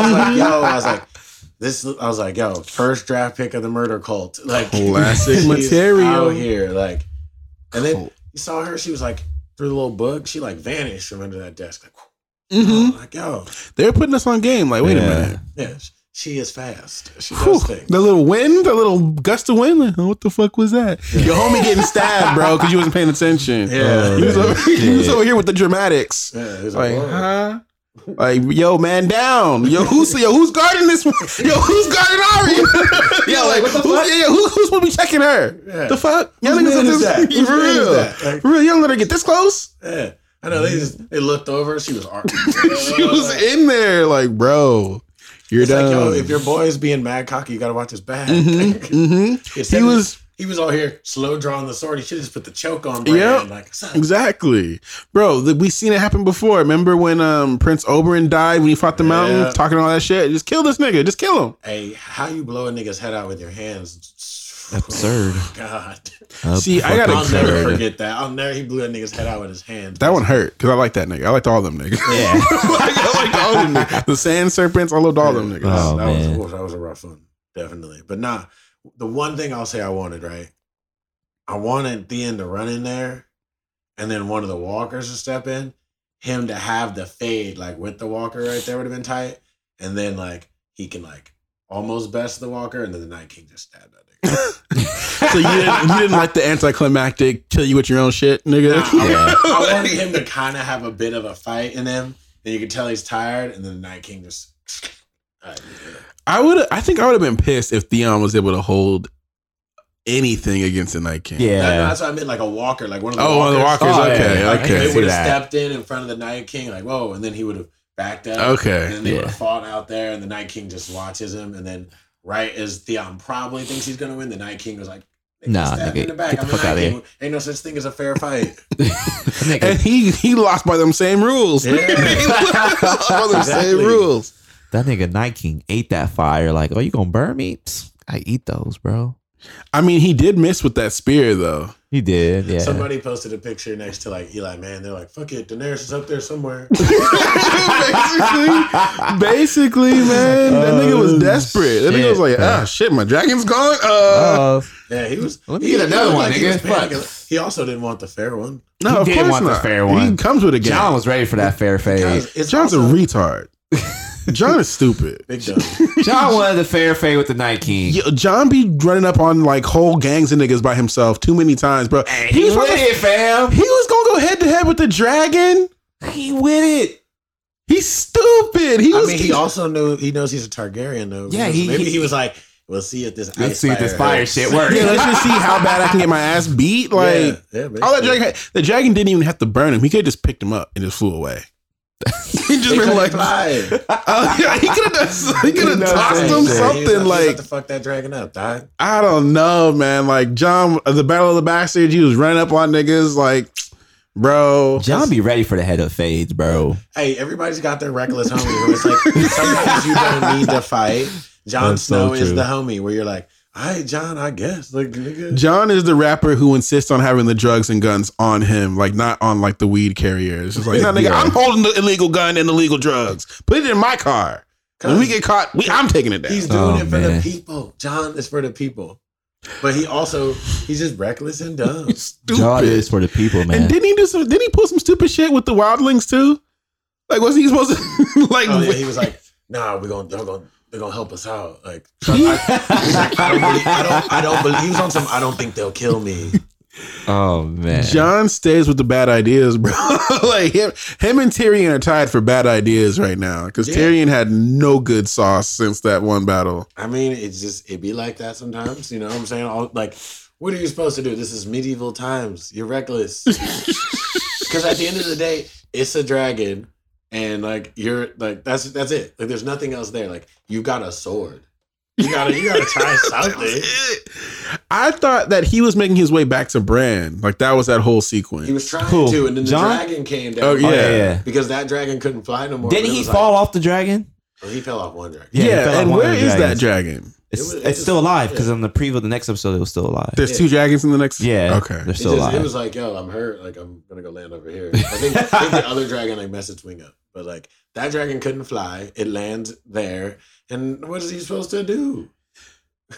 I was like, "Yo," I was like, "This." I was like, "Yo, first draft pick of the murder cult." Like Classic material. out here. Like, and then you saw her. She was like through the little book. She like vanished from under that desk. Like, Mhm. like yo, They're putting us on game. Like, wait Yeah. a minute. yeah, she is fast. She Whew. does things. The little wind, the little gust of wind. Like, oh, what the fuck was that? Your homie getting stabbed, bro, because you wasn't paying attention. Yeah. Oh, he was, over, he was over here with the dramatics. Yeah, Like, like, huh? Like, yo, man, down. Yo, who's yo, who's guarding this? one? Yo, who's guarding Ari? yo, like, what the who's, fuck? yeah, who, who's supposed to be checking her? Yeah. The fuck? Whose Y'all niggas man are is just- that? For man is real. that? Like- For real, you don't let her get this close. Yeah, I know. They just they looked over. She was art. she was in there, like, bro, you're It's like, done. yo, if your boy is being mad cocky, you gotta watch his back. hmm Instead He was he was all here slow drawing the sword. He should have just put the choke on. Brand. Yep. Like, son, exactly, bro. The, we seen it happen before. Remember when um Prince Oberyn died when he fought the mountain, talking all that shit? Just kill this nigga. Just kill him. hey, how you blow a nigga's head out with your hands? Absurd. Oh, God, See, I gotta- I'll never forget that. I'll never. He blew a nigga's head out with his hands. That one hurt because I like that nigga. I liked all them niggas. Yeah. like, I liked all them niggas. The sand serpents. I loved all them niggas. Oh, that man. was that was a rough one, definitely. But nah, the one thing I'll say I wanted right, I wanted Theon to run in there, and then one of the walkers to step in, him to have the fade like with the walker right there would have been tight, and then like he can like almost best the walker, and then the Night King just stabbed that nigga. So you didn't, you didn't like the anticlimactic kill you with your own shit, nigga. Nah, I, Yeah. I wanted him to kind of have a bit of a fight in him, and you could tell he's tired, and then the Night King just. All right. I would. I think I would have been pissed if Theon was able to hold anything against the Night King. That- Yeah. that's what I meant, like a walker, like one of the Oh, one of the walkers. walkers. Oh, okay, yeah. Like, okay. They see would have that. stepped in in front of the Night King, like whoa, and then he would have backed up. Okay. and then they would have fought out there, and the Night King just watches him, and then right as Theon probably thinks he's gonna win, the Night King was like, "Nigga, Nah, nigga, in the back. get the I'm fuck Night outta here." Ain't no such thing as a fair fight." And he he lost by them same rules. Yeah. he lost by them same rules. That nigga Night King ate that fire. Like, oh, you gonna burn me? Psst, I eat those, bro. I mean, he did miss with that spear though. He did, yeah. Somebody posted a picture next to like Eli Man. They're like, "Fuck it, Daenerys is up there somewhere." basically, basically, man, that nigga was Oh, desperate. That nigga was like, ah, shit, my dragon's gone. Uh, Uh, yeah, he was. Let me he- get another one, like he was nigga. Fuck. He also didn't want the fair one. no, he of did course want the not. fair He comes with a game. Jon was ready for that fair fade. Guys, it's Jon's a retard. Jon is stupid. Big dumb. Jon wanted the fair fade with the Night King. Yo, Jon be running up on like whole gangs of niggas by himself too many times, bro. he was with supposed it, fam. He was gonna go head to head with the dragon. He with it. He's stupid. He I was. mean, he also knew he knows he's a Targaryen though. Yeah, he- maybe he- he, was like, "We'll see if this Let's ice see if this fire helps." shit works. yeah, let's just see how bad I can get my ass beat. Like yeah, yeah, all that basically. dragon, had- the dragon didn't even have to burn him. He could have just picked him up and just flew away. He just They been couldn't like, fly. oh, yeah, he could have done, he could have tossed him man. He something like, like "You to fuck that dragon up, dog. I don't know, man. Like Jon, uh, the Battle of the Bastards, he was running up on niggas, like, bro. Jon be ready for the head of fades, bro. Hey, everybody's got their reckless homie. Where it's like sometimes you don't need to fight. Jon That's so Snow is the homie where you're like, all right, Jon, I guess. Like, nigga. Jon is the rapper who insists on having the drugs and guns on him, like not on like the weed carriers. It's like, no, nigga, Yeah. I'm holding the illegal gun and the legal drugs. Put it in my car. When we get caught, we, I'm taking it down. He's doing Oh, it for man. the people. Jon is for the people. But he also he's just reckless and dumb. Stupid. Jon is for the people, man. and didn't he do some? Didn't he pull some stupid shit with the wildlings too? Like, wasn't he supposed to? like, Oh, yeah, he was like, "Nah, we're gonna they're gonna they're gonna help us out." Like, I, I don't believe, I don't, I don't believe. He on some. I don't think they'll kill me. oh man. Jon stays with the bad ideas, bro. like him, him and Tyrion are tied for bad ideas right now because Yeah. Tyrion had no good sauce since that one battle. I mean, it's just it be like that sometimes. You know what I'm saying? All, like, what are you supposed to do? This is medieval times. You're reckless. Because at the end of the day, it's a dragon, and like you're like that's that's it. Like, there's nothing else there. Like, you got a sword. You gotta you gotta try something. I thought that he was making his way back to Bran. Like that was that whole sequence. He was trying Who? to, and then the Jon? dragon came down. Oh, yeah. yeah, yeah. because that dragon couldn't fly no more. Didn't he fall like- off the dragon? oh, he fell off one dragon. Yeah, yeah, and where is where of the is that dragon? It's, It was- it it's still alive because yeah. on the preview, of the next episode, it was still alive. There's Yeah. two dragons in the next. Yeah. Okay. They're It, still just, it was like, yo, I'm hurt. Like I'm gonna go land over here. I think, I think the other dragon like messed its wing up, but like that dragon couldn't fly. It lands there, and what is he supposed to do?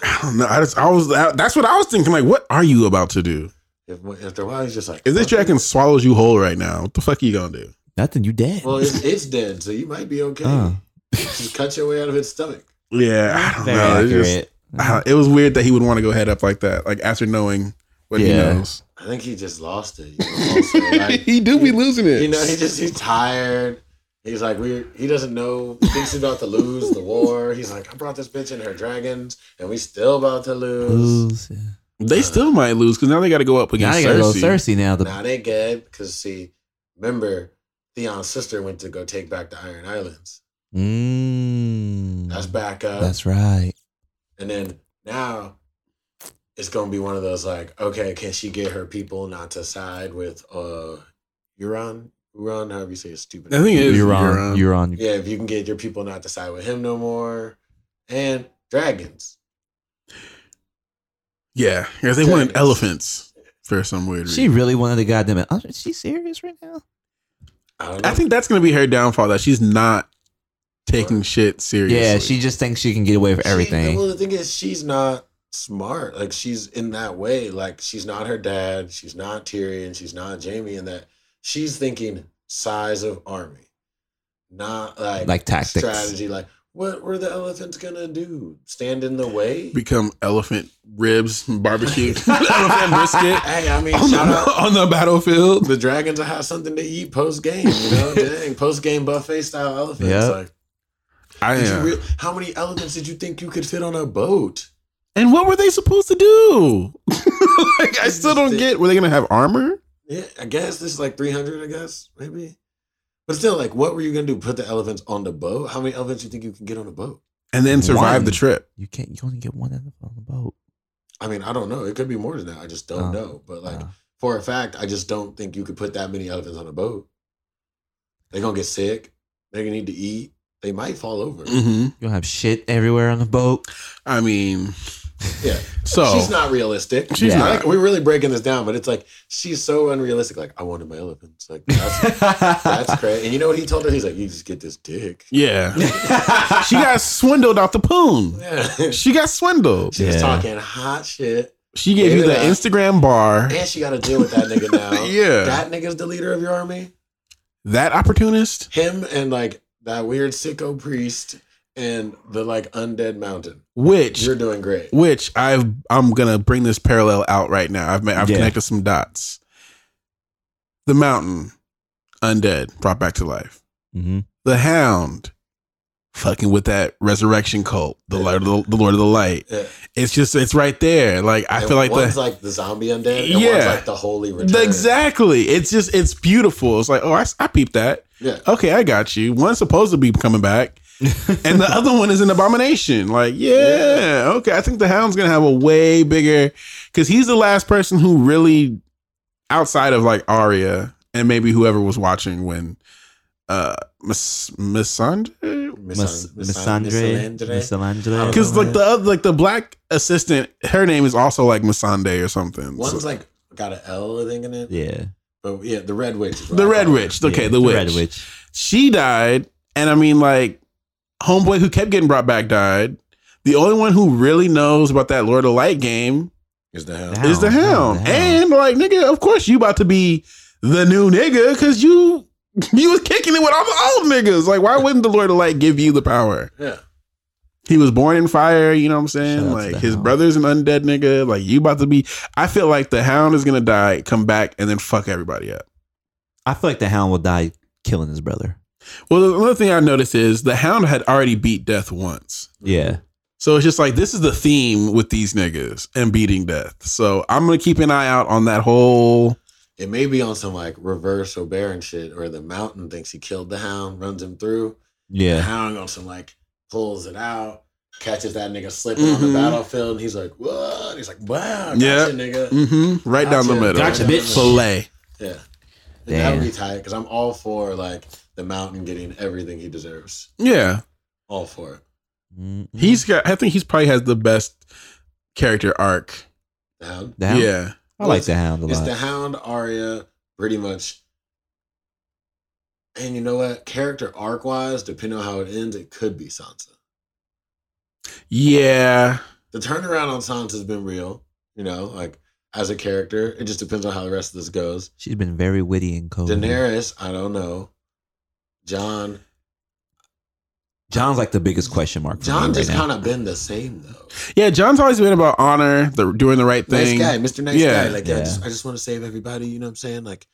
I don't know. I, just, I was. That's what I was thinking. Like, what are you about to do? If after a while, he's just like, If this "Fuck it." dragon swallows you whole right now, what the fuck are you gonna do? Nothing. You dead. well, it's, it's dead, so you might be okay. Uh. Just cut your way out of its stomach. Yeah, I don't Very know. It, just, accurate. I- it was weird that he would want to go head up like that, like after knowing what he Yeah. knows. I think he just lost it. You know, also, like, he do be losing it. You know, he just he's tired. He's like we he doesn't know. He thinks he's about to lose the war. He's like, I brought this bitch and her dragons, and we still about to lose. Lose. they uh, still might lose because now they got to go up Now against you gotta go Cersei. Cersei now. The, Now they good because see, remember Theon's sister went to go take back the Iron Islands. Mm, That's back up, That's right. and then now it's gonna be one of those like, okay, can she get her people not to side with uh Euron? Euron, however you say his stupid. I think it is You're Euron. on. Yeah, if you can get your people not to side with him no more, and dragons. Yeah, because they wanted Dragons. elephants for some weird reason. She really wanted the goddamn. Oh, is she serious right now? I don't know. I think that's gonna be her downfall. That she's not taking shit seriously. Yeah, she just thinks she can get away with She- everything. well, the thing is, she's not smart. Like she's in that way. Like she's not her dad. She's not Tyrion. She's not Jaime. In that she's thinking size of army, not like Like tactics. strategy. Like what were the elephants gonna do? Stand in the way? become elephant ribs, barbecue, elephant brisket Hey, I mean, on shout the, out. on the battlefield. The dragons will have something to eat post game, you know. Dang, post game buffet style elephants. Yep. Like, I did am. you re- how many elephants did you think you could fit on a boat? and what were they supposed to do? like, I still don't get. Were they gonna have armor? Yeah, I guess this is like 300, I guess, maybe. But still, like, what were you going to do? Put the elephants on the boat? How many elephants do you think you can get on a boat? And then survive One. the trip. You can't. You only get one elephant on the boat. I mean, I don't know. It could be more than that. I just don't Oh. know. But, like, Oh. for a fact, I just don't think you could put that many elephants on a boat. They're going to get sick. They're going to need to eat. They might fall over. hmm You don't have shit everywhere on the boat. I mean, Yeah. so she's not realistic. She's Yeah. not. Like, we're really breaking this down, but it's like, she's so unrealistic. Like, I wanted my elephants. Like, that's, that's crazy. And you know what he told her? He's like, you just get this dick. yeah, she got swindled out the poon. Yeah. She got swindled. She was Yeah. talking hot shit. She gave you the Yeah. Instagram bar. And she got to deal with that nigga now. Yeah. That nigga's the leader of your army. That opportunist, Him and like that weird sicko priest and the like undead mountain. which You're doing great. which I've I'm gonna bring this parallel out right now. I've ma- I've Yeah. connected some dots. The mountain, undead, brought back to life. hmm The hound, fucking with that resurrection cult, the Yeah. Lord, the, the Lord of the Light. Yeah. It's just it's right there. Like I And feel like one's the like the zombie undead. And Yeah. one's like the holy return. Exactly. It's just it's beautiful. It's like oh I, I peeped that. Yeah. Okay, I got you. One's supposed to be coming back, and the other one is an abomination. Like, yeah, okay. I think the Hound's gonna have a way bigger because he's the last person who really, outside of like Arya and maybe whoever was watching when uh Miss Missandre Miss Miss Missandre, Missandre. because like the other, like the black assistant, her name is also like Missandei or something. One's So- like got an L, I think, in it. Yeah, But yeah, the Red Witch. is the Red call her. Witch. Okay, Yeah, the witch. Red Witch. She died, and I mean, like, homeboy who kept getting brought back died. The only one who really knows about that Lord of Light game Is the hell. The is the Hound, Hound. Oh, the Hound. And like, nigga, of course you about to be the new nigga because you you was kicking it with all the old niggas. Like, why wouldn't the Lord of Light give you the power? Yeah. He was born in fire, you know what I'm saying? out Like his Hound. brother's an undead nigga. Like you about to be I feel like the hound is gonna die, come back, and then fuck everybody up. I feel like the Hound will die killing his brother. Well, the another thing I noticed is the hound had already beat death once. Yeah, So it's just like this is the theme with these niggas and beating death. So I'm gonna keep an eye out on that whole. It may be on some like reverse Oberyn shit, or the mountain thinks he killed the hound, runs him through. Yeah. The hound on some like pulls it out, catches that nigga slipping on Mhm. the battlefield, and he's like, "What?" He's like, "Wow, gotcha, Yeah. nigga." hmm right down the Gotcha. middle. Gotcha, bitch. Fillet. Yeah, and that would Damn. be tight because I'm all for like the mountain getting everything he deserves. Yeah, All for it. Mm-mm. he's got. I think he's probably has the best character arc. The hound. the Hound. Yeah, I like the Hound a lot. It's the hound, Arya, pretty much. And you know what? Character arc wise, depending on how it ends, it could be Sansa. yeah. the turnaround on Sansa's been real. You know, like as a character, it just depends on how the rest of this goes. She's been very witty and cold. Daenerys, I don't know. Jon, Jon's like the biggest question mark. For Jon me just kind of been the same though. Yeah, Jon's always been about honor, the doing the right Nice thing, guy, Mr. Nice Yeah. guy. Like, yeah. I Yeah. just, I just want to save everybody. You know what I'm saying? Like,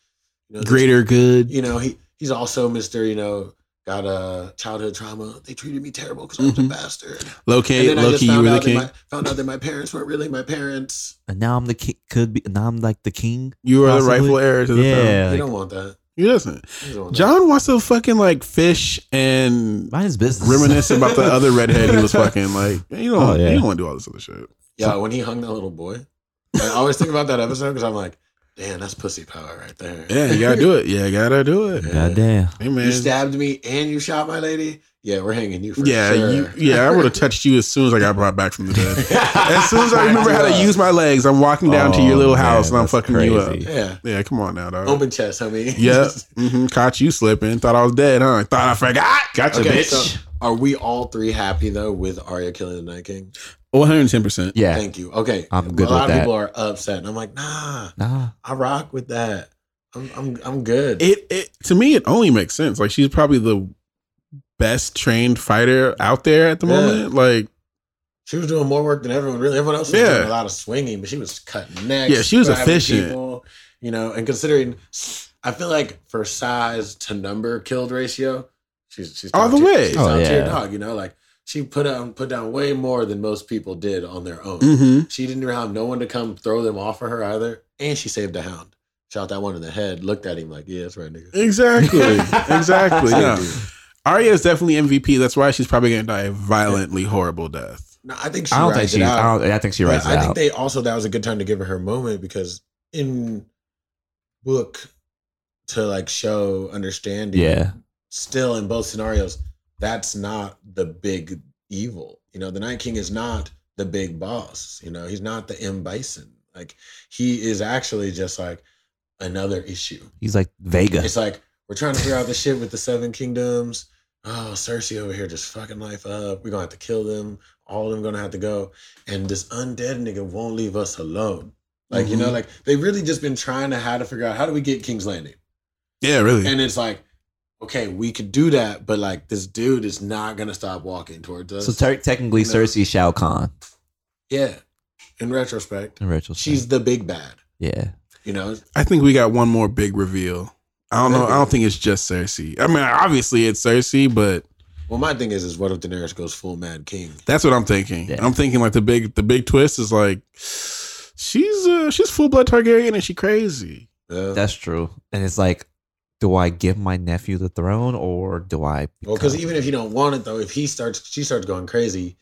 you know, greater good. You know, he he's also Mr. You know, got a childhood trauma. They treated me terrible because I was a mm-hmm. bastard. Low And key, then I low just key, you found were the king. my, found out that my parents weren't really my parents. And now I'm the king. Could be. Now I'm like the king. You are the possibly. rightful heir to the throne. Yeah. He like, don't want that. He doesn't. He don't. Jon wants to fucking like fish and mind his business. reminisce about the other redhead he was fucking. Like you don't, Oh, yeah. you don't want to do all this other shit. Yeah, when he hung that little boy, I always think about that episode because I'm like, damn, that's pussy power right there. Yeah, you gotta do it. Yeah, you gotta do it. Goddamn. Hey man. You stabbed me and you shot my lady. Yeah, we're hanging you for yeah, sure. you, yeah, I would have touched you as soon as I got brought back from the dead. As soon as I remember how to use my legs, I'm walking down to your Oh, little man, house and I'm that's fucking you up. yeah, Yeah, come on now, dog. open chest, homie. Yeah, hmm caught you slipping. Thought I was dead, huh? Thought I forgot. Gotcha, Okay, bitch. so are we all three happy though with Arya killing the Night King? 110. percent yeah. Thank you. Okay, I'm good A lot with of that. people are upset, and I'm like, nah, Nah. I rock with that. I'm, I'm, I'm good. It, it to me, it only makes sense. Like she's probably the best trained fighter out there at the Yeah. moment. Like, she was doing more work than everyone. Really, everyone else was Yeah. doing a lot of swinging, but she was cutting necks. Yeah, she was grabbing efficient. people, you know, and considering, I feel like for size to number killed ratio, she's she's All the way. She's Oh, top tier yeah. dog. You know, like she put down put down way more than most people did on their own. hmm She didn't have no one to come throw them off for her either, and she saved a hound. Shot that one in the head. Looked at him like, yeah, that's right, nigga. exactly, exactly. Saved No. Arya is definitely MVP. That's why she's probably gonna die a violently horrible death. No, I think she I don't think she. it out. I, don't, I think she writes it I think out. they also that was a good time to give her her moment because in book to like show understanding. yeah. Still in both scenarios, that's not the big evil. You know, the Night King is not the big boss. You know, he's not the M Bison. Like he is actually just like another issue. He's like Vega. It's like we're trying to figure out the shit with the Seven Kingdoms. Oh, Cersei over here just fucking life up. We're gonna have to kill them. All of them gonna have to go. And this undead nigga won't leave us alone. Like, you know, Mhm. like they've really just been trying to how to figure out how do we get King's Landing? Yeah, really. And it's like, okay, we could do that, but like this dude is not gonna stop walking towards us. so ter- technically, No. Cersei Shao Kahn. yeah. In retrospect, In retrospect. she's the big bad. yeah. You know, I think we got one more big reveal. I don't know. I don't think it's just Cersei. I mean, obviously it's Cersei, but well, my thing is, is what if Daenerys goes full Mad King? that's what I'm thinking. Yeah. I'm thinking like the big the big twist is like she's uh she's full blood Targaryen and she crazy. Yeah. That's true. And it's like do I give my nephew the throne or do I? Well, because even if you don't want it though, if he starts, she starts going crazy.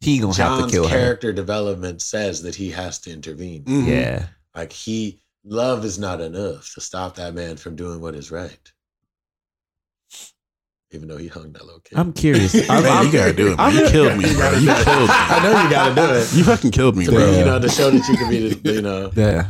he gonna have to Jon's kill her. character development says that he has to intervene. Mhm. Yeah, Like he, love is not enough to stop that man from doing what is right. Even though he hung that little kid. I'm curious. I'm, Man, I'm- you gotta do it, man. I'm You killed me, bro. You killed me. I know you got to do it. You fucking killed me, To bro. be, you know, to show that you can be, the, you know. Yeah,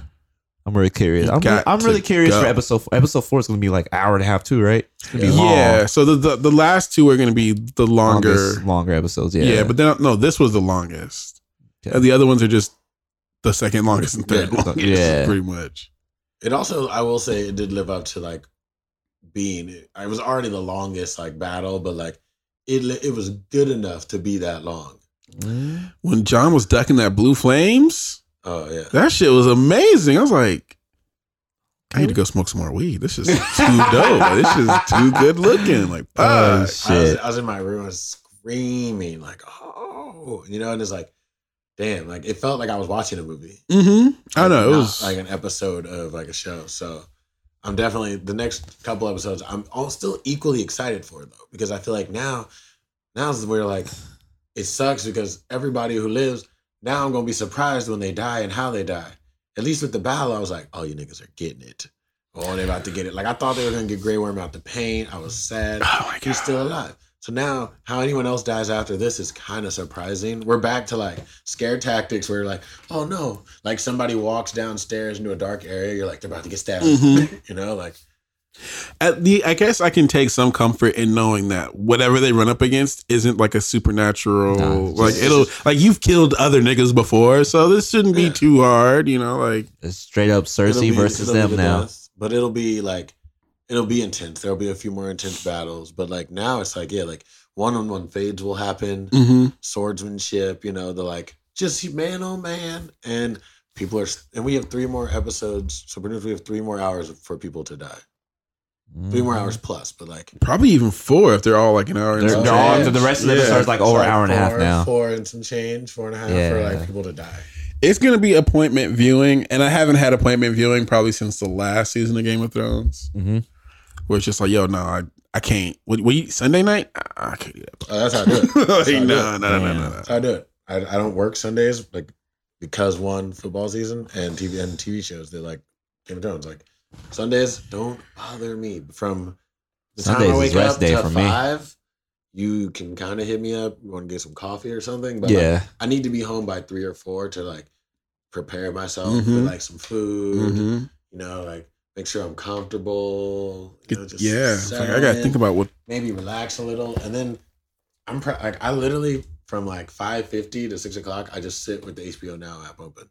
I'm really curious. You I'm, got I'm really curious go. for episode four. episode four. is gonna be like hour and a half too, right? It's gonna be Yeah. long. Yeah. So the, the the last two are going to be the longer. Longest- longer episodes. Yeah, Yeah. but then no, this was the longest. Okay. And the other ones are just the second longest and third Yeah. longest. Yeah. pretty much. It also, I will say, it did live up to like being. It was already the longest like battle, but like it, it was good enough to be that long. Mm. When Jon was ducking that blue flames, Oh yeah. that shit was amazing. I was like, I need to go smoke some more weed. This is too dope. This is too good looking. Like, Oh, fuck. I was, shit. I was in my room, I was screaming like, oh, you know, and it's like, damn, like it felt like I was watching a movie. Mm-hmm. I know it was like an episode of like a show. So I'm definitely the next couple episodes. I'm all still equally excited for though because I feel like now, now's where like it sucks because everybody who lives now I'm gonna be surprised when they die and how they die. At least with the battle, I was like, oh, you niggas are getting it. Oh, they're about to get it. Like I thought they were gonna get Grey Worm out the pain. I was sad. Oh my He's still alive. So now, how anyone else dies after this is kind of surprising. We're back to like scare tactics where you're like, oh no, like somebody walks downstairs into a dark area, you're like, they're about to get stabbed. Mhm. you know, like, At the, I guess I can take some comfort in knowing that whatever they run up against isn't like a supernatural. Nah, like just- it'll like you've killed other niggas before, so this shouldn't be too hard. You know, like It's straight up Cersei be- versus them the now. death, but it'll be like, it'll be intense. There'll be a few more intense battles, but like now it's like, yeah, like one on one fades will happen. mhm. swordsmanship, you know, the like just man oh man. And people are and we have three more episodes. So pretty much we have three more hours for people to die. Three more hours plus, but like probably even four if they're all like an hour. And They're, some they're the rest of the Yeah. episodes like it's over like an hour and a half now. Four and some change, four and a half for like people to die. It's gonna be appointment viewing, and I haven't had appointment viewing probably since the last season of Game of Thrones, hmm where it's just like, yo, no, I, I can't. What, what you, Sunday night? I, I can't do that. Oh, that's how I do it. like, I do no, it. no, no, no, Damn. no. That's how I do it. I, I don't work Sundays like because one football season and TV and TV shows. They like Game of Thrones. Like Sundays don't bother me from the time Sundays I is wake rest up day to for me. five. You can kind of hit me up. You want to get some coffee or something? But Yeah. like, I need to be home by three or four to like prepare myself Mhm. with like some food. Mhm. You know, like make sure I'm comfortable. You know, just Yeah, like, I gotta think about what. maybe relax a little, and then I'm pre- like I literally from like five fifty to six o'clock, I just sit with the HBO Now app open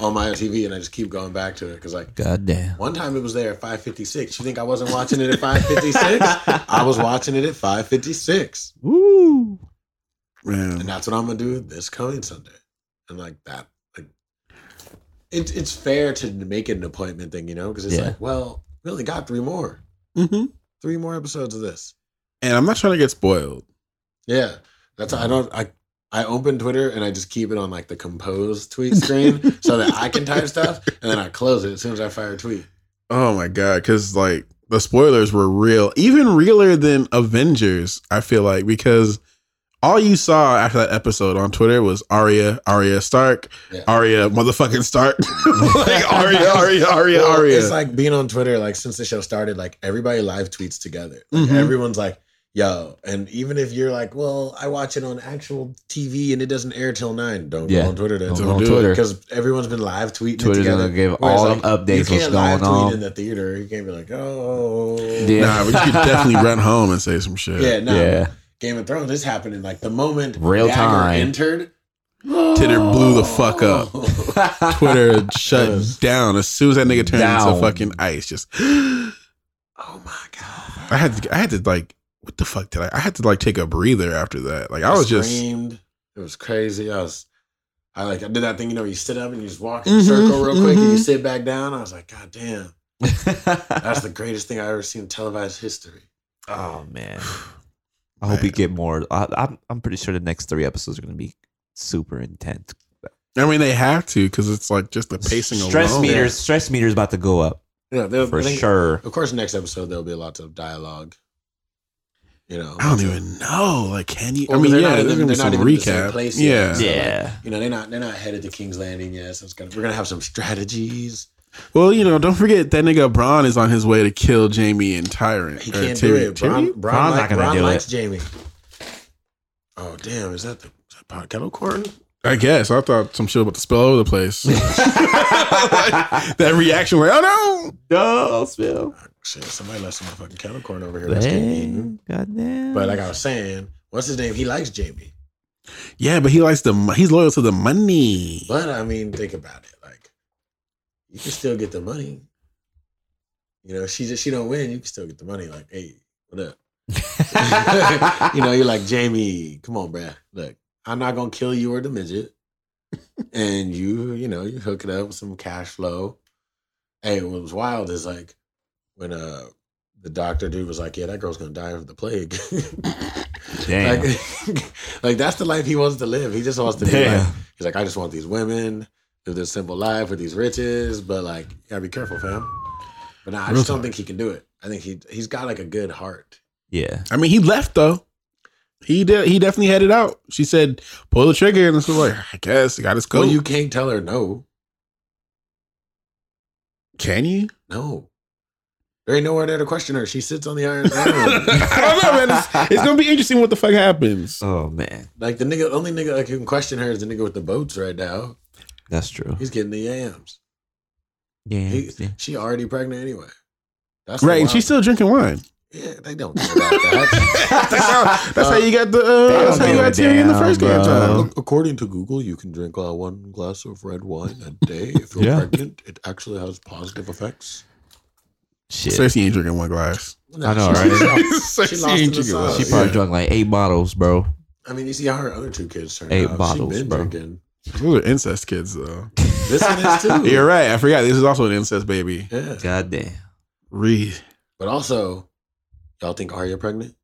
on my TV, and I just keep going back to it because like God damn. one time it was there at five fifty six. You think I wasn't watching it at five fifty six? I was watching it at five fifty six, Woo. and that's what I'm gonna do this coming Sunday, and like that, like it's it's fair to make it an appointment thing, you know, because it's Yeah. like, well, we only got three more, hmm three more episodes of this. and I'm not trying to get spoiled. Yeah, that's I don't I I open Twitter and I just keep it on like the compose tweet screen so that I can type stuff and then I close it as soon as I fire a tweet. Oh my god, because like the spoilers were real, even realer than Avengers. I feel like because all you saw after that episode on Twitter was Arya, Arya Stark, Yeah. Arya motherfucking Stark, like Arya, Arya, Arya, Well, Arya. It's like being on Twitter like since the show started, like everybody live tweets together. Like Mhm. everyone's like, yo, and even if you're like, well, I watch it on actual TV and it doesn't air till nine, don't Yeah. go on Twitter then. Don't go on do Twitter. it. Because everyone's been live tweeting Twitter's it together. gonna give Whereas, all like, them updates You can't live going tweet on. in the theater. You can't be like, oh, Yeah. nah, but you could definitely run home and say some shit. yeah, no. Yeah. Game of Thrones is happening like the moment Real Dagger time. entered. Twitter blew the fuck oh. up. Twitter shut Yes. down as soon as that nigga turned Down. into fucking ice. Just oh my god! I had to, I had to like, what the fuck did I? I had to like take a breather after that. Like I was just. It was crazy. I was. I like I did that thing, you know, you sit up and you just walk in a Mhm, circle real quick and you mhm. sit back down. I was like, God damn, that's the greatest thing I ever seen in televised history. oh man. I hope we get more. I, I'm I'm pretty sure the next three episodes are gonna be super intense. I mean, they have to because it's like just the pacing of stress alone. meters. Stress meters about to go up. Yeah, for think- sure. Of course, next episode there'll be lots of dialogue. You know, I don't even know. Like, can you? Well, I mean, they're yeah, not there's even- gonna be they're not some even in the same recap. place yeah, yet, so, like, Yeah. you know they're not they're not headed to King's Landing yet. So it's gonna we're gonna have some strategies. Well, you know, don't forget that nigga Bron is on his way to kill Jaime and Tyrion. He or can't do Tyrion. it. Bron, Tyrion? Bron, Bron's like, not gonna Bron do likes it. Jaime. Oh damn! Is that the is that pot kettle corn? I guess. I thought some shit about to spill over the place. that reaction, like, oh No, spill. Shit, somebody left some fucking kettle corn over here. That's getting eaten. Goddamn. But like I was saying, what's his name? He likes Jaime. Yeah, but he likes the. He's loyal to the money. But I mean, think about it. Like, you can still get the money. You know, she just she don't win. You can still get the money. Like, hey, what up? you know, you're like Jaime. Come on, bruh. Look, I'm not gonna kill you or the midget. and you, you know, you hook it up with some cash flow. Hey, what was wild is like when uh the doctor dude was like, "Yeah, that girl's gonna die of the plague." Damn. Like, like that's the life he wants to live. He just wants to be like, he's like, I just want these women, live this simple life with these riches, but like, you gotta be careful, fam. But nah, I Real just don't talk. think he can do it. I think he he's got like a good heart. yeah. I mean, he left though. He did. He definitely headed out. She said, "Pull the trigger," and it's like, I guess got his Well, coat. you can't tell her no. Can you? No. There ain't nowhere there to question her. She sits on the Iron Throne. I don't know, man. It's, it's gonna be interesting what the fuck happens. Oh man, like the nigga, only nigga that can question her is the nigga with the boats right now. that's true. He's getting the yams. Yeah. He, yeah. she already pregnant anyway. That's Right, and she's still drinking wine. Yeah, they don't care about that. that's how, that's how you got the. Uh, that's how you got give a in the first game bro. time. According to Google, you can drink uh, one glass of red wine a day. If you're Yeah. pregnant, it actually has positive effects. Shit. Cersei ain't drinking one glass. No, I know, she- right? she- Cersei lost ain't in the drinking one. she probably Yeah. drunk like eight bottles, bro. I mean, you see how her other two kids turned Eight out. bottles, she been bro. drinking. Those are incest kids, though. This one is too. You're right. I forgot. This is also an incest baby. Yeah. Goddamn. Reed. But also, y'all think Arya pregnant?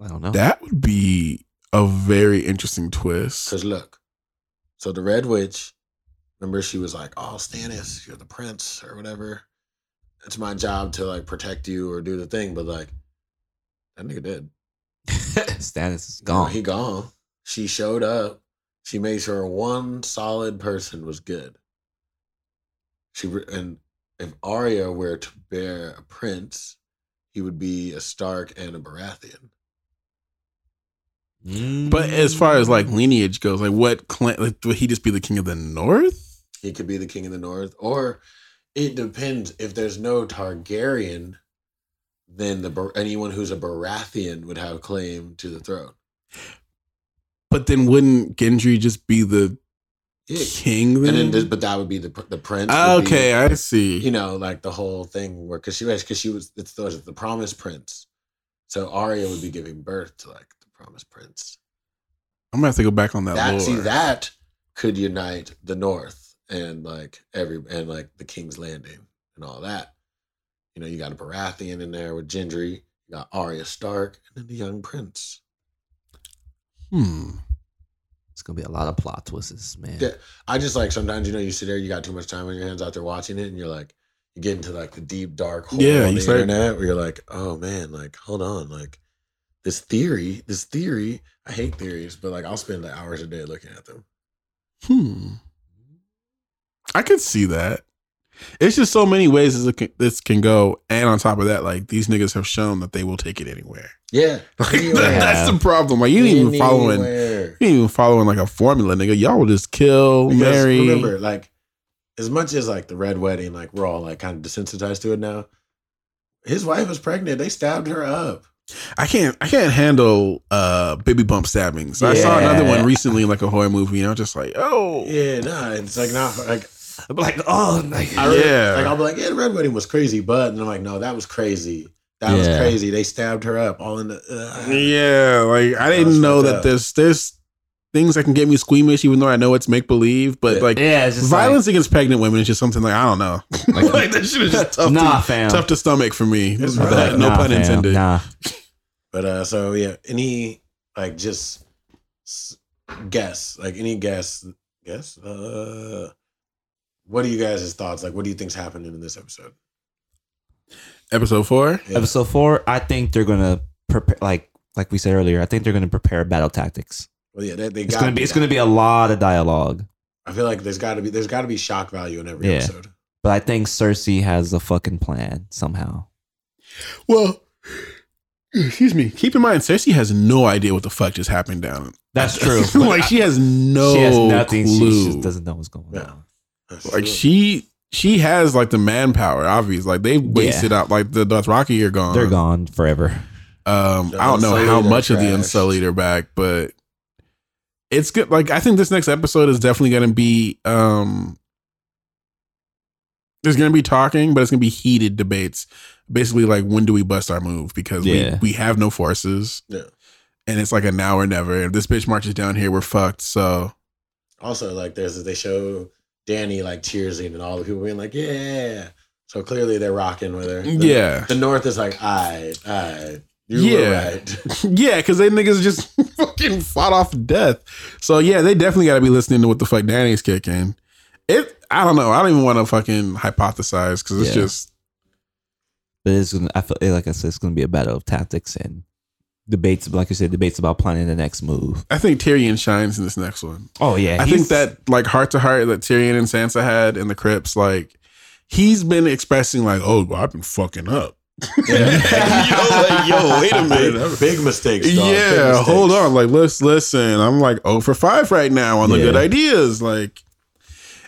I don't know. That would be a very interesting twist. Because look, so the Red Witch, remember she was like, "Oh, Stannis, you're the prince or whatever. It's my job to like protect you or do the thing." But like, that nigga did. Stannis is You know, gone. he gone. She showed up. She made sure one solid person was good. She and if Arya were to bear a prince, he would be a Stark and a Baratheon. But as far as like lineage goes, like what clan, like, would he just be the king of the north? He could be the king of the north, or it depends. If there's no Targaryen, then the anyone who's a Baratheon would have claim to the throne. But then wouldn't Gendry just be the Yeah. king then? And then, but that would be the the prince. Would be- okay, I see. you know, like the whole thing where because she was because she was it's the, the promised prince. So Arya would be giving birth to like the promised prince. I'm gonna have to go back on that. That lore. see that could unite the North and like every and like the King's Landing and all that. You know, you got a Baratheon in there with Gendry. You got Arya Stark and then the young prince. Hmm. It's gonna be a lot of plot twists, man. Yeah. I just like sometimes you know you sit there, you got too much time on your hands out there watching it, and you're like you get into like the deep dark hole Yeah, on you the start- internet where you're like, oh man, like hold on, like this theory, this theory. I hate theories, but like I'll spend like, hours a day looking at them. Hmm. I could see that. It's just so many ways this can, this can go, and on top of that, like these niggas have shown that they will take it anywhere. Yeah, Like anywhere. that's the problem. Like you ain't even following, you ain't even following like a formula, nigga. Y'all will just kill, Because marry. remember, like as much as like the red wedding, like we're all like kind of desensitized to it now. His wife was pregnant. They stabbed her up. I can't, I can't handle uh baby bump stabbings. I saw another one recently, in like a horror movie, and I was just like, oh, Yeah, nah, it's like not like I'm like, oh, like, I really, Yeah. Like I'll be like, yeah, the red wedding was crazy, but and I'm like, no, that was crazy. That was crazy. They stabbed her up all in the. Uh, Yeah, like I didn't know that up. there's there's things that can get me squeamish, even though I know it's make believe. But Yeah. like yeah, it's just violence against pregnant women is just something like I don't know. Like- Like, that shit is just tough. nah, to, fam. tough to stomach for me. It's But, rough. no Nah, pun fam, intended. Nah, But uh, so yeah, any like just s- guess, like any guess, guess. Uh, what are you guys' thoughts? Like, what do you think's happening in this episode? Episode four. Yeah. Episode four, I think they're gonna prepare like like we said earlier. I think they're gonna prepare battle tactics. Well, yeah, they, they It's gotta gonna be do it's gonna be a lot of dialogue. I feel like there's got to be there's got to be shock value in every Yeah. episode. But I think Cersei has a fucking plan somehow. Well, excuse me. Keep in mind, Cersei has no idea what the fuck just happened down. That's true. like she has no she has nothing. clue. She just doesn't know what's going Yeah. on. That's like true. she she has like the manpower. Obviously, like they wasted out. Like the Dothraki are gone. They're gone forever. Um, The I don't know how Unsullied are much of the trashed. Unsullied are back, but it's good. Like I think this next episode is definitely going to be. um There's going to be talking, but it's going to be heated debates. Basically, like when do we bust our move? Because Yeah. we we have no forces. Yeah. and it's like a now or never. If this bitch marches down here, we're fucked. So Also, like there's they show Dany like cheersing and all the people being like, yeah. So clearly they're rocking with her. The- Yeah. The North is like, I, I, you Yeah. were right. yeah, because they niggas just fucking fought off death. So yeah, they definitely got to be listening to what the fuck Dany's kicking. It. I don't know. I don't even want to fucking hypothesize because it's Yeah. just But it's gonna. I feel like I said, it's gonna be a battle of tactics and debates. Like I said, debates about planning the next move. I think Tyrion shines in this next one. Oh yeah, I think that like heart to heart that Tyrion and Sansa had in the crypts, like he's been expressing like, oh, well, I've been fucking up. Yeah. you know, like, yo, wait a minute. Big mistakes. Dog. Big yeah, mistakes. hold on. Like, let's listen. I'm like 0 for 5 right now on the Yeah. good ideas. Like,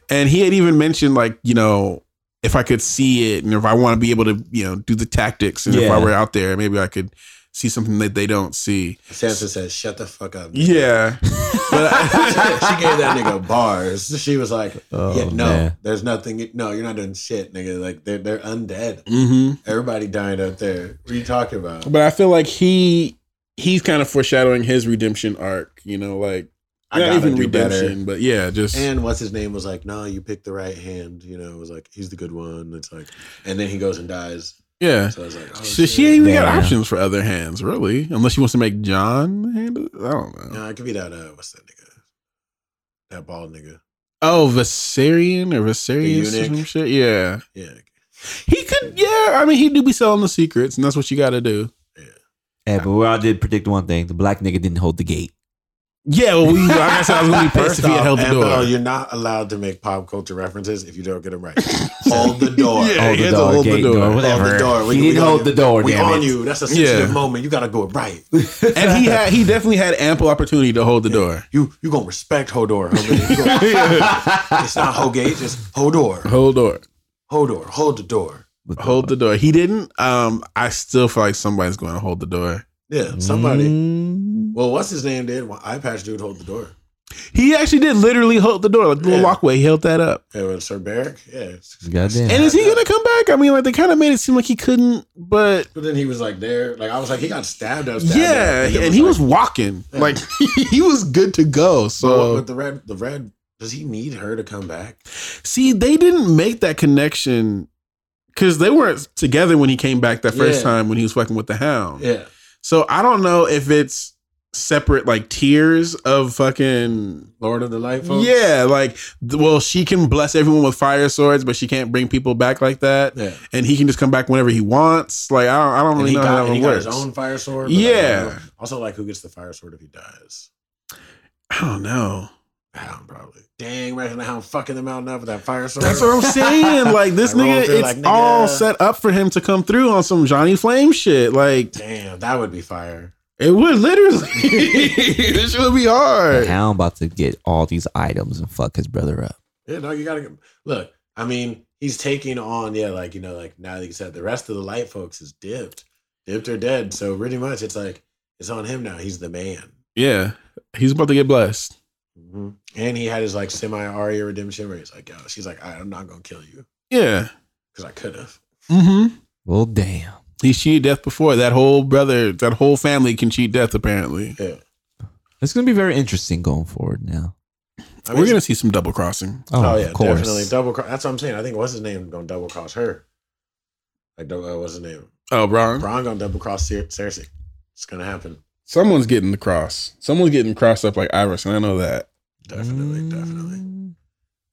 and he had even mentioned, like, you know, if I could see it and if I want to be able to, you know, do the tactics and if I were out there, maybe I could see something that they don't see. Sansa says, "Shut the fuck up." Yeah. but I, she gave that nigga bars. She was like, Oh, "Yeah, no, man. there's nothing. No, you're not doing shit, nigga. Like they're they're undead. hmm Everybody dying out there. What are you talking about? But I feel like he he's kind of foreshadowing his redemption arc, you know, like I not even redemption, better. but yeah, just And what's his name was like, "No, you picked the right hand." You know, it was like he's the good one. It's like, and then he goes and dies. Yeah. So I was like, "Oh So she ain't even got options for other hands, really, unless she wants to make Jon handle. it. I don't know. No, it could be that. Uh, what's that nigga? That bald nigga. Oh, Viserion or Viserius or some shit. Yeah, Yeah, he could. Yeah, I mean, he do be selling the secrets, and that's what you got to do. Yeah. Hey, but we all did predict one thing: the black nigga didn't hold the gate. Yeah, well, we, like I said, I was gonna be pissed First if he had off, held the Amber, door. you're not allowed to make pop culture references if you don't get them right. hold the door. Yeah, hold the door, hold the door. door, whatever. Hold the door. We- he we didn't on hold the door. We damn on it. you. That's a sensitive Yeah. moment. You gotta go right. and he had, he definitely had ample opportunity to hold the door. You you gonna respect Hodor. homie. Gonna- it's not Hogate. It's Hodor. Hold door. Hodor. Hold the door. Hold the door. He didn't. Um, I still feel like somebody's going to hold the door. Yeah, somebody. Mm, Well, what's his name did? Well, eye patch dude hold the door. He actually did literally hold the door, like the little walkway. He held that up. Yeah, with Sir Beric. Yeah. Goddamn. And is he gonna come back? I mean, like they kind of made it seem like he couldn't, but But then he was like there. Like I was like, he got stabbed up. Stabbed yeah, up, then and he was walking Yeah. like he was good to go. But, So but the red, the red. Does he need her to come back? see, they didn't make that connection because they weren't together when he came back that first Yeah. time when he was fucking with the Hound. Yeah. So I don't know if it's separate like tiers of fucking Lord of the Light folks. yeah, like well, she can bless everyone with fire swords, but she can't bring people back like that. Yeah. And he can just come back whenever he wants. Like I don't, I don't really know got, how and that got works. his own fire sword. like, Yeah. also, like who gets the fire sword if he dies? I don't know. Hound probably. Dang, imagine I'm fucking the mountain up with that fire sword. That's what I'm saying. Like this nigga, through it's like, nigga. all set up for him to come through on some Johnny Flame shit. Like Damn, that would be fire. it would literally. this would be hard. Now I'm about to get all these items and fuck his brother up. Yeah, no, you gotta look. I mean, he's taking on, yeah, like you know, like now that you said, the rest of the light folks is dipped, dipped or dead. So pretty much, it's like it's on him now. He's the man, Yeah, he's about to get blessed. Mhm. and he had his like semi Arya redemption where he's like, yo, she's like, I'm not gonna kill you Yeah. because I could have. Mm-hmm. Well, damn. He cheated death before. That whole brother, that whole family can cheat death. Apparently, Yeah, It's gonna be very interesting going forward now. I we're gonna see some double crossing. Oh, yeah, of course. definitely double. Cross. That's what I'm saying. I think what's his name gonna double cross her. Like, dou- uh, what's his name? Oh, Bron. Bron gonna double cross Cer- Cersei. It's gonna happen. Someone's getting the cross. Someone's getting crossed up like Iverson. I know that. Definitely, Mm, definitely.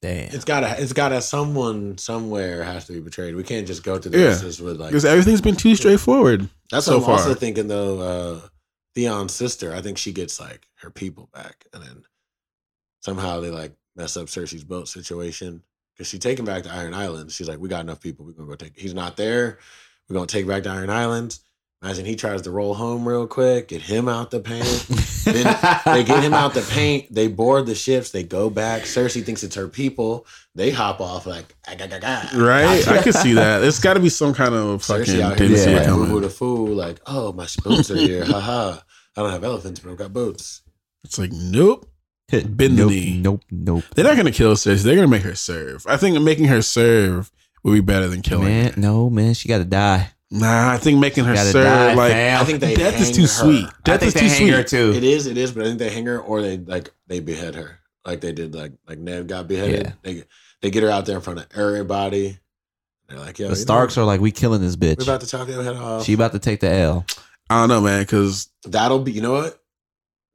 Damn. It's gotta, it's gotta. Someone somewhere has to be betrayed. We can't just go to the Yeah. races with like. Because everything's been too straightforward. That's so what I'm also thinking though. Uh, Theon's sister, I think she gets like her people back, and then somehow they like mess up Cersei's boat situation because she take him back to Iron Islands. She's like, "We got enough people. We're gonna go take." He's not there. We're gonna take back to Iron Islands. Imagine he tries to roll home real quick, get him out the paint. then they get him out the paint. They board the ships. They go back. Cersei thinks it's her people. They hop off like, "Ah, "Aga, ga, ga." Right? I can see that. It's got to be some kind of fucking Cersei out here dynasty yeah. like coming. boo boo the fool, like, oh, my boats are here. Ha ha. I don't have elephants, but I've got boats. It's like, nope. Bend the nope, knee. Nope, nope. They're not going to kill Cersei. They're going to make her serve. I think making her serve would be better than killing Man, her. no, man, she got to die. Nah, I think making her serve, die, like, fam. I think they death is too her. sweet. I Death think is they too hang sweet. her too. It is, it is, but I think they hang her or they like they behead her, like they did, like like Ned got beheaded. Yeah. They they get her out there in front of everybody. They're like, yo, The Starks are like, we killing this bitch. we're about to chop your head off. She about to take the L. I don't know, man, because That'll be, you know what?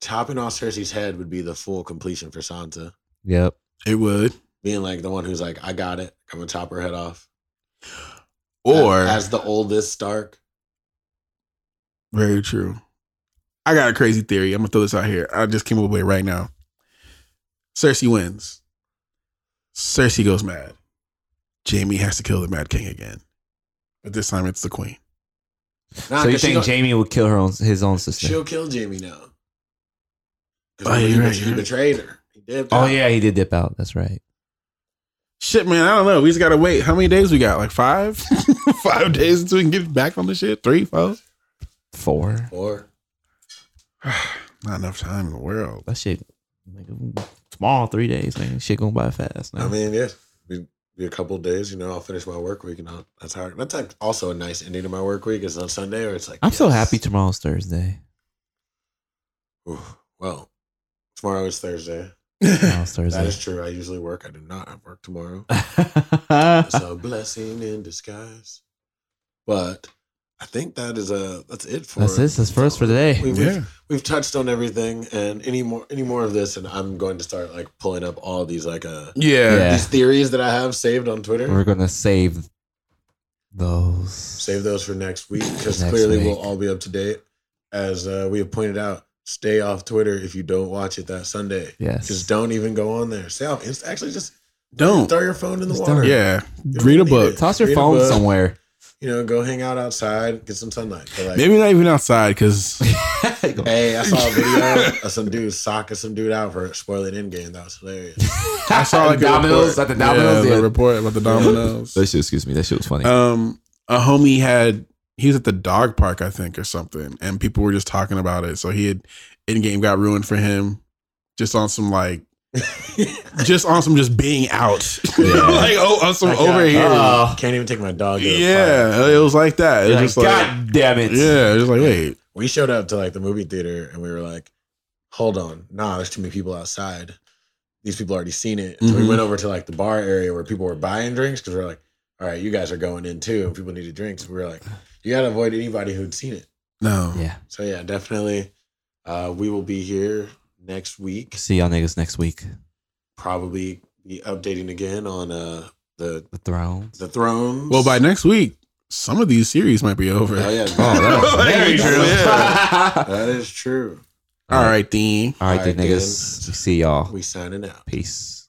Chopping off Cersei's head would be the full completion for Sansa. Yep. it would. Being like the one who's like, I got it. I'm gonna chop her head off. Or, as, as the oldest Stark. very true. I got a crazy theory. I'm going to throw this out here. I just came up with it right now. Cersei wins. Cersei goes mad. Jaime has to kill the Mad King again. But this time it's the Queen. Nah, so you think gon- Jaime would kill her own his own sister? She'll kill Jaime now. Oh, Because he, right, he betrayed her. He did. Oh yeah, he did dip out. That's right. Shit, man, I don't know. We just gotta wait. How many days we got? Like five? five days until we can get back on the shit? Three, four? Four. Or Not enough time in the world. That shit. Like, small three days, man. Shit going by fast. Now. I mean, yeah, be, be a couple of days. You know, I'll finish my work week, and I'll, that's how. That's like also a nice ending to my work week. Is on Sunday, or it's like I'm so happy tomorrow's Thursday. Ooh, well, tomorrow is Thursday. Tomorrow's That Thursday. is true. I usually work. I do not have work tomorrow. It's a blessing in disguise. But I think that is a that's it for That's it. That's first for today. We've, Yeah. we've, we've touched on everything, and any more any more of this, and I'm going to start like pulling up all these like uh Yeah. Yeah. these theories that I have saved on Twitter. We're gonna save those. Save those for next week because clearly week. we'll all be up to date. As uh, we have pointed out, stay off Twitter if you don't watch it that Sunday. Yes. Just don't even go on there. Stay off. Inst- Actually, just Don't. throw your phone in the Just water. don't. Yeah. You Read a book. it. Toss your Read phone book. somewhere. You know, go hang out outside, get some sunlight. Like, Maybe not even outside because Hey, I saw a video of some dude socking some dude out for spoiling Endgame. That was hilarious. I saw like Dominoes report. at the Dominoes. Yeah, Yeah, the report about the Dominoes. That shit, excuse me. That shit was funny. um, a homie had he was at the dog park, I think, or something, and people were just talking about it. So he had Endgame got ruined for him, just on some like, just on some just being out, Yeah. like oh, on some I got- over here. Oh. Can't even take my dog. to the park. yeah, it was like that. It was Like, just like, God damn it. yeah, it was like wait, We showed up to like the movie theater and we were like, hold on. Nah, there's too many people outside. These people already seen it. So we Mhm. went over to like the bar area where people were buying drinks because we are like, all right, you guys are going in too. And people needed drinks. We were like, you got to avoid anybody who'd seen it. no, Yeah. So yeah, definitely. Uh, we will be here next week. See y'all niggas next week. Probably be updating again on uh the The Thrones. the thrones. Well, by next week, some of these series might be over. Oh yeah, Oh, that's very true. Yeah. that is true. All right, then. All right, All then, right, niggas. See y'all. We signing out. Peace.